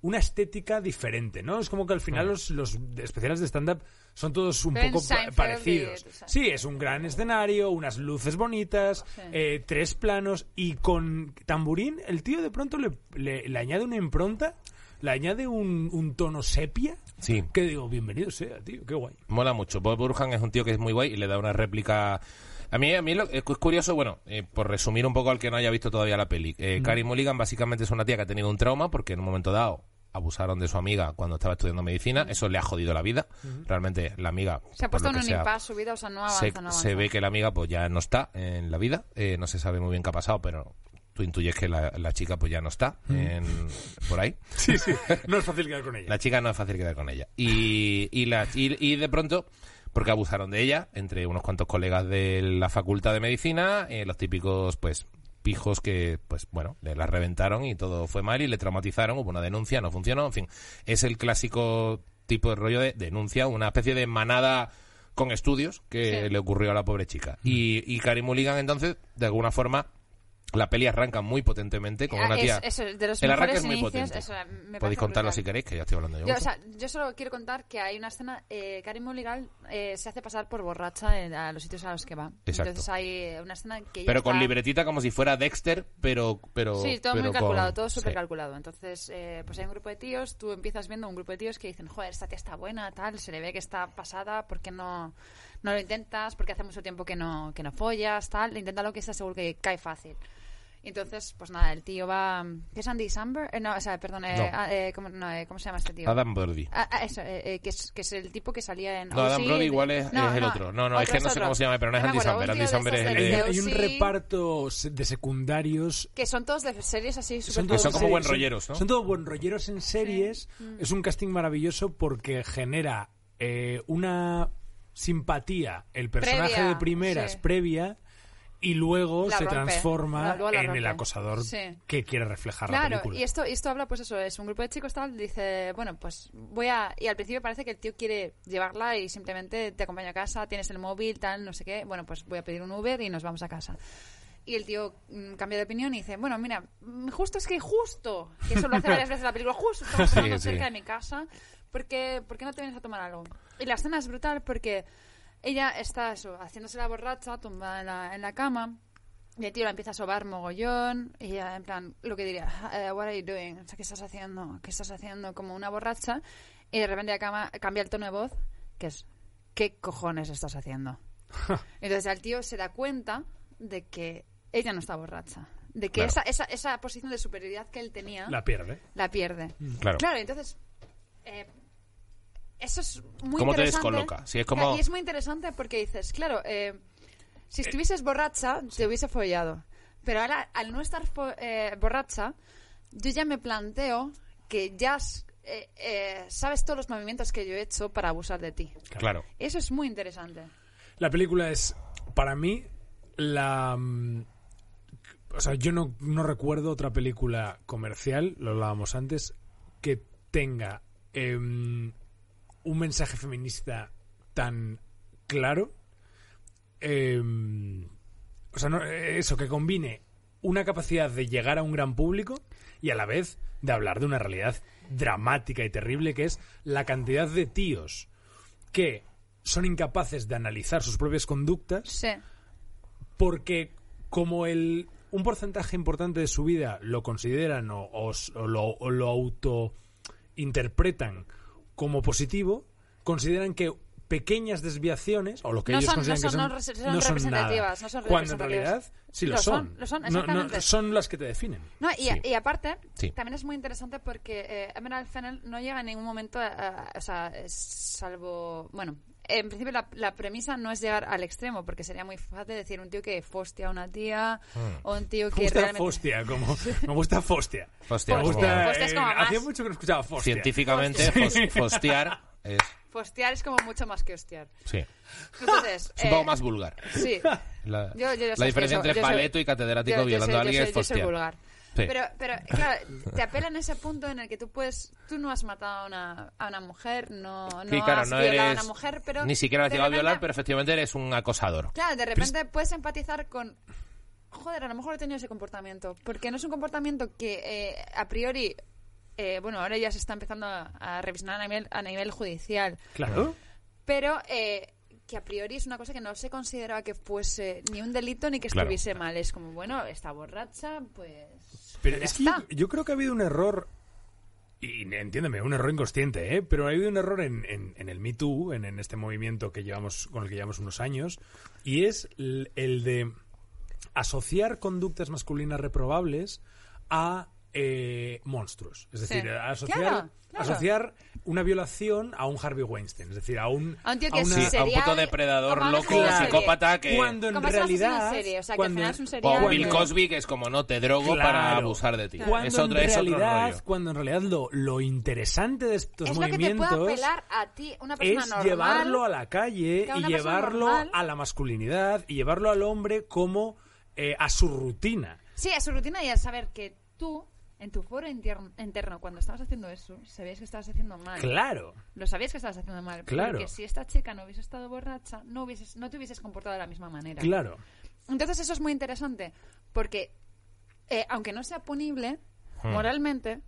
Speaker 3: una estética diferente, ¿no? Es como que al final los, los especiales de stand-up son todos un
Speaker 2: Pero
Speaker 3: poco pa- parecidos. Sí, es un gran escenario, unas luces bonitas,
Speaker 2: Sí.
Speaker 3: eh, tres planos, y con Tamburín el tío de pronto le, le- le añade una impronta, le añade un, un tono sepia,
Speaker 1: Sí.
Speaker 3: que digo, bienvenido sea, tío, qué guay.
Speaker 1: Mola mucho. Bob Burhan es un tío que es muy guay y le da una réplica. A mí, a mí lo, es curioso, bueno, eh, por resumir un poco al que no haya visto todavía la peli. Eh, Carey Mulligan básicamente es una tía que ha tenido un trauma porque en un momento dado abusaron de su amiga cuando estaba estudiando medicina. Eso le ha jodido la vida. Realmente la amiga.
Speaker 2: Se ha puesto en un
Speaker 1: sea,
Speaker 2: impasse su vida, o sea, no avanza,
Speaker 1: se,
Speaker 2: no avanza.
Speaker 1: se ve que la amiga pues ya no está en la vida. Eh, no se sabe muy bien qué ha pasado, pero tú intuyes que la, la chica pues ya no está en- por ahí.
Speaker 3: Sí, sí, no es fácil quedar con ella.
Speaker 1: La chica no es fácil quedar con ella. Y, y, la, y, y de pronto, porque abusaron de ella, entre unos cuantos colegas de la facultad de medicina, eh, los típicos, pues, pijos que, pues, bueno, le la reventaron y todo fue mal y le traumatizaron, hubo una denuncia, no funcionó, en fin. Es el clásico tipo de rollo de denuncia, una especie de manada con estudios que
Speaker 2: Sí.
Speaker 1: le ocurrió a la pobre chica. Y, y Karim Mulligan, entonces, de alguna forma, La peli arranca muy potentemente con una
Speaker 2: Ah, es-
Speaker 1: tía.
Speaker 2: eso, de los
Speaker 1: el arranque es muy
Speaker 2: inicios,
Speaker 1: potente.
Speaker 2: eso, me parece
Speaker 1: Podéis contarlo
Speaker 2: brutal.
Speaker 1: si queréis, que ya estoy hablando yo.
Speaker 2: Yo, o sea, yo solo quiero contar que hay una escena, eh, Karim Mulligan eh, se hace pasar por borracha en- a los sitios a los que va.
Speaker 1: Exacto.
Speaker 2: Entonces hay eh, una escena que
Speaker 1: pero con
Speaker 2: está-
Speaker 1: libretita como si fuera Dexter, pero. pero
Speaker 2: Sí, todo
Speaker 1: pero
Speaker 2: muy
Speaker 1: con-
Speaker 2: calculado, todo súper
Speaker 1: sí.
Speaker 2: calculado. Entonces, eh, pues hay un grupo de tíos, tú empiezas viendo un grupo de tíos que dicen, joder, esta tía está buena, tal, se le ve que está pasada, ¿por qué no, no lo intentas? Porque hace mucho tiempo que no, que no follas, tal, inténtalo que está seguro que cae fácil. Y entonces, pues nada, el tío va... ¿Qué es Andy Samberg? Eh, no, o sea, perdón, eh,
Speaker 1: No.
Speaker 2: ah, eh, ¿cómo, no, eh, ¿cómo se llama este tío?
Speaker 1: Adam Brody.
Speaker 2: Ah, ah, eso, eh, eh, que, es, que es el tipo que salía en...
Speaker 1: No, Adam Brody igual es,
Speaker 2: No,
Speaker 1: es el
Speaker 2: no,
Speaker 1: otro. No, no, es
Speaker 2: otro
Speaker 1: que no sé cómo se llama, pero no es Andy Samberg.
Speaker 2: un
Speaker 1: Andy Samberg es
Speaker 2: esos
Speaker 1: el
Speaker 2: de-
Speaker 3: Hay, un reparto se- de secundarios.
Speaker 2: Que son todos de series así súper
Speaker 3: Son todos
Speaker 1: son como
Speaker 3: series-
Speaker 1: buen rolleros, ¿no?
Speaker 3: Son todos buen rolleros en series.
Speaker 2: Mm.
Speaker 3: Es un casting maravilloso porque genera eh, una simpatía el personaje
Speaker 2: Previa,
Speaker 3: de primeras
Speaker 2: sí.
Speaker 3: previa y luego
Speaker 2: La
Speaker 3: se
Speaker 2: rompe,
Speaker 3: transforma
Speaker 2: la- luego la
Speaker 3: en el acosador
Speaker 2: Sí.
Speaker 3: que quiere reflejar la
Speaker 2: Claro,
Speaker 3: película.
Speaker 2: y esto, y esto habla, pues eso, es un grupo de chicos tal, dice, bueno, pues voy a... Y al principio parece que el tío quiere llevarla y simplemente te acompaña a casa, tienes el móvil, tal, no sé qué, bueno, pues voy a pedir un Uber y nos vamos a casa. Y el tío mm, cambia de opinión y dice, bueno, mira, mm, justo es que justo, que eso lo hace varias veces en la película, justo estamos
Speaker 1: sí.
Speaker 2: cerca de mi casa, porque, ¿por qué no te vienes a tomar algo? Y la escena es brutal porque ella está eso, haciéndose la borracha, tumbada en la, en la cama, y el tío la empieza a sobar mogollón, y ella, en plan, lo que diría, eh, what are you doing? O sea, ¿qué estás haciendo? ¿Qué estás haciendo? Como una borracha, y de repente cama- cambia el tono de voz, que es, ¿qué cojones estás haciendo? Entonces el tío se da cuenta de que ella no está borracha, de que
Speaker 1: Claro.
Speaker 2: esa, esa, esa posición de superioridad que él tenía
Speaker 3: La pierde.
Speaker 2: la pierde.
Speaker 1: Claro.
Speaker 2: Claro, entonces. eh, eso es muy
Speaker 1: ¿Cómo te
Speaker 2: interesante.
Speaker 1: descoloca? Si es como-
Speaker 2: Y es muy interesante porque dices, claro, eh, si estuvieses borracha, te hubiese follado. Pero ahora, al no estar fo- eh, borracha, yo ya me planteo que ya has- eh, eh, sabes todos los movimientos que yo he hecho para abusar de ti.
Speaker 1: Claro.
Speaker 2: Eso es muy interesante.
Speaker 3: La película es, para mí, la... mm, O sea, yo no, no recuerdo otra película comercial, lo hablábamos antes, que tenga em, un mensaje feminista tan claro. em, o sea, no- eso, que combine una capacidad de llegar a un gran público y a la vez de hablar de una realidad dramática y terrible que es la cantidad de tíos que son incapaces de analizar sus propias conductas
Speaker 2: Sí.
Speaker 3: porque como el un porcentaje importante de su vida lo consideran o, o s- o lo, o lo auto interpretan como positivo, consideran que pequeñas desviaciones o lo que
Speaker 2: No
Speaker 3: ellos
Speaker 2: son- no
Speaker 3: consideran que son-
Speaker 2: no res- son
Speaker 3: no son
Speaker 2: representativas,
Speaker 3: nada.
Speaker 2: no son
Speaker 3: cuando en
Speaker 2: representativas.
Speaker 3: realidad sí lo,
Speaker 2: Lo son,
Speaker 3: son,
Speaker 2: lo son,
Speaker 3: No- no,
Speaker 2: exactamente.
Speaker 3: son las que te definen
Speaker 2: No, y,
Speaker 1: Sí.
Speaker 2: y aparte,
Speaker 1: Sí.
Speaker 2: también es muy interesante porque eh, Emerald Fennel no llega en ningún momento, a, a- o sea, es salvo, bueno, en principio la, la premisa no es llegar al extremo, porque sería muy fácil decir un tío que fostia a una tía
Speaker 1: Mm.
Speaker 2: o un tío
Speaker 3: me
Speaker 2: que
Speaker 3: gusta
Speaker 2: realmente...
Speaker 3: Fostia como me gusta Fostia
Speaker 1: Hostia,
Speaker 3: me
Speaker 1: como-
Speaker 3: gusta
Speaker 2: Fostia es como
Speaker 3: eh,
Speaker 2: más-
Speaker 3: hacía mucho que no escuchaba Fostia
Speaker 1: científicamente, fos- fostear es.
Speaker 2: Fostear es como mucho más que hostiar.
Speaker 1: Sí.
Speaker 2: Entonces,
Speaker 1: Es un
Speaker 2: eh,
Speaker 1: poco más vulgar.
Speaker 2: Sí.
Speaker 1: La,
Speaker 2: Yo- yo ya
Speaker 1: la
Speaker 2: sabes
Speaker 1: diferencia
Speaker 2: yo-
Speaker 1: entre
Speaker 2: soy-
Speaker 1: paleto y catedrático
Speaker 2: Yo- yo
Speaker 1: violando
Speaker 2: soy-
Speaker 1: a alguien
Speaker 2: yo
Speaker 1: es
Speaker 2: soy- yo soy
Speaker 1: fostear.
Speaker 2: vulgar.
Speaker 1: Sí.
Speaker 2: Pero, pero, claro, te apela en ese punto en el que tú puedes, tú no has matado a una, a una mujer, no, no
Speaker 1: Sí, claro,
Speaker 2: has
Speaker 1: no
Speaker 2: violado a una mujer, pero
Speaker 1: ni siquiera has llegado a violar, pero efectivamente eres un acosador.
Speaker 2: Claro, de repente puedes empatizar con. Joder, a lo mejor he tenido ese comportamiento. Porque no es un comportamiento que eh, a priori. eh, bueno, ahora ya se está empezando a, a revisar a nivel, a nivel judicial.
Speaker 3: claro
Speaker 2: Pero eh, que a priori es una cosa que no se consideraba que fuese ni un delito ni que
Speaker 1: Claro.
Speaker 2: estuviese mal. Es como, bueno, está borracha, pues.
Speaker 3: Pero es que yo, creo que ha habido un error, y entiéndeme, un error inconsciente, ¿eh? pero ha habido un error en, en- en el Me Too, en, en este movimiento que llevamos, con el que llevamos unos años, y es el, el de asociar conductas masculinas reprobables a eh, monstruos. Es decir,
Speaker 2: Sí.
Speaker 3: asociar,
Speaker 2: Claro, claro.
Speaker 3: asociar una violación a un Harvey Weinstein, es decir, a un,
Speaker 2: A un tío que
Speaker 3: una-
Speaker 1: Sí, a un puto depredador loco, psicópata que.
Speaker 3: cuando en realidad
Speaker 2: serie, o sea,
Speaker 3: cuando-
Speaker 2: final es un
Speaker 1: O
Speaker 2: serial.
Speaker 1: Bill Cosby, que es como no te drogo
Speaker 3: Claro.
Speaker 1: para abusar de ti.
Speaker 3: Cuando
Speaker 1: Es otro,
Speaker 3: en
Speaker 1: es otro
Speaker 3: realidad,
Speaker 1: rollo.
Speaker 3: cuando en realidad lo, lo interesante de estos
Speaker 2: es lo que te puede
Speaker 3: movimientos
Speaker 2: apelar a ti, una persona
Speaker 3: es
Speaker 2: normal.
Speaker 3: llevarlo a la calle y llevarlo
Speaker 2: normal-
Speaker 3: a la masculinidad y llevarlo al hombre como eh, a su rutina.
Speaker 2: Sí, a su rutina y a saber que tú, en tu foro interno, interno, cuando estabas haciendo eso, sabías que estabas haciendo mal.
Speaker 3: Claro.
Speaker 2: Lo sabías que estabas haciendo mal.
Speaker 3: Claro.
Speaker 2: Porque si esta chica no hubiese estado borracha, no, hubieses, no te hubieses comportado de la misma manera.
Speaker 3: Claro.
Speaker 2: Entonces eso es muy interesante, porque eh, aunque no sea punible
Speaker 1: Hmm.
Speaker 2: moralmente,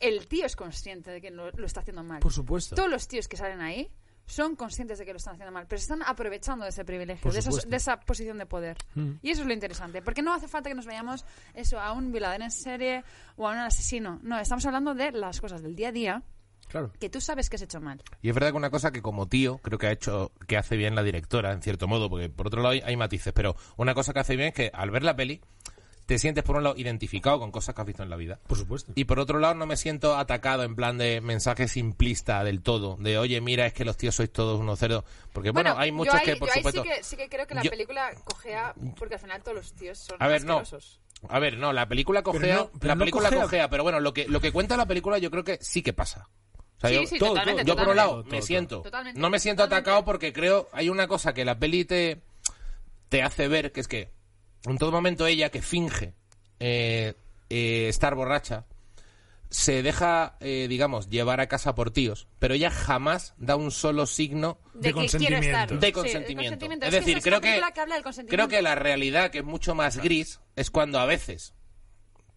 Speaker 2: el tío es consciente de que lo, lo está haciendo mal.
Speaker 3: Por supuesto.
Speaker 2: Todos los tíos que salen ahí son conscientes de que lo están haciendo mal, pero se están aprovechando de ese privilegio, de, esos- de esa posición de poder.
Speaker 3: Mm.
Speaker 2: Y eso es lo interesante, porque no hace falta que nos veamos eso a un violador en serie o a un asesino. No, estamos hablando de las cosas del día a día
Speaker 3: Claro.
Speaker 2: que tú sabes que has hecho mal.
Speaker 1: Y es verdad que una cosa que como tío creo que ha hecho, que hace bien la directora, en cierto modo, porque por otro lado hay, hay matices, pero una cosa que hace bien es que al ver la peli te sientes por un lado identificado con cosas que has visto en la vida.
Speaker 3: Por supuesto.
Speaker 1: Y por otro lado no me siento atacado en plan de mensaje simplista del todo, de oye, mira, es que los tíos sois todos unos cerdos. Porque bueno, hay muchos
Speaker 2: yo ahí,
Speaker 1: que por
Speaker 2: yo ahí
Speaker 1: supuesto...
Speaker 2: sí que, sí que creo que la
Speaker 1: Yo-
Speaker 2: película cogea, porque al final todos los tíos son
Speaker 1: A ver, no. A ver, no, la película
Speaker 3: Pero
Speaker 1: cojea,
Speaker 3: no- pero
Speaker 1: la
Speaker 3: no
Speaker 1: película
Speaker 3: cojea.
Speaker 1: cojea, pero bueno, lo que, lo que cuenta la película yo creo que sí que pasa. O sea,
Speaker 2: Sí,
Speaker 1: yo,
Speaker 2: sí,
Speaker 3: todo,
Speaker 2: totalmente.
Speaker 1: yo por un lado
Speaker 3: Todo,
Speaker 1: me
Speaker 3: todo,
Speaker 1: siento,
Speaker 2: Totalmente.
Speaker 1: no me siento
Speaker 2: Totalmente.
Speaker 1: atacado porque creo, hay una cosa que la peli te, te hace ver, que es que en todo momento ella que finge eh, eh, estar borracha, se deja, eh, digamos, llevar a casa por tíos, pero ella jamás da un solo signo
Speaker 3: De
Speaker 2: que quiero estar.
Speaker 3: consentimiento.
Speaker 1: de
Speaker 2: Sí,
Speaker 1: consentimiento. Es
Speaker 2: que
Speaker 1: decir, creo que,
Speaker 2: película que habla del consentimiento.
Speaker 1: creo que la realidad, que es mucho más gris, es cuando a veces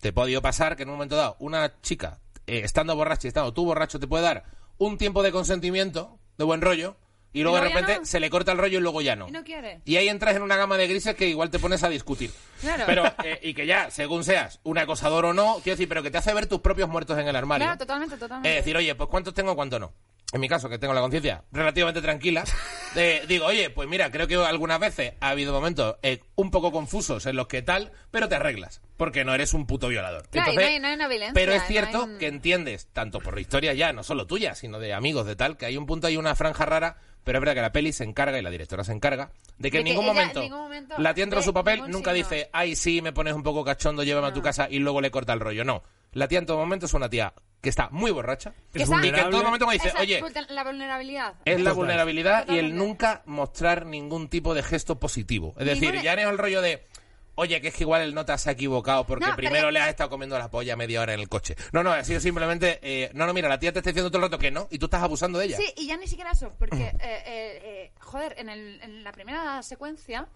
Speaker 1: te ha podido pasar que en un momento dado una chica, eh, estando borracha y estando tú borracho, te puede dar un tiempo de consentimiento, de buen rollo, y luego de repente
Speaker 2: no.
Speaker 1: se le corta el rollo y luego ya no.
Speaker 2: Y no quiere.
Speaker 1: Y ahí entras en una gama de grises que igual te pones a discutir.
Speaker 2: Claro.
Speaker 1: Pero, eh, y que ya, según seas un acosador o no, quiero decir, pero que te hace ver tus propios muertos en el armario.
Speaker 2: Claro, totalmente, totalmente.
Speaker 1: Es decir, oye, pues cuántos tengo, cuántos no. En mi caso, que tengo la conciencia relativamente tranquila, eh, digo, oye, pues mira, creo que algunas veces ha habido momentos eh, un poco confusos en los que tal, pero te arreglas, porque no eres un puto violador.
Speaker 2: Claro, y no hay- no hay una violencia,
Speaker 1: Pero es cierto
Speaker 2: un-
Speaker 1: que entiendes, tanto por historia ya, no solo tuya, sino de amigos, de tal, que hay un punto, hay una franja rara, pero es verdad que la peli se encarga y la directora se encarga de que
Speaker 2: De
Speaker 1: en
Speaker 2: que
Speaker 1: ningún,
Speaker 2: ella en
Speaker 1: momento
Speaker 2: ningún momento
Speaker 1: la tía entró
Speaker 2: ve
Speaker 1: su papel, nunca
Speaker 2: signo.
Speaker 1: dice, ay, sí, me pones un poco cachondo, llévame a tu casa y luego le corta el rollo. No. La tía en todo momento es una tía que está muy borracha
Speaker 2: Que
Speaker 3: Es
Speaker 1: y que en todo momento me dice,
Speaker 2: Esa
Speaker 1: oye,
Speaker 2: vulner- la vulnerabilidad.
Speaker 1: es la vulnerabilidad y el nunca mostrar ningún tipo de gesto positivo. Es decir, ya no es el rollo de, oye, que es que igual el nota se ha equivocado porque
Speaker 2: No,
Speaker 1: primero le has estado comiendo la polla media hora en el coche. No, no, ha sido simplemente, eh, no, no, mira, la tía te está diciendo todo el rato que no y tú estás abusando de ella.
Speaker 2: Sí, y ya ni siquiera eso, porque, eh, eh, joder, en, el- en la primera secuencia...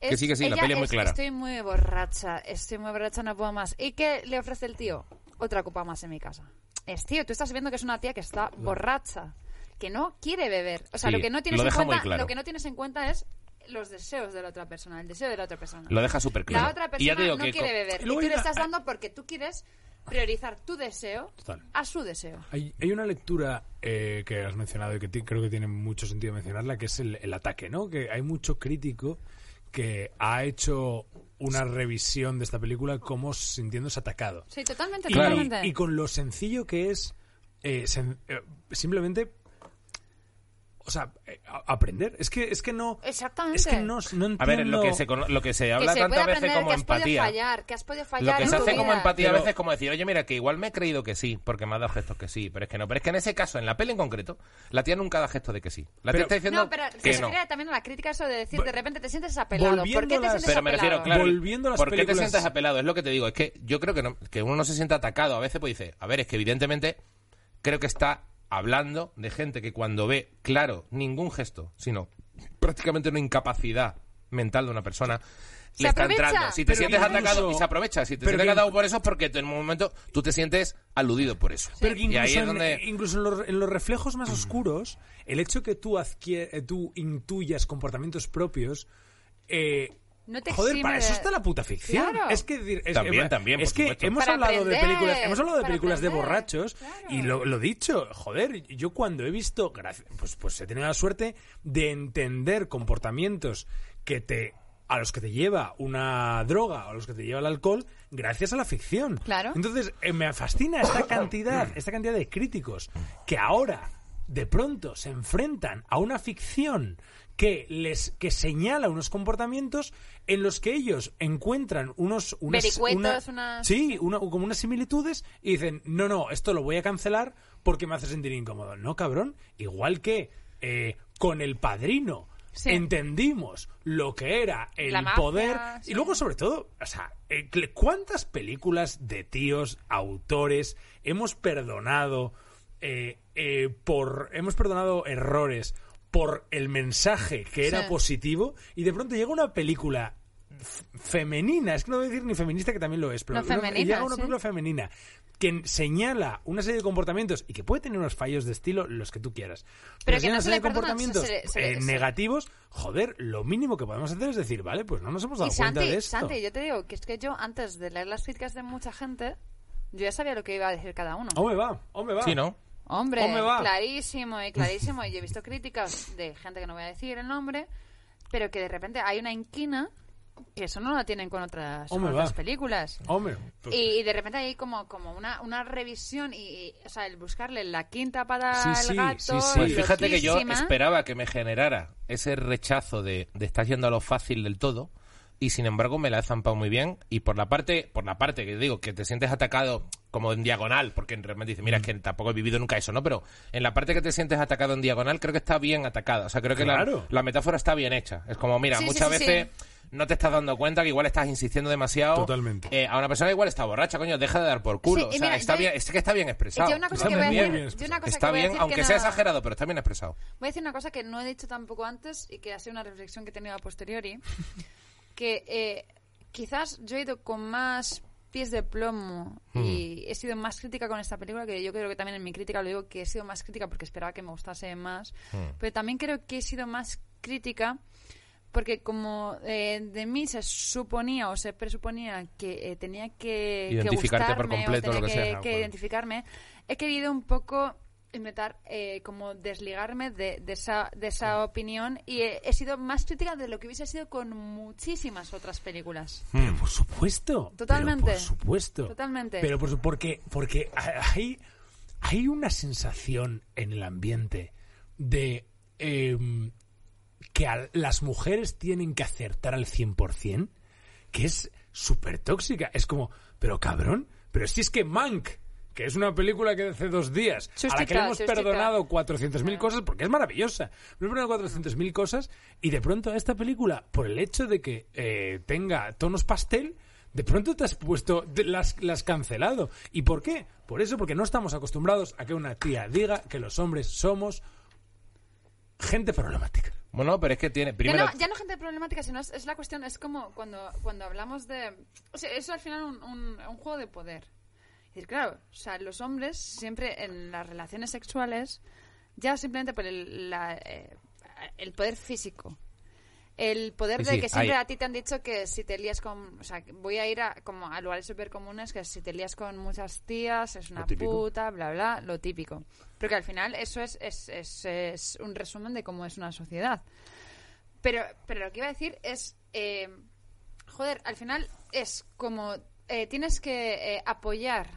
Speaker 1: Que sí, que sí, la peli es muy clara.
Speaker 2: Estoy muy borracha, estoy muy borracha, no puedo más. ¿Y qué le ofrece el tío? Otra copa más en mi casa. Es tío, tú estás viendo que es una tía que está borracha, que no quiere beber. O sea,
Speaker 1: Sí,
Speaker 2: lo que no tienes en cuenta,
Speaker 1: claro.
Speaker 2: lo que no tienes en cuenta es los deseos de la otra persona, el deseo de la otra persona.
Speaker 1: Lo deja súper claro.
Speaker 2: La otra
Speaker 1: y ya
Speaker 2: persona
Speaker 1: te digo
Speaker 2: no
Speaker 1: que
Speaker 2: quiere beber.
Speaker 3: Y
Speaker 2: tú le estás dando porque tú quieres priorizar tu deseo
Speaker 3: Total.
Speaker 2: a su deseo.
Speaker 3: Hay, hay una lectura eh, que has mencionado y que ti- creo que tiene mucho sentido mencionarla, que es el, el ataque, ¿no? Que hay mucho crítico que ha hecho una revisión de esta película como sintiéndose atacado.
Speaker 2: Sí, totalmente,
Speaker 3: Y,
Speaker 2: totalmente.
Speaker 3: y con lo sencillo que es eh, sen- eh, simplemente o sea eh, aprender es que es que no
Speaker 2: Exactamente.
Speaker 3: es que no, no entiendo
Speaker 1: A ver, lo que se, lo que se
Speaker 2: que
Speaker 1: habla
Speaker 2: se
Speaker 1: tantas veces
Speaker 2: aprender,
Speaker 1: como
Speaker 2: que has podido
Speaker 1: empatía.
Speaker 2: fallar, que has podido
Speaker 1: Lo
Speaker 2: fallar
Speaker 1: que
Speaker 2: en
Speaker 1: se
Speaker 2: tu
Speaker 1: hace como empatía a veces es como decir, oye, mira, que igual me he creído que sí, porque me ha dado gestos que sí, pero es que no. Pero es que en ese caso, en la peli en concreto, la tía nunca da gestos de que sí. La tía
Speaker 3: Pero-
Speaker 1: está diciendo
Speaker 2: No, pero
Speaker 1: que
Speaker 2: se
Speaker 1: no.
Speaker 2: crea también la crítica eso de decir, de repente te sientes apelado. ¿Por qué
Speaker 3: Volviendo
Speaker 2: te sientes
Speaker 1: Pero me refiero, claro,
Speaker 3: Volviendo a las
Speaker 1: ¿por qué te sientes apelado? Es lo que te digo, es que yo creo que, no- que uno no se siente atacado. A veces pues dice, a ver, es que evidentemente creo que está hablando de gente que cuando ve, claro, ningún gesto, sino prácticamente una incapacidad mental de una persona,
Speaker 2: Se
Speaker 1: le está
Speaker 2: aprovecha.
Speaker 1: entrando. Si te
Speaker 3: Pero
Speaker 1: sientes
Speaker 3: incluso-
Speaker 1: atacado y se aprovecha, si te sientes
Speaker 3: que-
Speaker 1: atacado por eso es porque en un momento tú te sientes aludido por eso.
Speaker 3: Pero que
Speaker 1: Y ahí
Speaker 3: incluso,
Speaker 1: es
Speaker 3: en,
Speaker 1: donde...
Speaker 3: incluso en los, en los reflejos más oscuros, el hecho que tú, adquier- eh, tú intuyas comportamientos propios, eh,
Speaker 2: No te
Speaker 3: joder, para eso está la puta ficción.
Speaker 2: Claro.
Speaker 3: Es que decir, es,
Speaker 1: También,
Speaker 3: eh,
Speaker 1: también,
Speaker 3: es que hemos
Speaker 2: Para
Speaker 3: hablado de películas, hemos hablado de películas de borrachos
Speaker 2: claro.
Speaker 3: y lo, lo dicho, joder, yo cuando he visto, gracias, pues, pues he tenido la suerte de entender comportamientos que te a los que te lleva una droga o a los que te lleva el alcohol gracias a la ficción.
Speaker 2: Claro.
Speaker 3: Entonces, eh, me fascina esta cantidad, esta cantidad de críticos que ahora de pronto se enfrentan a una ficción que les que señala unos comportamientos en los que ellos encuentran unos unas,
Speaker 2: unas-
Speaker 3: sí una- como unas similitudes y dicen no no esto lo voy a cancelar porque me hace sentir incómodo no cabrón igual que eh, con el padrino
Speaker 2: Sí.
Speaker 3: entendimos lo que era el
Speaker 2: mafia,
Speaker 3: poder
Speaker 2: sí.
Speaker 3: y luego sobre todo o sea eh, cuántas películas de tíos autores hemos perdonado eh, eh, por hemos perdonado errores por el mensaje que era
Speaker 2: Sí.
Speaker 3: positivo y de pronto llega una película femenina, es que no voy a decir ni feminista que también lo es, pero
Speaker 2: No,
Speaker 3: una- llega una
Speaker 2: sí.
Speaker 3: película femenina que señala una serie de comportamientos y que puede tener unos fallos de estilo los que tú quieras.
Speaker 2: Pero que
Speaker 3: señala
Speaker 2: no
Speaker 3: una
Speaker 2: se
Speaker 3: serie
Speaker 2: le
Speaker 3: de comportamientos
Speaker 2: se le- se le-
Speaker 3: eh,
Speaker 2: se-
Speaker 3: negativos, joder, lo mínimo que podemos hacer es decir, vale, pues no nos hemos dado
Speaker 2: Y
Speaker 3: cuenta
Speaker 2: Santi,
Speaker 3: de esto.
Speaker 2: Santi, yo te digo que es que yo antes de leer las críticas de mucha gente, yo ya sabía lo que iba a decir cada uno.
Speaker 3: Hombre, va, hombre, va.
Speaker 1: Sí, ¿no?
Speaker 2: Hombre,
Speaker 3: va.
Speaker 2: clarísimo y clarísimo. Y yo he visto críticas de gente que no voy a decir el nombre, pero que de repente hay una inquina que eso no la tienen con otras, con películas.
Speaker 3: Hombre,
Speaker 2: Y, y de repente hay como, como una, una revisión y, y, o sea, el buscarle la quinta para
Speaker 3: Sí,
Speaker 2: el
Speaker 3: sí,
Speaker 2: gato.
Speaker 3: sí, sí.
Speaker 1: Pues fíjate que yo esperaba que me generara ese rechazo de, de estar yendo a lo fácil del todo y sin embargo me la he zampado muy bien y por la parte por la parte que digo que te sientes atacado como en diagonal porque realmente dices mira es que tampoco he vivido nunca eso no pero en la parte que te sientes atacado en diagonal creo que está bien atacada o sea creo que la-
Speaker 3: Claro.
Speaker 1: la, metáfora está bien hecha es como mira
Speaker 2: Sí,
Speaker 1: muchas
Speaker 2: sí,
Speaker 1: veces
Speaker 2: sí.
Speaker 1: no te estás dando cuenta que igual estás insistiendo demasiado
Speaker 3: Totalmente.
Speaker 1: eh, a una persona igual está borracha coño deja de dar por culo o sea
Speaker 2: mira,
Speaker 1: está
Speaker 2: yo-
Speaker 1: bien es que está bien expresado
Speaker 2: Yo una cosa
Speaker 3: Está
Speaker 2: que voy a
Speaker 3: muy
Speaker 2: decir,
Speaker 3: bien
Speaker 2: una cosa
Speaker 1: está
Speaker 2: que voy a
Speaker 1: bien
Speaker 2: decir
Speaker 1: aunque
Speaker 2: que
Speaker 1: sea exagerado pero está bien expresado
Speaker 2: Voy a decir una cosa que no he dicho tampoco antes y que ha sido una reflexión que he tenido a posteriori. que eh, quizás yo he ido con más pies de plomo y he sido más crítica con esta película, que yo creo que también en mi crítica lo digo que he sido más crítica porque esperaba que me gustase más. Pero también creo que he sido más crítica porque como eh, de mí se suponía o se presuponía que eh, tenía que que
Speaker 1: Identificarte por
Speaker 2: gustarme o tenía
Speaker 1: lo que sea.
Speaker 2: que
Speaker 1: bueno.
Speaker 2: identificarme, he querido un poco intentar eh, como desligarme de, de esa, de esa opinión y he, he sido más crítica de lo que hubiese sido con muchísimas otras películas.
Speaker 3: Pero por supuesto.
Speaker 2: Totalmente.
Speaker 3: Pero por supuesto.
Speaker 2: Totalmente.
Speaker 3: Pero por su- porque, porque hay, hay una sensación en el ambiente de em, que a- las mujeres tienen que acertar al 100%, que es súper tóxica. Es como, pero cabrón, pero si es que Mank, que es una película que de hace dos días, a la que le hemos
Speaker 2: chustita.
Speaker 3: perdonado 400.000 cosas, porque es maravillosa. Le hemos perdonado 400.000 cosas, y de pronto a esta película, por el hecho de que eh, tenga tonos pastel, de pronto te has puesto, te- las, las cancelado. ¿Y por qué? Por eso, porque no estamos acostumbrados a que una tía diga que los hombres somos gente problemática.
Speaker 1: bueno pero es que tiene
Speaker 2: Ya
Speaker 1: primero
Speaker 2: no, ya no gente problemática, sino es, es la cuestión, es como cuando, cuando hablamos de... O sea, eso al final es un, un, un juego de poder. Es decir, claro, o sea, los hombres siempre en las relaciones sexuales, ya simplemente por el, la, eh, el poder físico, el poder
Speaker 1: Sí,
Speaker 2: de
Speaker 1: sí,
Speaker 2: que siempre
Speaker 1: hay-
Speaker 2: a ti te han dicho que si te lías con... O sea, que voy a ir a, como a lugares súper comunes, que si te lías con muchas tías es una puta, bla, bla, lo típico. Porque al final eso es, es, es, es un resumen de cómo es una sociedad. Pero, pero lo que iba a decir es, eh, joder, al final es como eh, tienes que eh, apoyar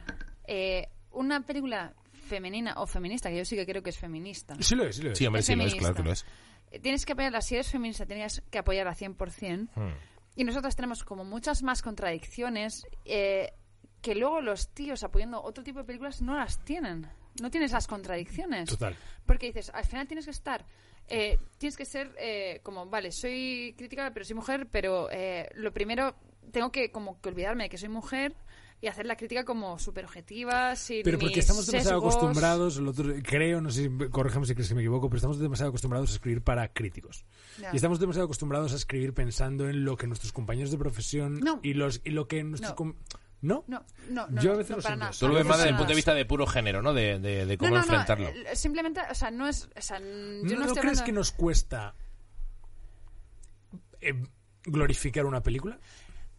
Speaker 2: eh, una película femenina o feminista, que yo sí que creo que es feminista.
Speaker 3: Sí lo es, sí lo es.
Speaker 1: sí hombre
Speaker 2: es
Speaker 1: sí lo es
Speaker 2: feminista.
Speaker 1: claro que lo es
Speaker 2: Eh, Tienes que apoyarla, si eres feminista, tienes que apoyarla 100%.
Speaker 1: Hmm.
Speaker 2: Y nosotros tenemos como muchas más contradicciones eh, que luego los tíos apoyando otro tipo de películas no las tienen. No tienes las contradicciones.
Speaker 3: Total.
Speaker 2: Porque dices, al final tienes que estar, eh, tienes que ser eh, como, vale, soy crítica, pero soy mujer, pero eh, lo primero tengo que como que olvidarme de que soy mujer y hacer la crítica como súper objetiva, sin
Speaker 3: Pero porque
Speaker 2: mis
Speaker 3: estamos demasiado
Speaker 2: sesgos.
Speaker 3: acostumbrados, el otro- creo, no sé si corrígeme si crees que me equivoco, pero estamos demasiado acostumbrados a escribir para críticos.
Speaker 2: Ya.
Speaker 3: Y estamos demasiado acostumbrados a escribir pensando en lo que nuestros compañeros de profesión
Speaker 2: No.
Speaker 3: y los y lo que nuestros
Speaker 2: No.
Speaker 3: com- ¿No?
Speaker 2: No, no, no.
Speaker 3: Yo a veces
Speaker 2: no,
Speaker 3: lo
Speaker 2: para
Speaker 3: siento.
Speaker 2: nada.
Speaker 1: tú lo ves más desde el punto de vista de puro género no de, de, de cómo
Speaker 2: no, no,
Speaker 1: enfrentarlo
Speaker 2: No, eh, simplemente, o sea, no es. O sea, yo no,
Speaker 3: ¿No,
Speaker 2: estoy
Speaker 3: crees
Speaker 2: hablando-
Speaker 3: que nos cuesta eh, glorificar una película?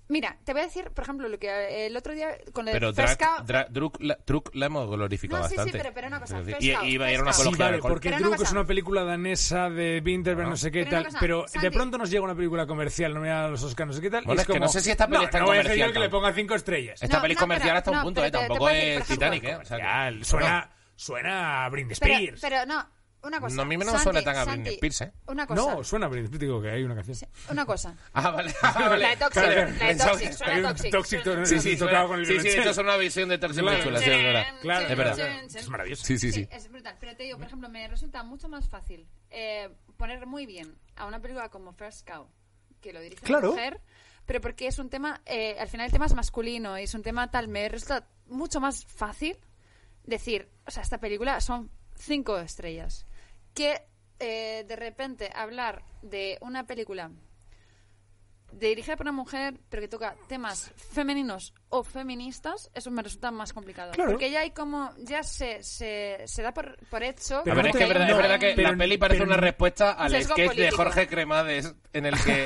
Speaker 2: Mira, te voy a decir, por ejemplo, lo que eh, el otro día con el
Speaker 1: pero Druk, la, Druk la hemos glorificado
Speaker 2: No, sí, sí,
Speaker 1: bastante
Speaker 2: pero- pero una cosa,
Speaker 1: Es y, y iba a ir a una.
Speaker 3: Sí, vale, porque
Speaker 2: Pero una
Speaker 3: Druk es una película danesa de Winterberg, no sé qué
Speaker 2: Pero
Speaker 3: tal,
Speaker 2: cosa,
Speaker 3: pero de pronto nos llega una película comercial nominada a los Oscars, no sé qué tal. y
Speaker 1: Bueno, es que
Speaker 3: como,
Speaker 1: no sé si esta peli
Speaker 3: no,
Speaker 1: es tan
Speaker 3: no voy a ser
Speaker 1: comercial
Speaker 3: yo que le ponga cinco estrellas.
Speaker 1: esta
Speaker 2: No,
Speaker 1: peli
Speaker 2: no,
Speaker 1: comercial
Speaker 2: pero-
Speaker 1: hasta un
Speaker 2: no,
Speaker 1: punto eh tampoco es Titanic eh o sea, que-
Speaker 3: Ya, suena, suena a Britney
Speaker 2: Pero,
Speaker 3: Spears.
Speaker 2: pero no, una cosa.
Speaker 1: No, a mí me no
Speaker 2: Santi,
Speaker 1: suena tan a Britney Spears, ¿eh?
Speaker 2: Una cosa.
Speaker 3: No, suena a Britney Spears, digo que hay una canción.
Speaker 2: Sí, Una cosa.
Speaker 1: ah vale, ah, vale.
Speaker 2: La de Toxic,
Speaker 1: Vale,
Speaker 2: la de Toxic, suena
Speaker 3: Hay un
Speaker 2: Toxic.
Speaker 3: Toxic,
Speaker 2: suena-
Speaker 1: sí sí
Speaker 3: tocado
Speaker 1: suena-
Speaker 3: con el
Speaker 1: sí sí esto es una visión de Toxic muy
Speaker 3: Claro.
Speaker 1: chula sí, es verdad
Speaker 3: Claro.
Speaker 1: es verdad
Speaker 3: Es maravilloso.
Speaker 1: sí sí sí
Speaker 2: Es brutal. Pero te digo, por ejemplo, me resulta mucho más fácil eh, poner muy bien a una película como First Cow, que lo dirige
Speaker 3: Claro.
Speaker 2: una mujer, pero porque es un tema, eh, al final el tema es masculino y es un tema tal, me resulta mucho más fácil decir, o sea, esta película son cinco estrellas. Que eh, de repente hablar de una película dirigida por una mujer, pero que toca temas femeninos o feministas, eso me resulta más complicado.
Speaker 3: Claro.
Speaker 2: Porque ya hay como, ya se, se, se da por, por hecho.
Speaker 3: Pero
Speaker 1: a ver, es que es verdad,
Speaker 3: no,
Speaker 1: es verdad que
Speaker 3: pero-
Speaker 1: la peli parece
Speaker 3: pero-
Speaker 1: una respuesta al sketch de. Jorge Cremades en el que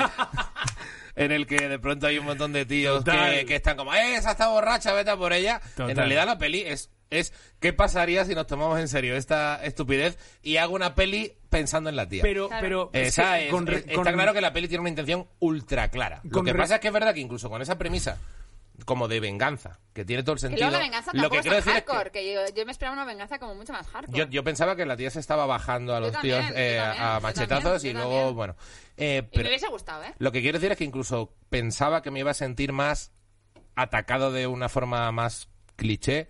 Speaker 1: en el que de pronto hay un montón de tíos que, que están como, ¡eh, esa está borracha, vete a por ella!
Speaker 3: Total.
Speaker 1: En realidad la peli es, es ¿qué pasaría si nos tomamos en serio esta estupidez y hago una peli pensando en la tía?
Speaker 3: Pero,
Speaker 2: Claro.
Speaker 3: pero
Speaker 1: Eh,
Speaker 3: es
Speaker 1: esa
Speaker 3: que
Speaker 1: es-
Speaker 3: con re-
Speaker 1: es- está claro que la peli tiene una intención ultra clara. Lo que
Speaker 3: re-
Speaker 1: pasa es que es verdad que incluso con esa premisa como de venganza, que tiene todo el
Speaker 2: Que
Speaker 1: sentido.
Speaker 2: luego la venganza
Speaker 1: lo
Speaker 2: tampoco
Speaker 1: que
Speaker 2: es
Speaker 1: quiero decir es que-
Speaker 2: hardcore, que, yo, yo me esperaba una venganza como mucho más hardcore.
Speaker 1: yo, yo pensaba que la tía se estaba bajando a los
Speaker 2: también,
Speaker 1: tíos eh,
Speaker 2: también,
Speaker 1: a machetazos
Speaker 2: también,
Speaker 1: y luego,
Speaker 2: también.
Speaker 1: bueno. eh,
Speaker 2: y me
Speaker 1: pero
Speaker 2: hubiese gustado, ¿eh?
Speaker 1: lo que quiero decir es que incluso pensaba que me iba a sentir más atacado de una forma más cliché.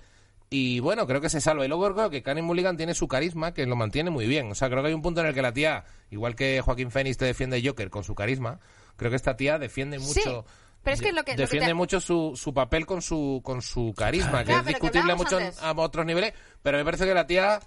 Speaker 1: Y bueno, creo que se salva. Y luego creo que Karen Mulligan tiene su carisma, que lo mantiene muy bien. O sea, creo que hay un punto en el que la tía, igual que Joaquín Phoenix te defiende Joker con su carisma, creo que esta tía defiende
Speaker 2: Sí,
Speaker 1: mucho.
Speaker 2: pero es que lo que- lo que
Speaker 1: defiende
Speaker 2: te-
Speaker 1: mucho su, su papel con su con su carisma, que es discutible mucho
Speaker 2: antes.
Speaker 1: a otros niveles, pero me parece que la tía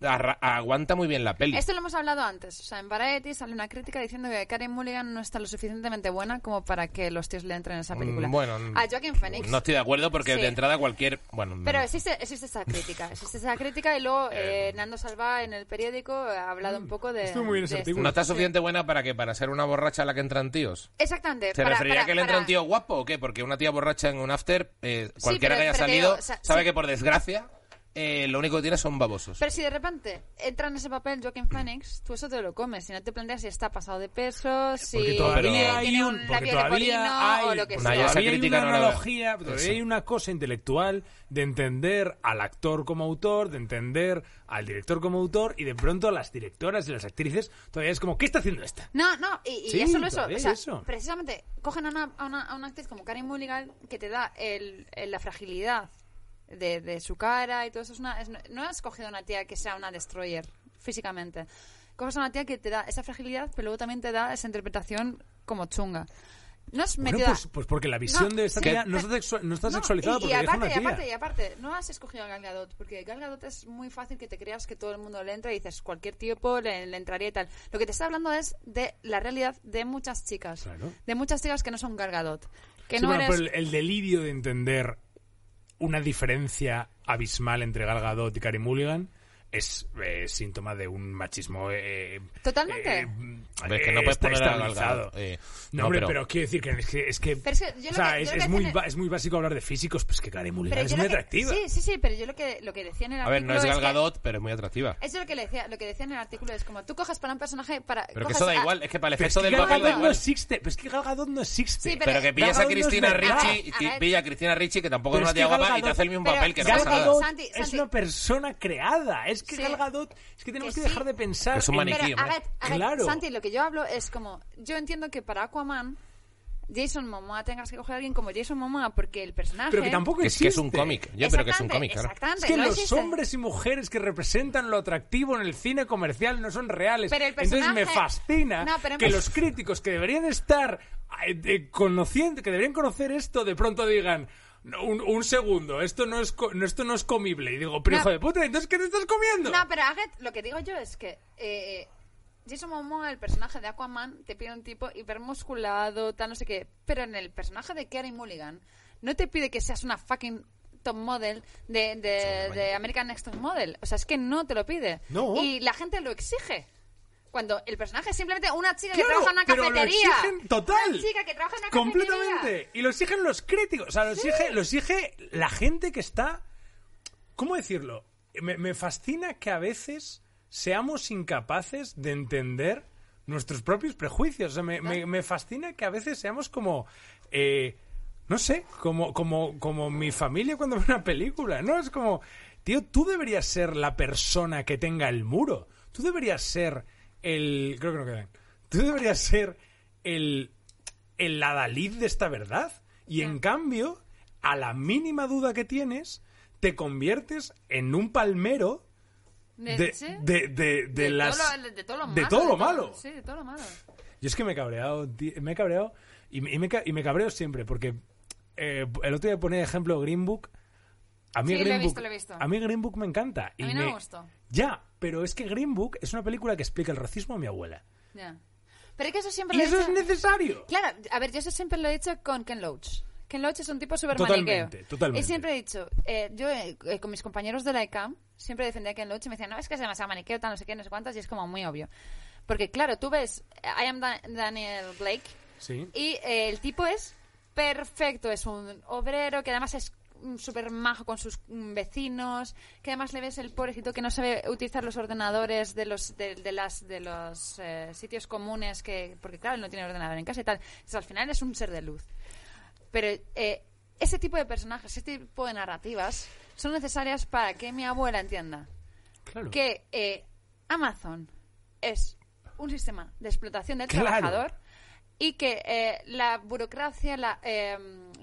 Speaker 1: aguanta muy bien la peli.
Speaker 2: Esto lo hemos hablado antes. O sea, en Variety sale una crítica diciendo que Karen Mulligan no está lo suficientemente buena como para que los tíos le entren en esa película.
Speaker 1: Mm, Bueno,
Speaker 2: a Joaquin Phoenix.
Speaker 1: No estoy de acuerdo porque
Speaker 2: Sí.
Speaker 1: de entrada cualquier. Bueno,
Speaker 2: Pero
Speaker 1: no.
Speaker 2: existe, existe esa crítica, existe esa crítica y luego eh, Nando Salva en el periódico ha hablado un poco de...
Speaker 3: estuvo muy bien ese
Speaker 2: de
Speaker 3: artículo.
Speaker 1: ¿No está
Speaker 2: Sí.
Speaker 1: suficiente buena para que para ser una borracha a la que entran tíos?
Speaker 2: Exactamente.
Speaker 1: ¿Se
Speaker 2: para-
Speaker 1: refería a que le entra
Speaker 2: para-
Speaker 1: un tío guapo o qué? Porque una tía borracha en un after, eh, cualquiera
Speaker 2: pero-
Speaker 1: que haya salido,
Speaker 2: digo, o sea,
Speaker 1: sabe
Speaker 2: sí.
Speaker 1: que por desgracia eh, lo único que tiene son babosos.
Speaker 2: Pero si de repente entra en ese papel Joaquin Phoenix, tú eso te lo comes. Si no te planteas si está pasado de peso, si
Speaker 3: Porque todavía hay un,
Speaker 2: un
Speaker 3: porque
Speaker 2: labio
Speaker 3: todavía
Speaker 2: leporino
Speaker 3: hay,
Speaker 2: o lo que
Speaker 1: Una
Speaker 2: sea.
Speaker 3: todavía hay una
Speaker 1: no
Speaker 3: analogía, todavía
Speaker 1: Eso.
Speaker 3: hay una cosa intelectual de entender al actor como autor, de entender al director como autor y de pronto a las directoras y las actrices todavía es como ¿qué está haciendo esta?
Speaker 2: No, no, y, y
Speaker 3: Sí,
Speaker 2: ya solo eso.
Speaker 3: todavía
Speaker 2: O sea,
Speaker 3: eso.
Speaker 2: precisamente cogen a una, a, una, a una actriz como Karen Mulligan que te da el, el- la fragilidad de, de su cara y todo eso. Es una, es- no has cogido una tía que sea una destroyer físicamente. Coges a una tía que te da esa fragilidad, pero luego también te da esa interpretación como chunga. No has
Speaker 3: Bueno,
Speaker 2: metido
Speaker 3: pues, pues porque la visión
Speaker 2: No,
Speaker 3: de esta
Speaker 2: sí,
Speaker 3: tía no está, no está
Speaker 2: No,
Speaker 3: sexualizada
Speaker 2: y, y
Speaker 3: porque deja
Speaker 2: aparte,
Speaker 3: una
Speaker 2: y
Speaker 3: tía.
Speaker 2: aparte, y aparte, no has escogido a Gal Gadot, porque Gal Gadot es muy fácil que te creas que todo el mundo le entra y dices, cualquier tipo le, le entraría y tal. Lo que te está hablando es de la realidad de muchas chicas.
Speaker 3: Claro.
Speaker 2: De muchas chicas que no son Gal Gadot. Que
Speaker 3: Sí,
Speaker 2: no
Speaker 3: bueno,
Speaker 2: eres...
Speaker 3: pero el, el delirio de entender una diferencia abismal entre Gal Gadot y Carey Mulligan es eh, síntoma de un machismo eh,
Speaker 2: Totalmente.
Speaker 3: eh,
Speaker 1: Ves que no puedes poner
Speaker 3: estabilizado.
Speaker 1: Eh,
Speaker 3: no,
Speaker 1: no,
Speaker 3: hombre,
Speaker 1: pero-
Speaker 3: pero, quiero decir que es que, es que,
Speaker 2: Pero es que yo
Speaker 3: o sea,
Speaker 2: que-
Speaker 3: es,
Speaker 2: yo
Speaker 3: es muy es muy básico hablar de físicos, pues que Carey Mulligan
Speaker 2: pero
Speaker 3: es muy atractiva.
Speaker 2: Sí, sí, sí, pero yo lo que, lo que decía en el
Speaker 1: A ver, no es
Speaker 2: artículo
Speaker 1: Gal
Speaker 2: que-
Speaker 1: Gadot, pero es muy atractiva.
Speaker 2: Eso es lo que, le decía, lo que decía en el artículo, es como tú coges para un personaje para...
Speaker 1: Pero que eso da
Speaker 2: a-
Speaker 1: igual, es que para el
Speaker 3: es
Speaker 1: efecto del papel da
Speaker 3: no
Speaker 1: igual.
Speaker 3: existe, pero es que Gal Gadot no existe.
Speaker 1: Pero que pillas a
Speaker 3: es
Speaker 1: Cristina. Ricci, pilla a Cristina Ricci, que tampoco es una
Speaker 3: es
Speaker 1: tía guapa, y te hace el mismo papel que no pasa nada.
Speaker 3: Es una persona creada. Es que
Speaker 2: Sí.
Speaker 3: Gal Gadot, es que tenemos
Speaker 2: Que
Speaker 3: que, dejar
Speaker 2: sí.
Speaker 3: de pensar.
Speaker 1: Que es un maniquí.
Speaker 2: Pero, a ver, a ver,
Speaker 3: Claro.
Speaker 2: Santi, lo que yo hablo es como, yo entiendo que para Aquaman, Jason Momoa tengas que coger a alguien como Jason Momoa porque el personaje...
Speaker 3: Pero que tampoco
Speaker 1: es que es un cómic. Yo creo que es un cómic, claro.
Speaker 3: Es que
Speaker 2: no
Speaker 3: los
Speaker 2: existe.
Speaker 3: hombres y mujeres que representan lo atractivo en el cine comercial no son reales.
Speaker 2: Pero el
Speaker 3: Entonces me
Speaker 2: personaje-
Speaker 3: fascina
Speaker 2: No, pero-
Speaker 3: que los críticos que deberían estar eh, eh, conociendo, que deberían conocer esto, de pronto digan. "No, Un, un segundo, esto no es co- no, esto no es comible. Y digo, pero
Speaker 2: No.
Speaker 3: hijo de puta, entonces ¿qué te estás comiendo?
Speaker 2: No, pero Aget, lo que digo yo es que eh, Jason Momoa, el personaje de Aquaman, te pide un tipo hipermusculado, tal, no sé qué. Pero en el personaje de Carey Mulligan, no te pide que seas una fucking top model de, de, de American Next Top Model. O sea, es que no te lo pide.
Speaker 3: No.
Speaker 2: Y la gente lo exige. Cuando el personaje es simplemente una chica que
Speaker 3: Claro,
Speaker 2: trabaja en una
Speaker 3: pero lo
Speaker 2: cafetería.
Speaker 3: exigen total.
Speaker 2: Una chica que trabaja en una
Speaker 3: Completamente.
Speaker 2: cafetería.
Speaker 3: Y lo exigen los críticos. O sea, lo, exige, lo exige la gente que está. ¿Cómo decirlo? Me, me fascina que a veces seamos incapaces de entender nuestros propios prejuicios. O sea, me, me- me fascina que a veces seamos como. eh, no sé, como, como, como mi familia cuando ve una película, ¿no? Es como, tío, tú deberías ser la persona que tenga el muro. Tú deberías ser el... Creo que no quedan. Tú deberías ser el, el adalid de esta verdad. Y en cambio, a la mínima duda que tienes, te conviertes en un palmero de, de, de, las...
Speaker 2: todo lo, de todo lo malo.
Speaker 3: de todo lo malo.
Speaker 2: Sí, de todo lo malo.
Speaker 3: Yo es que me he cabreado, me he cabreado y, me- y me, ca- y me cabreo siempre porque eh, el otro día ponía de ejemplo Green Book. A mí
Speaker 2: Sí,
Speaker 3: Green Book,
Speaker 2: visto.
Speaker 3: a mí Green Book me encanta. y
Speaker 2: A mí no me gustó.
Speaker 3: Ya, pero es que Green Book es una película que explica el racismo a mi abuela.
Speaker 2: Ya. Pero es que eso siempre
Speaker 3: ¿Y
Speaker 2: lo he
Speaker 3: eso es
Speaker 2: dicho-
Speaker 3: necesario?
Speaker 2: Claro, a ver, yo eso siempre lo he dicho con Ken Loach. Ken Loach es un tipo súper
Speaker 3: Totalmente,
Speaker 2: maniqueo.
Speaker 3: totalmente.
Speaker 2: Y siempre he dicho, eh, yo eh, eh, con mis compañeros de la ICAM siempre defendía a Ken Loach y me decían, no, es que es demasiado maniqueo, tal, no sé qué, no sé cuántas, y es como muy obvio. Porque claro, tú ves I Am Da- Daniel Blake
Speaker 3: Sí.
Speaker 2: y eh, el tipo es perfecto, es un obrero que además es súper majo con sus mm, vecinos, que además le ves el pobrecito que no sabe utilizar los ordenadores de los de, de las de los eh, sitios comunes que porque claro él no tiene ordenador en casa y tal. Entonces, al final es un ser de luz. Pero eh, ese tipo de personajes, ese tipo de narrativas son necesarias para que mi abuela entienda
Speaker 3: Claro.
Speaker 2: que eh, Amazon es un sistema de explotación del
Speaker 3: Claro.
Speaker 2: trabajador y que eh, la burocracia, la, eh,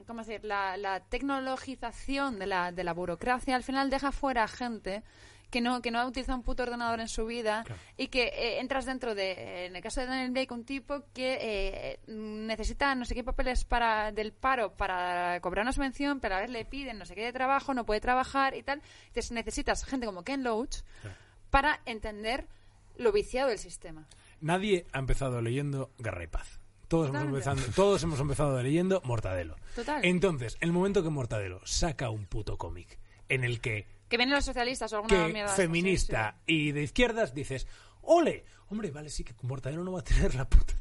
Speaker 2: ¿cómo decir? La, la tecnologización de la, de la burocracia al final deja fuera a gente que no, que no ha utilizado un puto ordenador en su vida
Speaker 3: Claro.
Speaker 2: y que eh, entras dentro de, eh, en el caso de Daniel Blake, un tipo que eh, necesita no sé qué papeles para del paro para cobrar una subvención, pero a ver le piden no sé qué de trabajo, no puede trabajar y tal. Entonces necesitas gente como Ken Loach para entender lo viciado del sistema.
Speaker 3: Nadie ha empezado leyendo Guerra y Paz. Todos hemos, empezado, todos hemos empezado leyendo Mortadelo.
Speaker 2: Total.
Speaker 3: Entonces, el momento que Mortadelo saca un puto cómic en el que,
Speaker 2: Que vienen los socialistas o alguna
Speaker 3: que
Speaker 2: mierda.
Speaker 3: feminista
Speaker 2: sí,
Speaker 3: y de izquierdas dices, ¡ole! Hombre, vale, sí que Mortadelo no va a tener la puta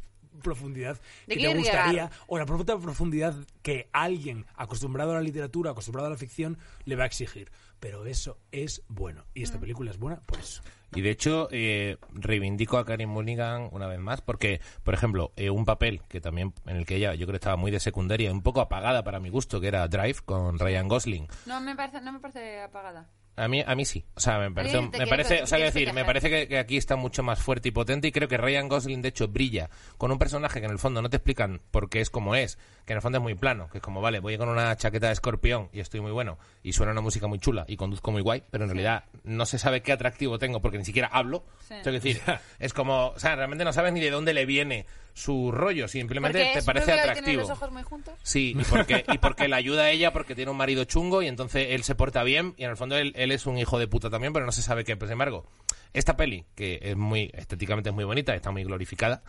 Speaker 3: profundidad
Speaker 2: ¿De
Speaker 3: que te gustaría
Speaker 2: llegar?
Speaker 3: o la puta profundidad que alguien acostumbrado a la literatura, acostumbrado a la ficción, le va a exigir. Pero eso es bueno. Y
Speaker 2: Mm.
Speaker 3: esta película es buena por eso.
Speaker 1: Y de hecho, eh, reivindico a Karen Mulligan una vez más, porque, por ejemplo, eh, un papel que también en el que ella yo creo estaba muy de secundaria, un poco apagada para mi gusto, que era Drive con Ryan Gosling.
Speaker 2: No me parece, no me parece apagada.
Speaker 1: A mí, a mí sí. O sea, me parece, me parece, o sea, decir, me parece que, que aquí está mucho más fuerte y potente y creo que Ryan Gosling, de hecho, brilla con un personaje que en el fondo no te explican por qué es como es, que en el fondo es muy plano, que es como, vale, voy con una chaqueta de escorpión y estoy muy bueno y suena una música muy chula y conduzco muy guay, pero en realidad no se sabe qué atractivo tengo porque ni siquiera hablo.
Speaker 2: Sí.
Speaker 1: O sea, quiero decir, es como, o sea, realmente no sabes ni de dónde le viene su rollo, simplemente
Speaker 2: Porque
Speaker 1: te
Speaker 2: es
Speaker 1: parece atractivo.
Speaker 2: los ojos muy juntos.
Speaker 1: Sí, y porque, y porque le ayuda a ella porque tiene un marido chungo y entonces él se porta bien y en el fondo él, él es un hijo de puta también, pero no se sabe qué. Pero sin embargo, esta peli, que es muy estéticamente es muy bonita, está muy glorificada,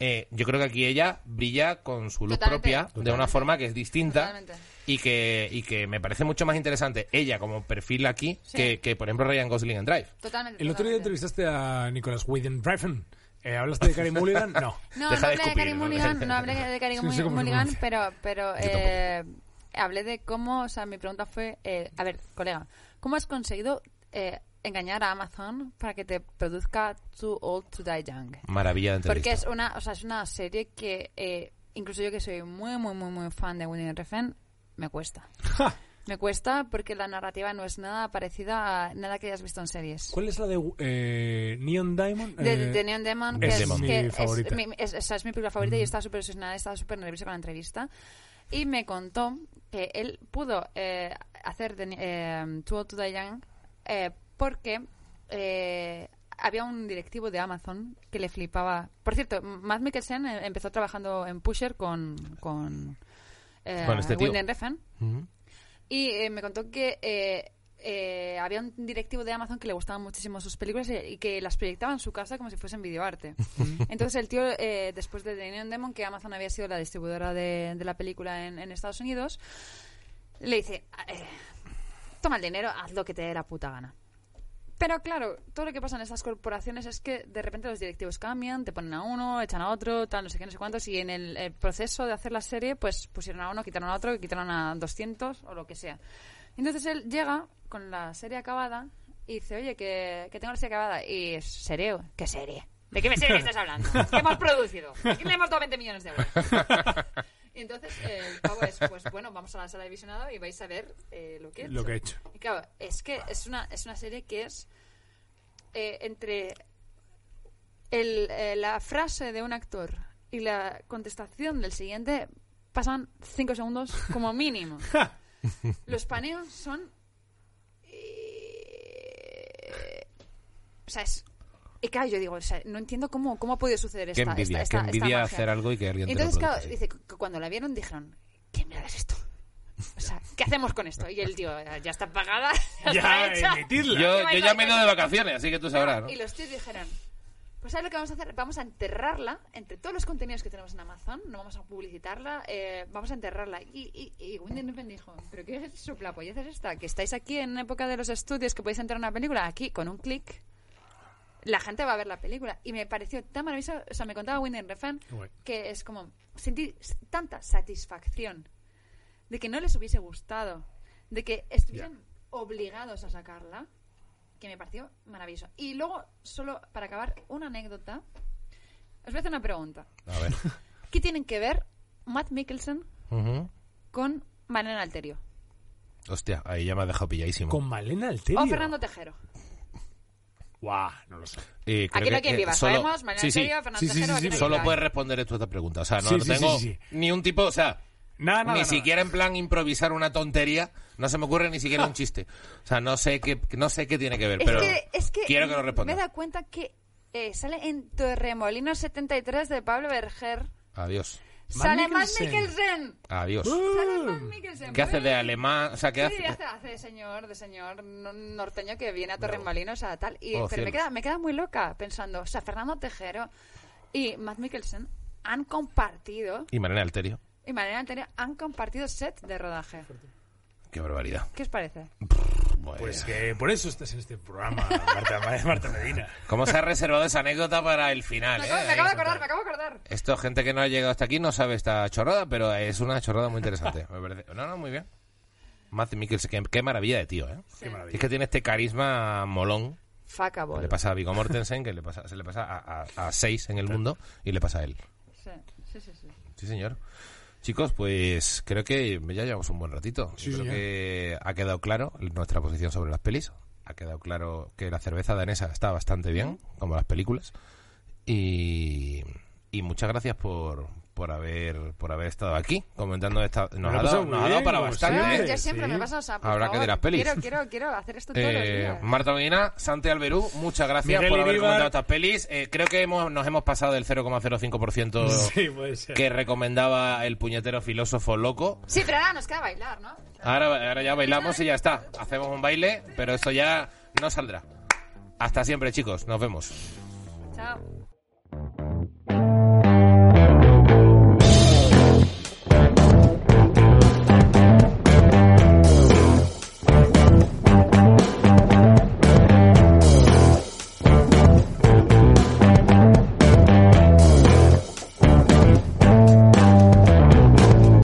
Speaker 1: eh, yo creo que aquí ella brilla con su luz
Speaker 2: Totalmente.
Speaker 1: propia de una forma que es distinta
Speaker 2: Totalmente.
Speaker 1: y que, y que me parece mucho más interesante ella como perfil aquí
Speaker 2: Sí.
Speaker 1: que, que, por ejemplo, Ryan Gosling en Drive.
Speaker 2: Totalmente.
Speaker 3: El otro día
Speaker 2: totalmente.
Speaker 3: entrevistaste a Nicholas Winding Refn. Eh, ¿Hablaste de Carey Mulligan? No.
Speaker 2: No,
Speaker 1: Deja
Speaker 2: no
Speaker 1: de
Speaker 2: hablé de
Speaker 1: escupir,
Speaker 2: Carey
Speaker 1: ¿no?
Speaker 2: Mulligan, no hablé de Carey
Speaker 3: Sí,
Speaker 2: Mulligan, pero, pero eh, hablé de cómo, o sea, mi pregunta fue, eh, a ver, colega, ¿cómo has conseguido eh, engañar a Amazon para que te produzca Too Old to Die Young?
Speaker 1: Maravilla de entrevista.
Speaker 2: Porque es una, o sea, es una serie que, eh, incluso yo que soy muy, muy, muy, muy fan de Winnie Refn, me cuesta. Me cuesta porque la narrativa no es nada parecida a nada que hayas visto en series.
Speaker 3: ¿Cuál es la de eh, Neon Diamond?
Speaker 2: De,
Speaker 3: Eh,
Speaker 2: de Neon Demon, que
Speaker 1: es
Speaker 2: es,
Speaker 1: Demon.
Speaker 2: que
Speaker 3: mi
Speaker 2: es-
Speaker 3: favorita.
Speaker 2: mi- es- o sea, es mi película favorita y estaba súper obsesionada, estaba súper nerviosa con la entrevista. Y me contó que él pudo eh, hacer de, eh, Too Old to Die Young eh, porque eh, había un directivo de Amazon que le flipaba. Por cierto, Matt Mikkelsen eh, empezó trabajando en Pusher con, con, eh,
Speaker 1: Con este.
Speaker 2: William Refn. Y eh, me contó que eh, eh, había un directivo de Amazon que le gustaban muchísimo sus películas y, y que las proyectaba en su casa como si fuesen videoarte. Entonces el tío, eh, después de The Neon Demon, que Amazon había sido la distribuidora de, de la película en, en Estados Unidos, le dice, eh, toma el dinero, haz lo que te dé la puta gana. Pero claro, todo lo que pasa en estas corporaciones es que de repente los directivos cambian, te ponen a uno, echan a otro, tal, no sé qué, no sé cuántos, y en el, eh, proceso de hacer la serie, pues pusieron a uno, quitaron a otro, quitaron a 200 o lo que sea. Entonces él llega con la serie acabada y dice, oye, que, que tengo la serie acabada. Y serio, ¿qué serie? ¿De qué serie estás hablando? ¿Qué hemos producido? ¿A quién le hemos dado 20 millones de euros? Y entonces eh, el pavo es, pues bueno, vamos a la sala de visionado y vais a ver eh, lo que he hecho.
Speaker 3: Lo que he hecho.
Speaker 2: Y claro, es que es una, es una serie que es eh, entre el, eh, la frase de un actor y la contestación del siguiente pasan cinco segundos como mínimo. Los paneos son... o sea, es... Y claro, yo digo, o sea, no entiendo cómo, cómo ha podido suceder
Speaker 1: Qué
Speaker 2: esta,
Speaker 1: envidia,
Speaker 2: esta,
Speaker 1: qué
Speaker 2: esta- esta
Speaker 1: envidia
Speaker 2: magia.
Speaker 1: hacer algo y que alguien te lo
Speaker 2: Entonces, claro, dice que cuando la vieron dijeron, ¿qué mierda es esto? O sea, ¿qué hacemos con esto? Y el tío, ya está pagada, ya,
Speaker 3: Ya,
Speaker 2: está
Speaker 3: emitirla.
Speaker 1: Yo,
Speaker 2: ¿Qué
Speaker 1: yo ya me he ido de vacaciones, así que tú sabrás, ¿no?
Speaker 2: Y los tíos dijeron, Pues ¿sabes lo que vamos a hacer? Vamos a enterrarla entre todos los contenidos que tenemos en Amazon. No vamos a publicitarla. eh, vamos a enterrarla. Y, y, y Wendy Griffin dijo, ¿pero qué es su plapollez es esta? Que estáis aquí en época de los estudios, que podéis entrar a una película. Aquí, con un clic, la gente va a ver la película. Y me pareció tan maravilloso. O sea, me contaba Wendy Refn
Speaker 3: Guay.
Speaker 2: que es como sentir tanta satisfacción de que no les hubiese gustado, de que estuviesen obligados a sacarla, que me pareció maravilloso. Y luego, solo para acabar, una anécdota. Os voy a hacer una pregunta.
Speaker 1: A ver.
Speaker 2: ¿Qué tienen que ver Matt Mikkelsen
Speaker 1: Ujú.
Speaker 2: con Malena Alterio?
Speaker 1: Hostia, ahí ya me has dejado pilladísimo.
Speaker 3: Con Malena Alterio.
Speaker 2: O Fernando Tejero.
Speaker 3: Guau, no lo sé.
Speaker 1: Eh, creo
Speaker 2: Aquí no hay
Speaker 1: que,
Speaker 2: quien
Speaker 1: eh,
Speaker 2: viva,
Speaker 1: solo-
Speaker 2: sabemos. Malena
Speaker 1: sí, sí,
Speaker 2: Alterio, Fernando
Speaker 3: Sí, sí,
Speaker 2: Tejero.
Speaker 3: sí,
Speaker 2: aquí
Speaker 3: sí.
Speaker 2: no
Speaker 1: Solo puedes responder tú esta pregunta. O sea, no,
Speaker 3: Sí,
Speaker 1: no tengo
Speaker 3: sí, sí.
Speaker 1: ni un tipo, o sea,
Speaker 3: Nada, nada,
Speaker 1: ni
Speaker 3: nada.
Speaker 1: siquiera en plan improvisar una tontería. No se me ocurre ni siquiera un chiste. O sea, no sé qué, no sé qué tiene que ver,
Speaker 2: Es
Speaker 1: pero
Speaker 2: que, es que
Speaker 1: quiero que lo
Speaker 2: me he dado cuenta que eh, sale en Torremolinos 73 de Pablo Berger.
Speaker 1: Adiós.
Speaker 2: Sale Matt
Speaker 3: Mikkelsen.
Speaker 1: Adiós.
Speaker 2: Sale Matt Mikkelsen.
Speaker 1: ¿Qué hace de alemán? O sea, ¿qué
Speaker 2: Sí,
Speaker 1: hace?
Speaker 2: hace, hace de señor, de señor no- norteño que viene a Torremolinos a tal. Y,
Speaker 1: Oh,
Speaker 2: pero me queda, me queda muy loca pensando, o sea, Fernando Tejero y Matt Mikkelsen han compartido,
Speaker 1: Y Marina Alterio.
Speaker 2: y manera anterior, han compartido set de rodaje.
Speaker 1: Qué barbaridad.
Speaker 2: ¿Qué os parece?
Speaker 1: Bueno.
Speaker 3: Pues que por eso estás en este programa, Marta, Marta Medina.
Speaker 1: ¿Cómo se ha reservado esa anécdota para el final?
Speaker 2: Me
Speaker 1: eh?
Speaker 2: acabo, me
Speaker 1: Ahí.
Speaker 2: acabo de acordar, me acabo de acordar.
Speaker 1: Esto, gente que no ha llegado hasta aquí no sabe esta chorrada, pero es una chorrada muy interesante. me parece. No, no, muy bien. Matt Mikkelsen, qué, qué maravilla de tío, ¿eh?
Speaker 3: Qué maravilla.
Speaker 1: Es que tiene este carisma molón.
Speaker 2: Fuckable.
Speaker 1: Le pasa a Viggo Mortensen, que le pasa, se le pasa a, a, a seis en el mundo, y le pasa a él.
Speaker 2: Sí, sí, sí. sí.
Speaker 1: Sí, señor. Chicos, pues creo que ya llevamos un buen ratito.
Speaker 3: Sí,
Speaker 1: creo que ha quedado claro nuestra posición sobre las pelis. Ha quedado claro que la cerveza danesa está bastante bien, como las películas. Y, y muchas gracias por, por haber por haber estado aquí comentando esta. Nos, ha
Speaker 3: he
Speaker 1: dado, nos ha para
Speaker 3: como
Speaker 1: bastante.
Speaker 3: siempre.
Speaker 1: ¿eh?
Speaker 2: Yo siempre
Speaker 3: sí.
Speaker 2: me pasa, o sea, por
Speaker 1: Habrá que de las pelis.
Speaker 2: Quiero, quiero, quiero hacer esto todos los
Speaker 1: Eh,
Speaker 2: días.
Speaker 1: Marta Medina, Santi Alberú, muchas gracias
Speaker 3: Miguel
Speaker 1: por haber comentado estas pelis. Eh, creo que hemos, nos hemos pasado del 0,05%
Speaker 3: Sí, puede ser.
Speaker 1: que recomendaba el puñetero filósofo loco.
Speaker 2: Sí, pero ahora nos queda bailar, ¿no?
Speaker 1: Ahora, ahora ya bailamos y ya está. Hacemos un baile, pero esto ya no saldrá. Hasta siempre, chicos. Nos vemos.
Speaker 2: Chao.